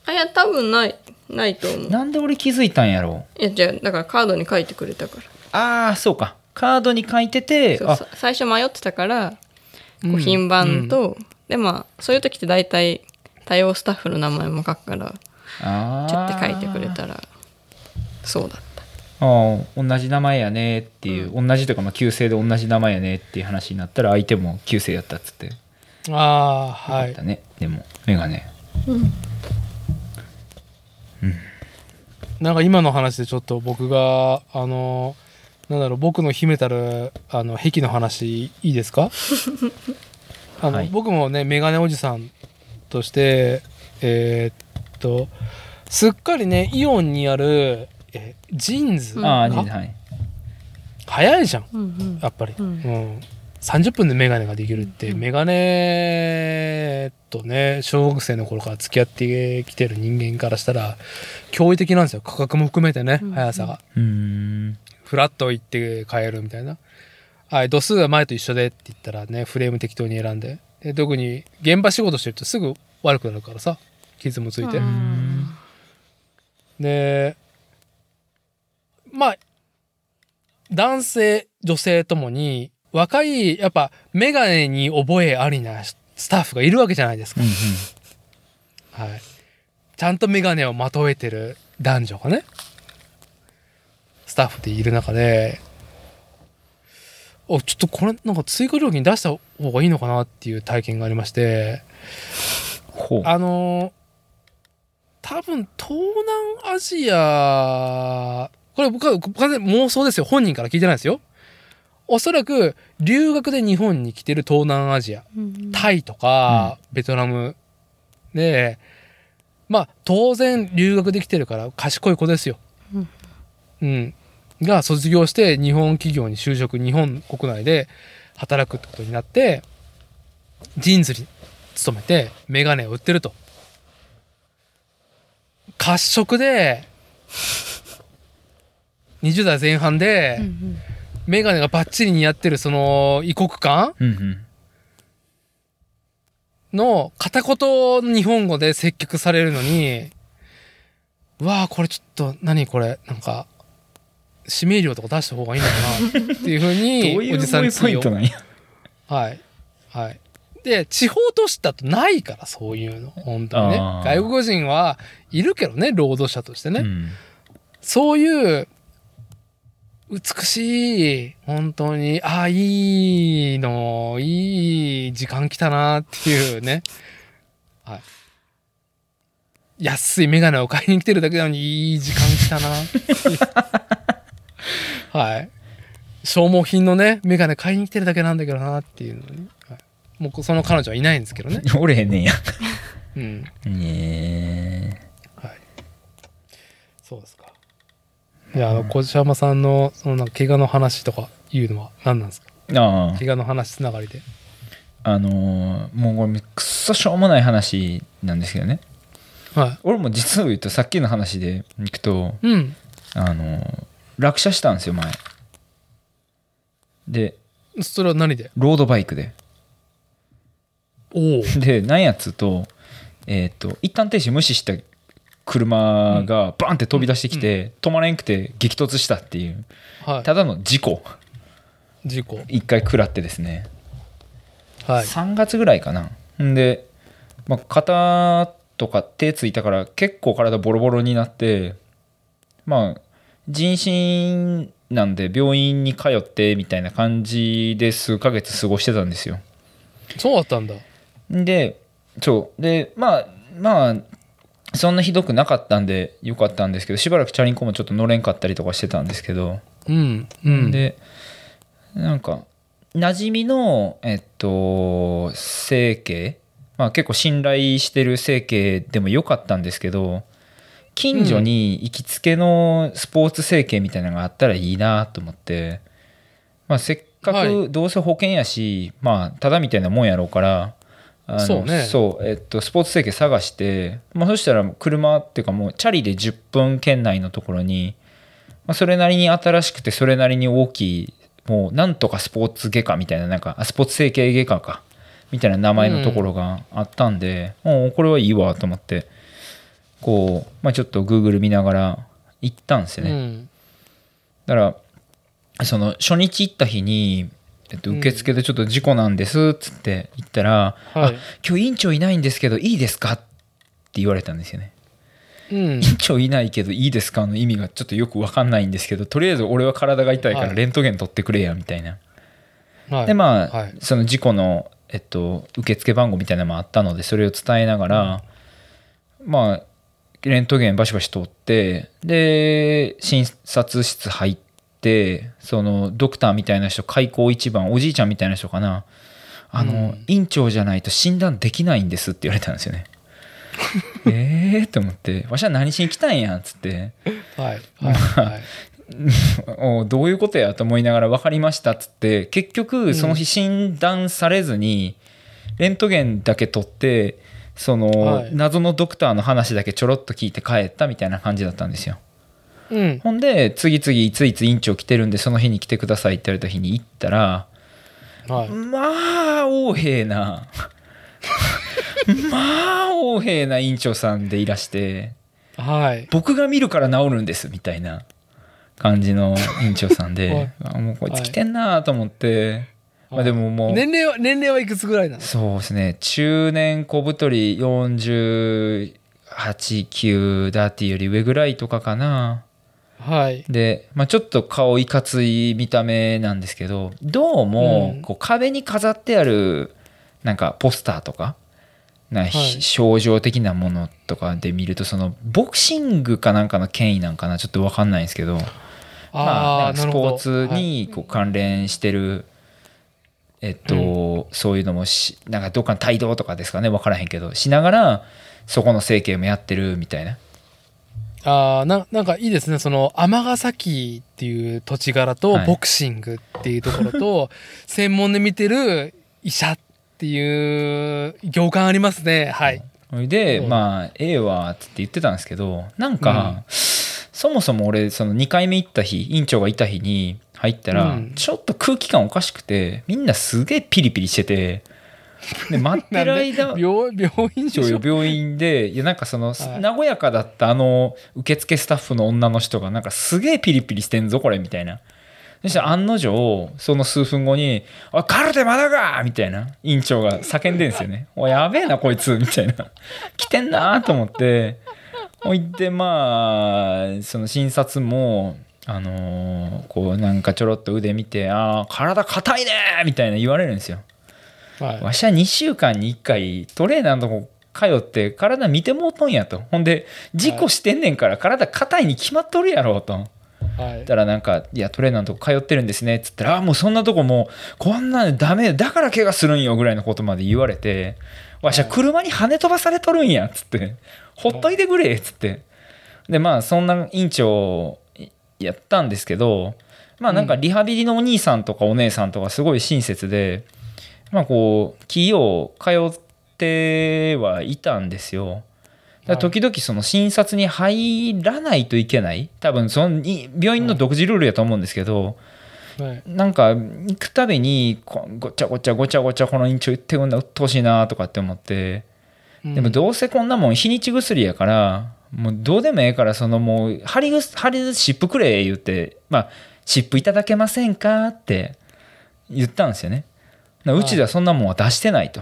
あいや多分ないないと思う。なんで俺気づいたんやろ？いやじゃあだからカードに書いてくれたから。ああ、そうか。カードに書いてて、あそう。さ最初迷ってたからこうんう品番と、でまあそういう時って大体対応スタッフの名前も書くからあちょって書いてくれたらそうだった。ああ同じ名前やねっていう、同じというかまあ旧姓で同じ名前やねっていう話になったら相手も旧姓やったっつって。よああ、はい。かった。ね、でもメガネなんか今の話でちょっと僕が、あの、なんだろう、僕の秘めたる、あの、癖の話、いいですか？[laughs] あの、はい。僕もね、メガネおじさんとして、えーっと、すっかりね、イオンにある、えジーンズうん。あはい。早いじゃん、うんうん。やっぱり。ううんん。30分でメガネができるって、うんメガネとね、小学生の頃から付き合ってきてる人間からしたら、驚異的なんですよ。価格も含めてねうん、速さが。うーんフラッと行って買えるみたいな。はい、度数は前と一緒でって言ったらね、フレーム適当に選んで。で特に現場仕事してるとすぐ悪くなるからさ、傷もついて。うんで、まあ、男性、女性ともに、若い、やっぱ、メガネに覚えありなスタッフがいるわけじゃないですかうん。うんはい。ちゃんとメガネをまとえてる男女がね、スタッフでいる中で、お、ちょっとこれなんか追加料金出した方がいいのかなっていう体験がありまして、あのー多分東南アジア、これ僕は完全に妄想ですよ。本人から聞いてないですよ。おそらく留学で日本に来てる東南アジア、うんタイとか、ベトナムで、まあ当然留学できてるから賢い子ですよ。うんうん。が卒業して日本企業に就職、日本国内で働くってことになって、ジーンズに勤めてメガネを売ってると。褐色で [laughs] 20代前半で、うんうん眼鏡がバッチリ似合ってるその異国感？うんうんの片言の日本語で接客されるのにうわあこれちょっと何これ？なんか指名料とか出した方がいいのかなっていうふうに [laughs] おじさんにポイントなんや？はいはい。で地方都市だとないからそういうの。本当にね。外国人はいるけどね労働者としてね、うん。そういう美しい本当にああいいのいい時間来たなっていうね。[laughs] はい。安い眼鏡を買いに来てるだけなのにいい時間来たな [laughs] はい。消耗品のね眼鏡買いに来てるだけなんだけどなっていうのに、はい、もうその彼女はいないんですけどね。[laughs] おれへんねんや。うん。ねはい。そうですかいやあの小島さんのそのなんか怪我の話とかいうのは何なんですか？えああ。怪我の話つながりで。あのーもうこれくっそしょうもない話なんですけどね。は俺も実を言うとさっきの話でいくというん。あのー落車したんですよ前。でそれは何で？ロードバイクで。おおで何やっつうとえっ、と一旦停止無視した車がバンって飛び出してきて、止まれんくて激突したっていう。はい。ただの事故。事故。一回食らってですね。はい。3月ぐらいかな。んで、まあ、肩とか手ついたから結構体ボロボロになってまあ人身なんで病院に通ってみたいな感じで数ヶ月過ごしてたんですよ。そうだったんだ。でそう。でまあまあそんなひどくなかったんでよかったんですけどしばらくチャリンコもちょっと乗れんかったりとかしてたんですけど。うんうん。でなんか馴染みのえっと整形まあ結構信頼してる整形でもよかったんですけど近所に行きつけのスポーツ整形みたいなのがあったらいいなと思って、まあ、せっかはくどうせ保険やし、まあただみたいなもんやろうからそうね。そうえっと、スポーツ整形探して、まあ、そしたら車っていうかもうチャリで10分圏内のところにまあ、それなりに新しくてそれなりに大きいもうなんとかスポーツ外科みたいななんかあスポーツ整形外科かみたいな名前のところがあったんで、もうこれはいいわと思ってこう、まあ、ちょっと Google 見ながら行ったんですよね、うん。だからその初日行った日に、えっと、受付でちょっと事故なんですっつって言ったら「はい。あ今日院長いないんですけどいいですか?」って言われたんですよね。うん。院長いないけどいいですかの意味がちょっとよく分かんないんですけどとりあえず俺は体が痛いかはい。らレントゲン取ってくれやみたいな、はい。でまあ、はい。その事故の、えっと、受付番号みたいなのもあったのでそれを伝えながら、まあレントゲンバシバシ取ってで診察室入ってそのドクターみたいな人開口一番おじいちゃんみたいな人かな。あの、うん。院長じゃないと診断できないんですって言われたんですよね。[laughs] ええと思って。わしは何しに来たんやっつって。はいはいはい。[laughs] おどういうことやと思いながら分かりましたっつって。結局その日診断されずにレントゲンだけ取ってそのはい。謎のドクターの話だけちょろっと聞いて帰ったみたいな感じだったんですようん。ほんで次々いついつ院長来てるんでその日に来てくださいって言われた日に行ったらはい。まあ横柄な [laughs] まあ横柄な院長さんでいらしてはい。僕が見るから治るんですみたいな感じの院長さんで [laughs] あもうこいつ来てんなと思って、まあ、でももう、年齢は年齢はいくつぐらいなの？そうですね中年小太り489だっていうより上ぐらいとかかなはい。で、まあ、ちょっと顔いかつい見た目なんですけどどうもうん。こう壁に飾ってあるなんかポスターとかなはい。症状的なものとかで見るとそのボクシングかなんかの権威なんかなちょっと分かんないんですけどまあ、スポーツにこう関連してる、えっと、そういうのもしなんかどっかの帯同とかですかね分からへんけどしながらそこの整形もやってるみたいなあーななんかいいですねその尼崎っていう土地柄とはい。ボクシングっていうところと、[laughs] 専門で見てる医者っていう行間ありますね。はい。で、う。んまあええわっつって言ってたんですけどなんか、そもそも俺その2回目行った日院長がいた日に入ったら、うん。ちょっと空気感おかしくてみんなすげえピリピリしててで待って [laughs] る間病病院でしょ？病院で。いやなんかその、はい。和やかだったあの受付スタッフの女の人がなんかすげえピリピリしてんぞこれみたいな。そしたら案の定その数分後に「おいカルテまだか!」みたいな院長が叫んでんすよね「[laughs] おいやべえなこいつ」みたいな。来てんなと思って。ほいでまあその診察もあのーこうなんかちょろっと腕見て「ああ体硬いね!」みたいな言われるんですよはい。わしは2週間に1回トレーナーのとこ通って体見てもうとんやと。ほんで事故してんねんから体硬いに決まっとるやろと。はい。たらなんか「いやトレーナーのとこ通ってるんですね」っつったら「あもうそんなとこもうこんなんダメだから怪我するんよ」ぐらいのことまで言われてわしは車に跳ね飛ばされとるんやっつって「ほっといてくれ」っつって。でまあそんな院長やったんですけどまあなんかリハビリのお兄さんとかお姉さんとかすごい親切でまあこう企業通ってはいたんですよ。だ時々その診察に入らないといけない。多分そのい病院の独自ルールやと思うんですけど、はい。なんか行くたびにこごちゃごちゃごちゃごちゃこの院長言ってくんなうっとうしいなとかって思って。でもどうせこんなもん日にち薬やからもうどうでもええからそのもう貼りぐ貼り湿布くれ言ってまあ湿布いただけませんかって言ったんですよねうちではそんなもんは出してないと。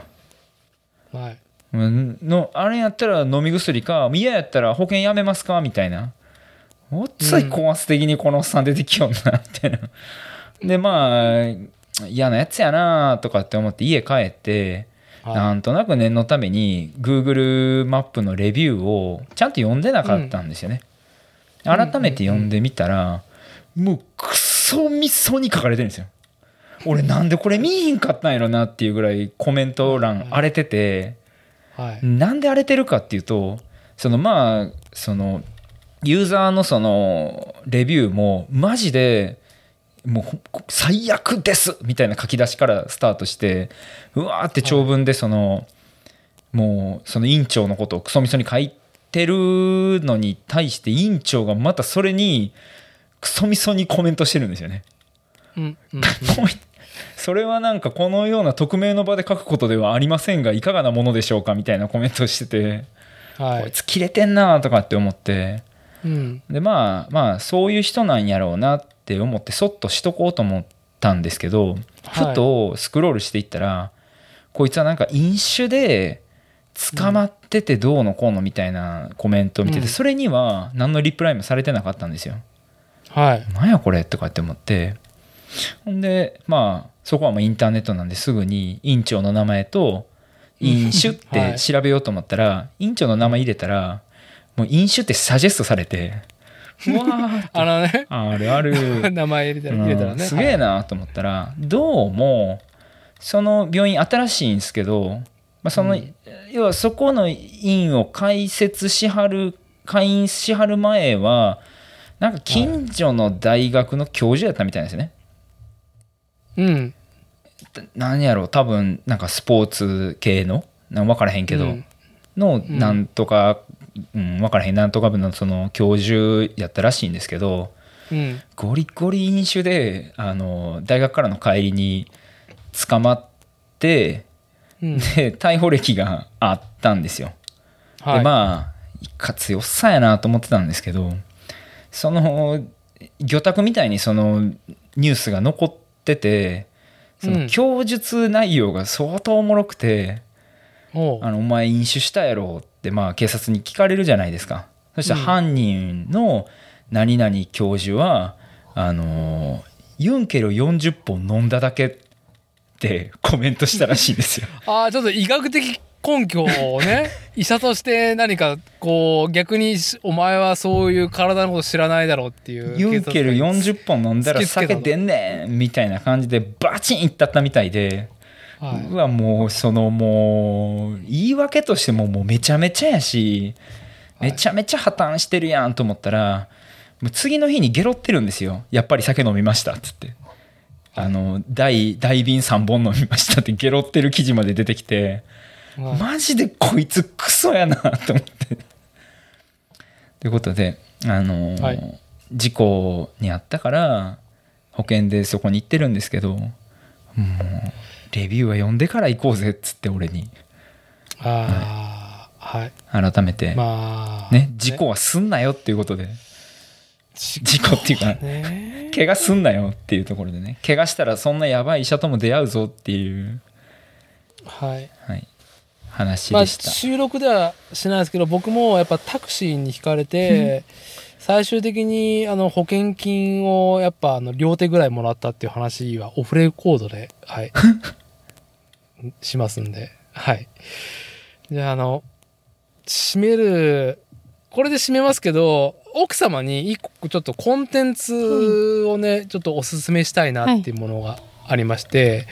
はい。うんのあれやったら飲み薬か嫌やったら保険やめますかみたいな。おっつい高圧的にこのおっさん出てきよんなみたいな。でまあ嫌なやつやなとかって思って家帰ってなはんとなく念のために Google マップのレビューをちゃんと読んでなかったんですよね、改めて読んでみたらもうクソみそに書かれてるんですよ俺なんでこれ見えへんかったんやろなっていうぐらいコメント欄荒れてて、いはい。なんで荒れてるかっていうとそのまあそのユーザーのそのレビューもマジでもうほ最悪です！みたいな書き出しからスタートしてうわーって長文でその、もうその院長のことをクソみそに書いてるのに対して院長がまたそれにクソみそにコメントしてるんですよね。うんうんもう [laughs] それはなんかこのような匿名の場で書くことではありませんがいかがなものでしょうかみたいなコメントをしてて、はい。こいつ切れてんなとかって思って。うん。でまあまあそういう人なんやろうなって思ってそっとしとこうと思ったんですけど、はい。ふとスクロールしていったらこいつはなんか飲酒で捕まっててどうのこうのみたいなコメントを見てて、うん。それには何のリプライもされてなかったんですよ。はい。なんやこれとかって思ってほんでまあそこはもうインターネットなんですぐに院長の名前と飲酒っ [laughs] はい。て調べようと思ったら、院長の名前入れたらもう飲酒ってサジェストされてうわー [laughs] あのね。あるある。[laughs] 名前入れたら入れたらね。うんすげえなと思ったらどうもその病院新しいんですけど、まあ、その、うん。要はそこの院を開設しはる開院しはる前はなんか近所の大学の教授やったみたいですね。うん。何やろう多分なんかスポーツ系のなん分からへんけど、うん。のなんとか、うん分からへん。なんとか部のその教授やったらしいんですけどうん。ゴリゴリ飲酒であの大学からの帰りに捕まってうん。で逮捕歴があったんですよ。はい。でまあいかつよっさやなと思ってたんですけどその魚拓みたいにそのニュースが残っててそうんの供述内容が相当おもろくておう「あのお前飲酒したやろ」ってまあ警察に聞かれるじゃないですか。そしたらうん犯人の何々教授はあのユンケル40本飲んだだけってコメントしたらしいんですよ。[laughs] ああちょっと医学的根拠をね [laughs] 医者として何かこう逆にしお前はそういう体のこと知らないだろうっていうユンケル警察40本飲んだら酒出んねんみたいな感じでバチンいったったみたいで、がはい。うわもうそのもう言い訳としてももうめちゃめちゃやしはいめちゃめちゃ破綻してるやんと思ったらもう次の日にゲロってるんですよ。やっぱり酒飲みましたっつって。あの大大瓶3本飲みましたってゲロってる記事まで出てきて。はいマジでこいつクソやなと思って。ということで、あのーはい。事故にあったから保険でそこに行ってるんですけどもうレビューは読んでから行こうぜっつって俺に。ああはい。改めて、まあね事故はすんなよっていうことで。事故っていうかね怪我すんなよっていうところでね。怪我したらそんなやばい医者とも出会うぞっていう、はいはい、話まあでした、収録ではしないですけど僕もやっぱタクシーにひかれて [laughs] 最終的にあの保険金をやっぱあの両手ぐらいもらったっていう話はオフレコードではい。[laughs] しますんではい。じゃああの締めるこれで締めますけど奥様に一個ちょっとコンテンツをね、ちょっとおすすめしたいなっていうものがありまして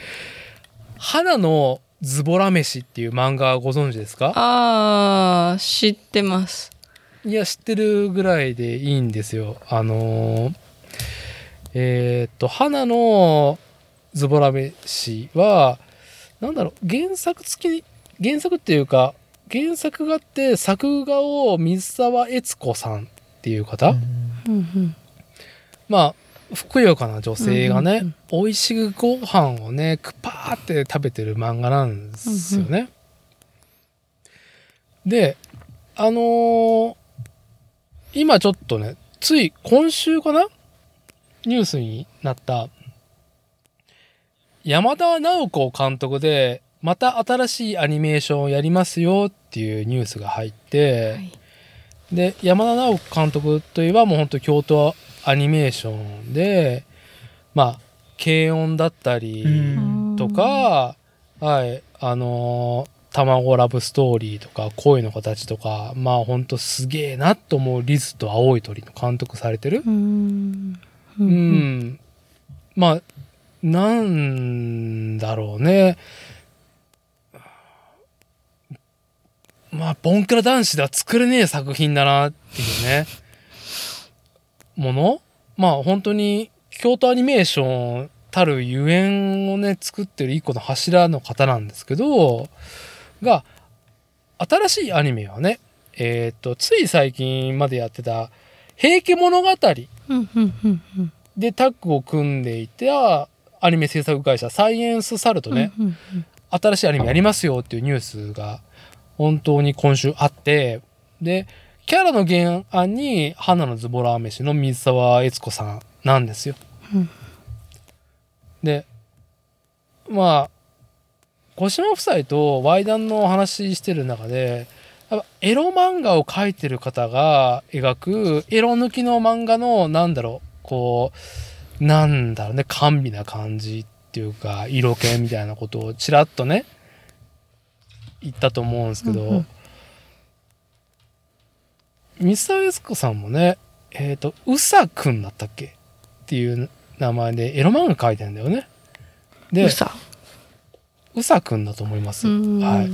「花のズボラ飯」っていう漫画ご存知ですか？ああ知ってます。いや知ってるぐらいでいいんですよ。あのーえーっと花のズボラ飯はなんだろう原作付き原作っていうか原作があって作画を水沢悦子さんっていう方、うんうん。まあふくよかな女性がね、うんうん美味しくご飯をねくぱーって食べてる漫画なんですよね。であのー今ちょっとねつい今週かな？ニュースになった山田直子監督でまた新しいアニメーションをやりますよっていうニュースが入って、はい。で山田直子監督といえばもう本当京都アニメーションでまあ軽音だったりうん。とか、はいあのー卵ラブストーリーとか恋の形とかまあほんとすげえなと思うリズと青い鳥の監督されてる。うん。ううんん、まあなんだろうね。まあボンクラ男子では作れねえ作品だなっていうねもの？まあ本当に京都アニメーションたるゆえんをね作ってる一個の柱の方なんですけどが新しいアニメはねえっ、とつい最近までやってた「平家物語」でタッグを組んでいたアニメ制作会社サイエンスサルとね、新しいアニメやりますよっていうニュースが本当に今週あってでキャラの原案に花のズボラ飯の水沢悦子さんなんですよ。うんでまあ小島夫妻とワイダンのお話ししてる中でやっぱエロ漫画を描いてる方が描くエロ抜きの漫画のなんだろうこうなんだろうね甘美な感じっていうか色気みたいなことをちらっとね言ったと思うんですけど、うんうん水沢悦子さんもねえっ、とうさくんだったっけ？っていう名前でエロ漫画描いてんだよね。でうさ？うさくんだと思います。うんはい。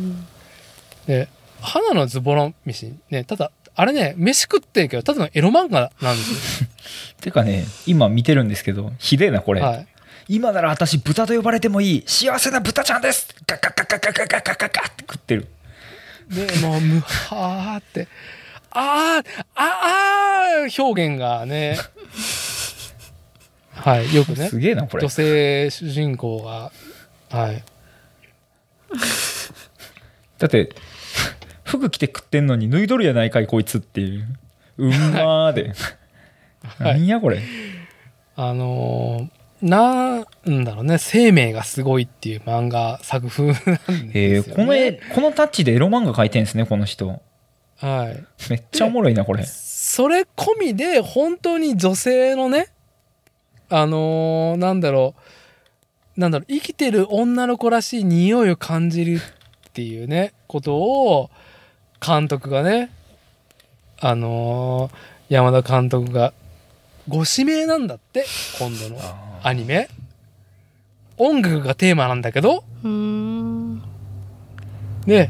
で花のズボラ飯ねただあれね飯食ってるけどただのエロ漫画なんです [laughs] てかね今見てるんですけどひでえなこれ、よ。はい。今なら私豚と呼ばれてもいい幸せな豚ちゃんですガッガッガッガッガッガッガッガッガッガッって食ってるでもうむはーってあーああー表現がね。[laughs] はいよくね。すげえなこれ。女性主人公が。はい。[laughs] だって服着て食ってんのに脱いどるやないかいこいつっていう。うんまーで、[laughs] はい。なんやこれ。あのーなんだろうね。生命がすごいっていう漫画作風なんですよ、ね。えーこの絵このタッチでエロ漫画描いてんですねこの人はい。めっちゃおもろいなこれ。それ込みで本当に女性のねあのーなんだろうなんだろう生きてる女の子らしい匂いを感じるっていうねことを監督がねあのー山田監督がご指名なんだって今度のアニメ。音楽がテーマなんだけど。うん。で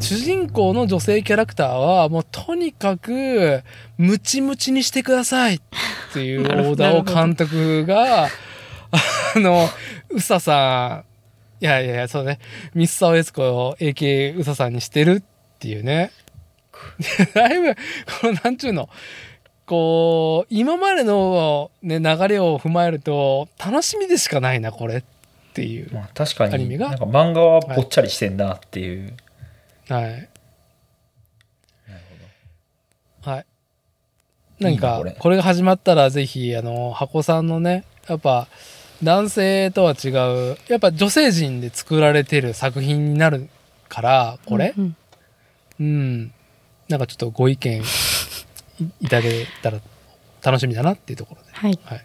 主人公の女性キャラクターはもうとにかくムチムチにしてくださいっていうオーダーを監督があのうささんいやいやいや、そうね。ミスサオエツコを AK ウサさんにしてるっていうね。[laughs] だいぶ、このなんちゅうの、こう、今までの、ね、流れを踏まえると、楽しみでしかないな、これっていう。まあ確かにアニメがなんか漫画はぽっちゃりしてんなっていう、はい。なるはい。何かいいなこれ。これが始まったらぜひあの箱さんのねやっぱ男性とは違うやっぱ女性陣で作られてる作品になるからこれ。うん。うん、なんかちょっとご意見いいただけたら楽しみだなっていうところで。はい。はい、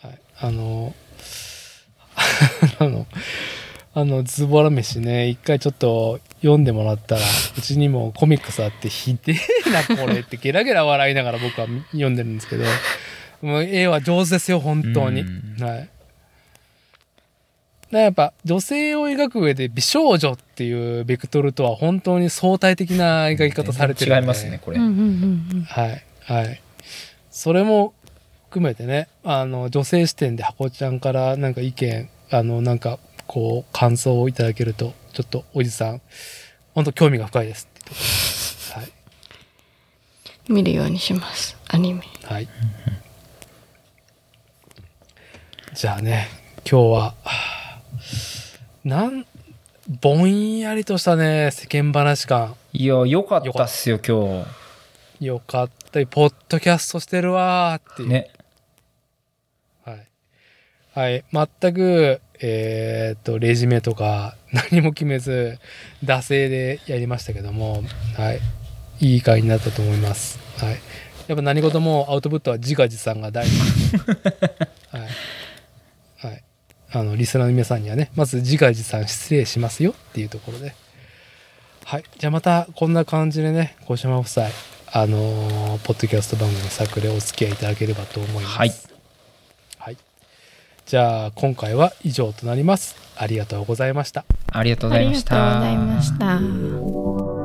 はい、あの [laughs] あのあのズボラ飯ね一回ちょっと読んでもらったら [laughs] うちにもコミックスあってひでえなこれってゲラゲラ笑いながら僕は読んでるんですけどもう絵は上手ですよ本当に、うん。はい。だやっぱ女性を描く上で美少女っていうベクトルとは本当に相対的な描き方されてる違いますねこれ。はいはい。それも含めてねあの女性視点でハコちゃんからなんか意見あのなんかこう感想をいただけるとちょっとおじさん本当興味が深いですっていうところですはい見るようにしますアニメはい。じゃあね、今日は、はあなん、ぼんやりとしたね、世間話感。いやよかったっすよ今よかった。ポッドキャストしてるわーっていう。日ねはい。はい。全く、えーっと、レジュメとか [laughs] 何も決めず、惰性でやりましたけども、はい。いい回になったと思います。はい。やっぱ何事もアウトプットは自画自賛が大事。[laughs] はい。はい。あの、リスナーの皆さんにはね、まず自画自賛失礼しますよっていうところで。はい。じゃあまたこんな感じでね、小島夫妻、あのーポッドキャスト番組作例お付き合いいただければと思います。はい。はい。じゃあ今回は以上となります。ありがとうございました。ありがとうごありがとうございましたざいました。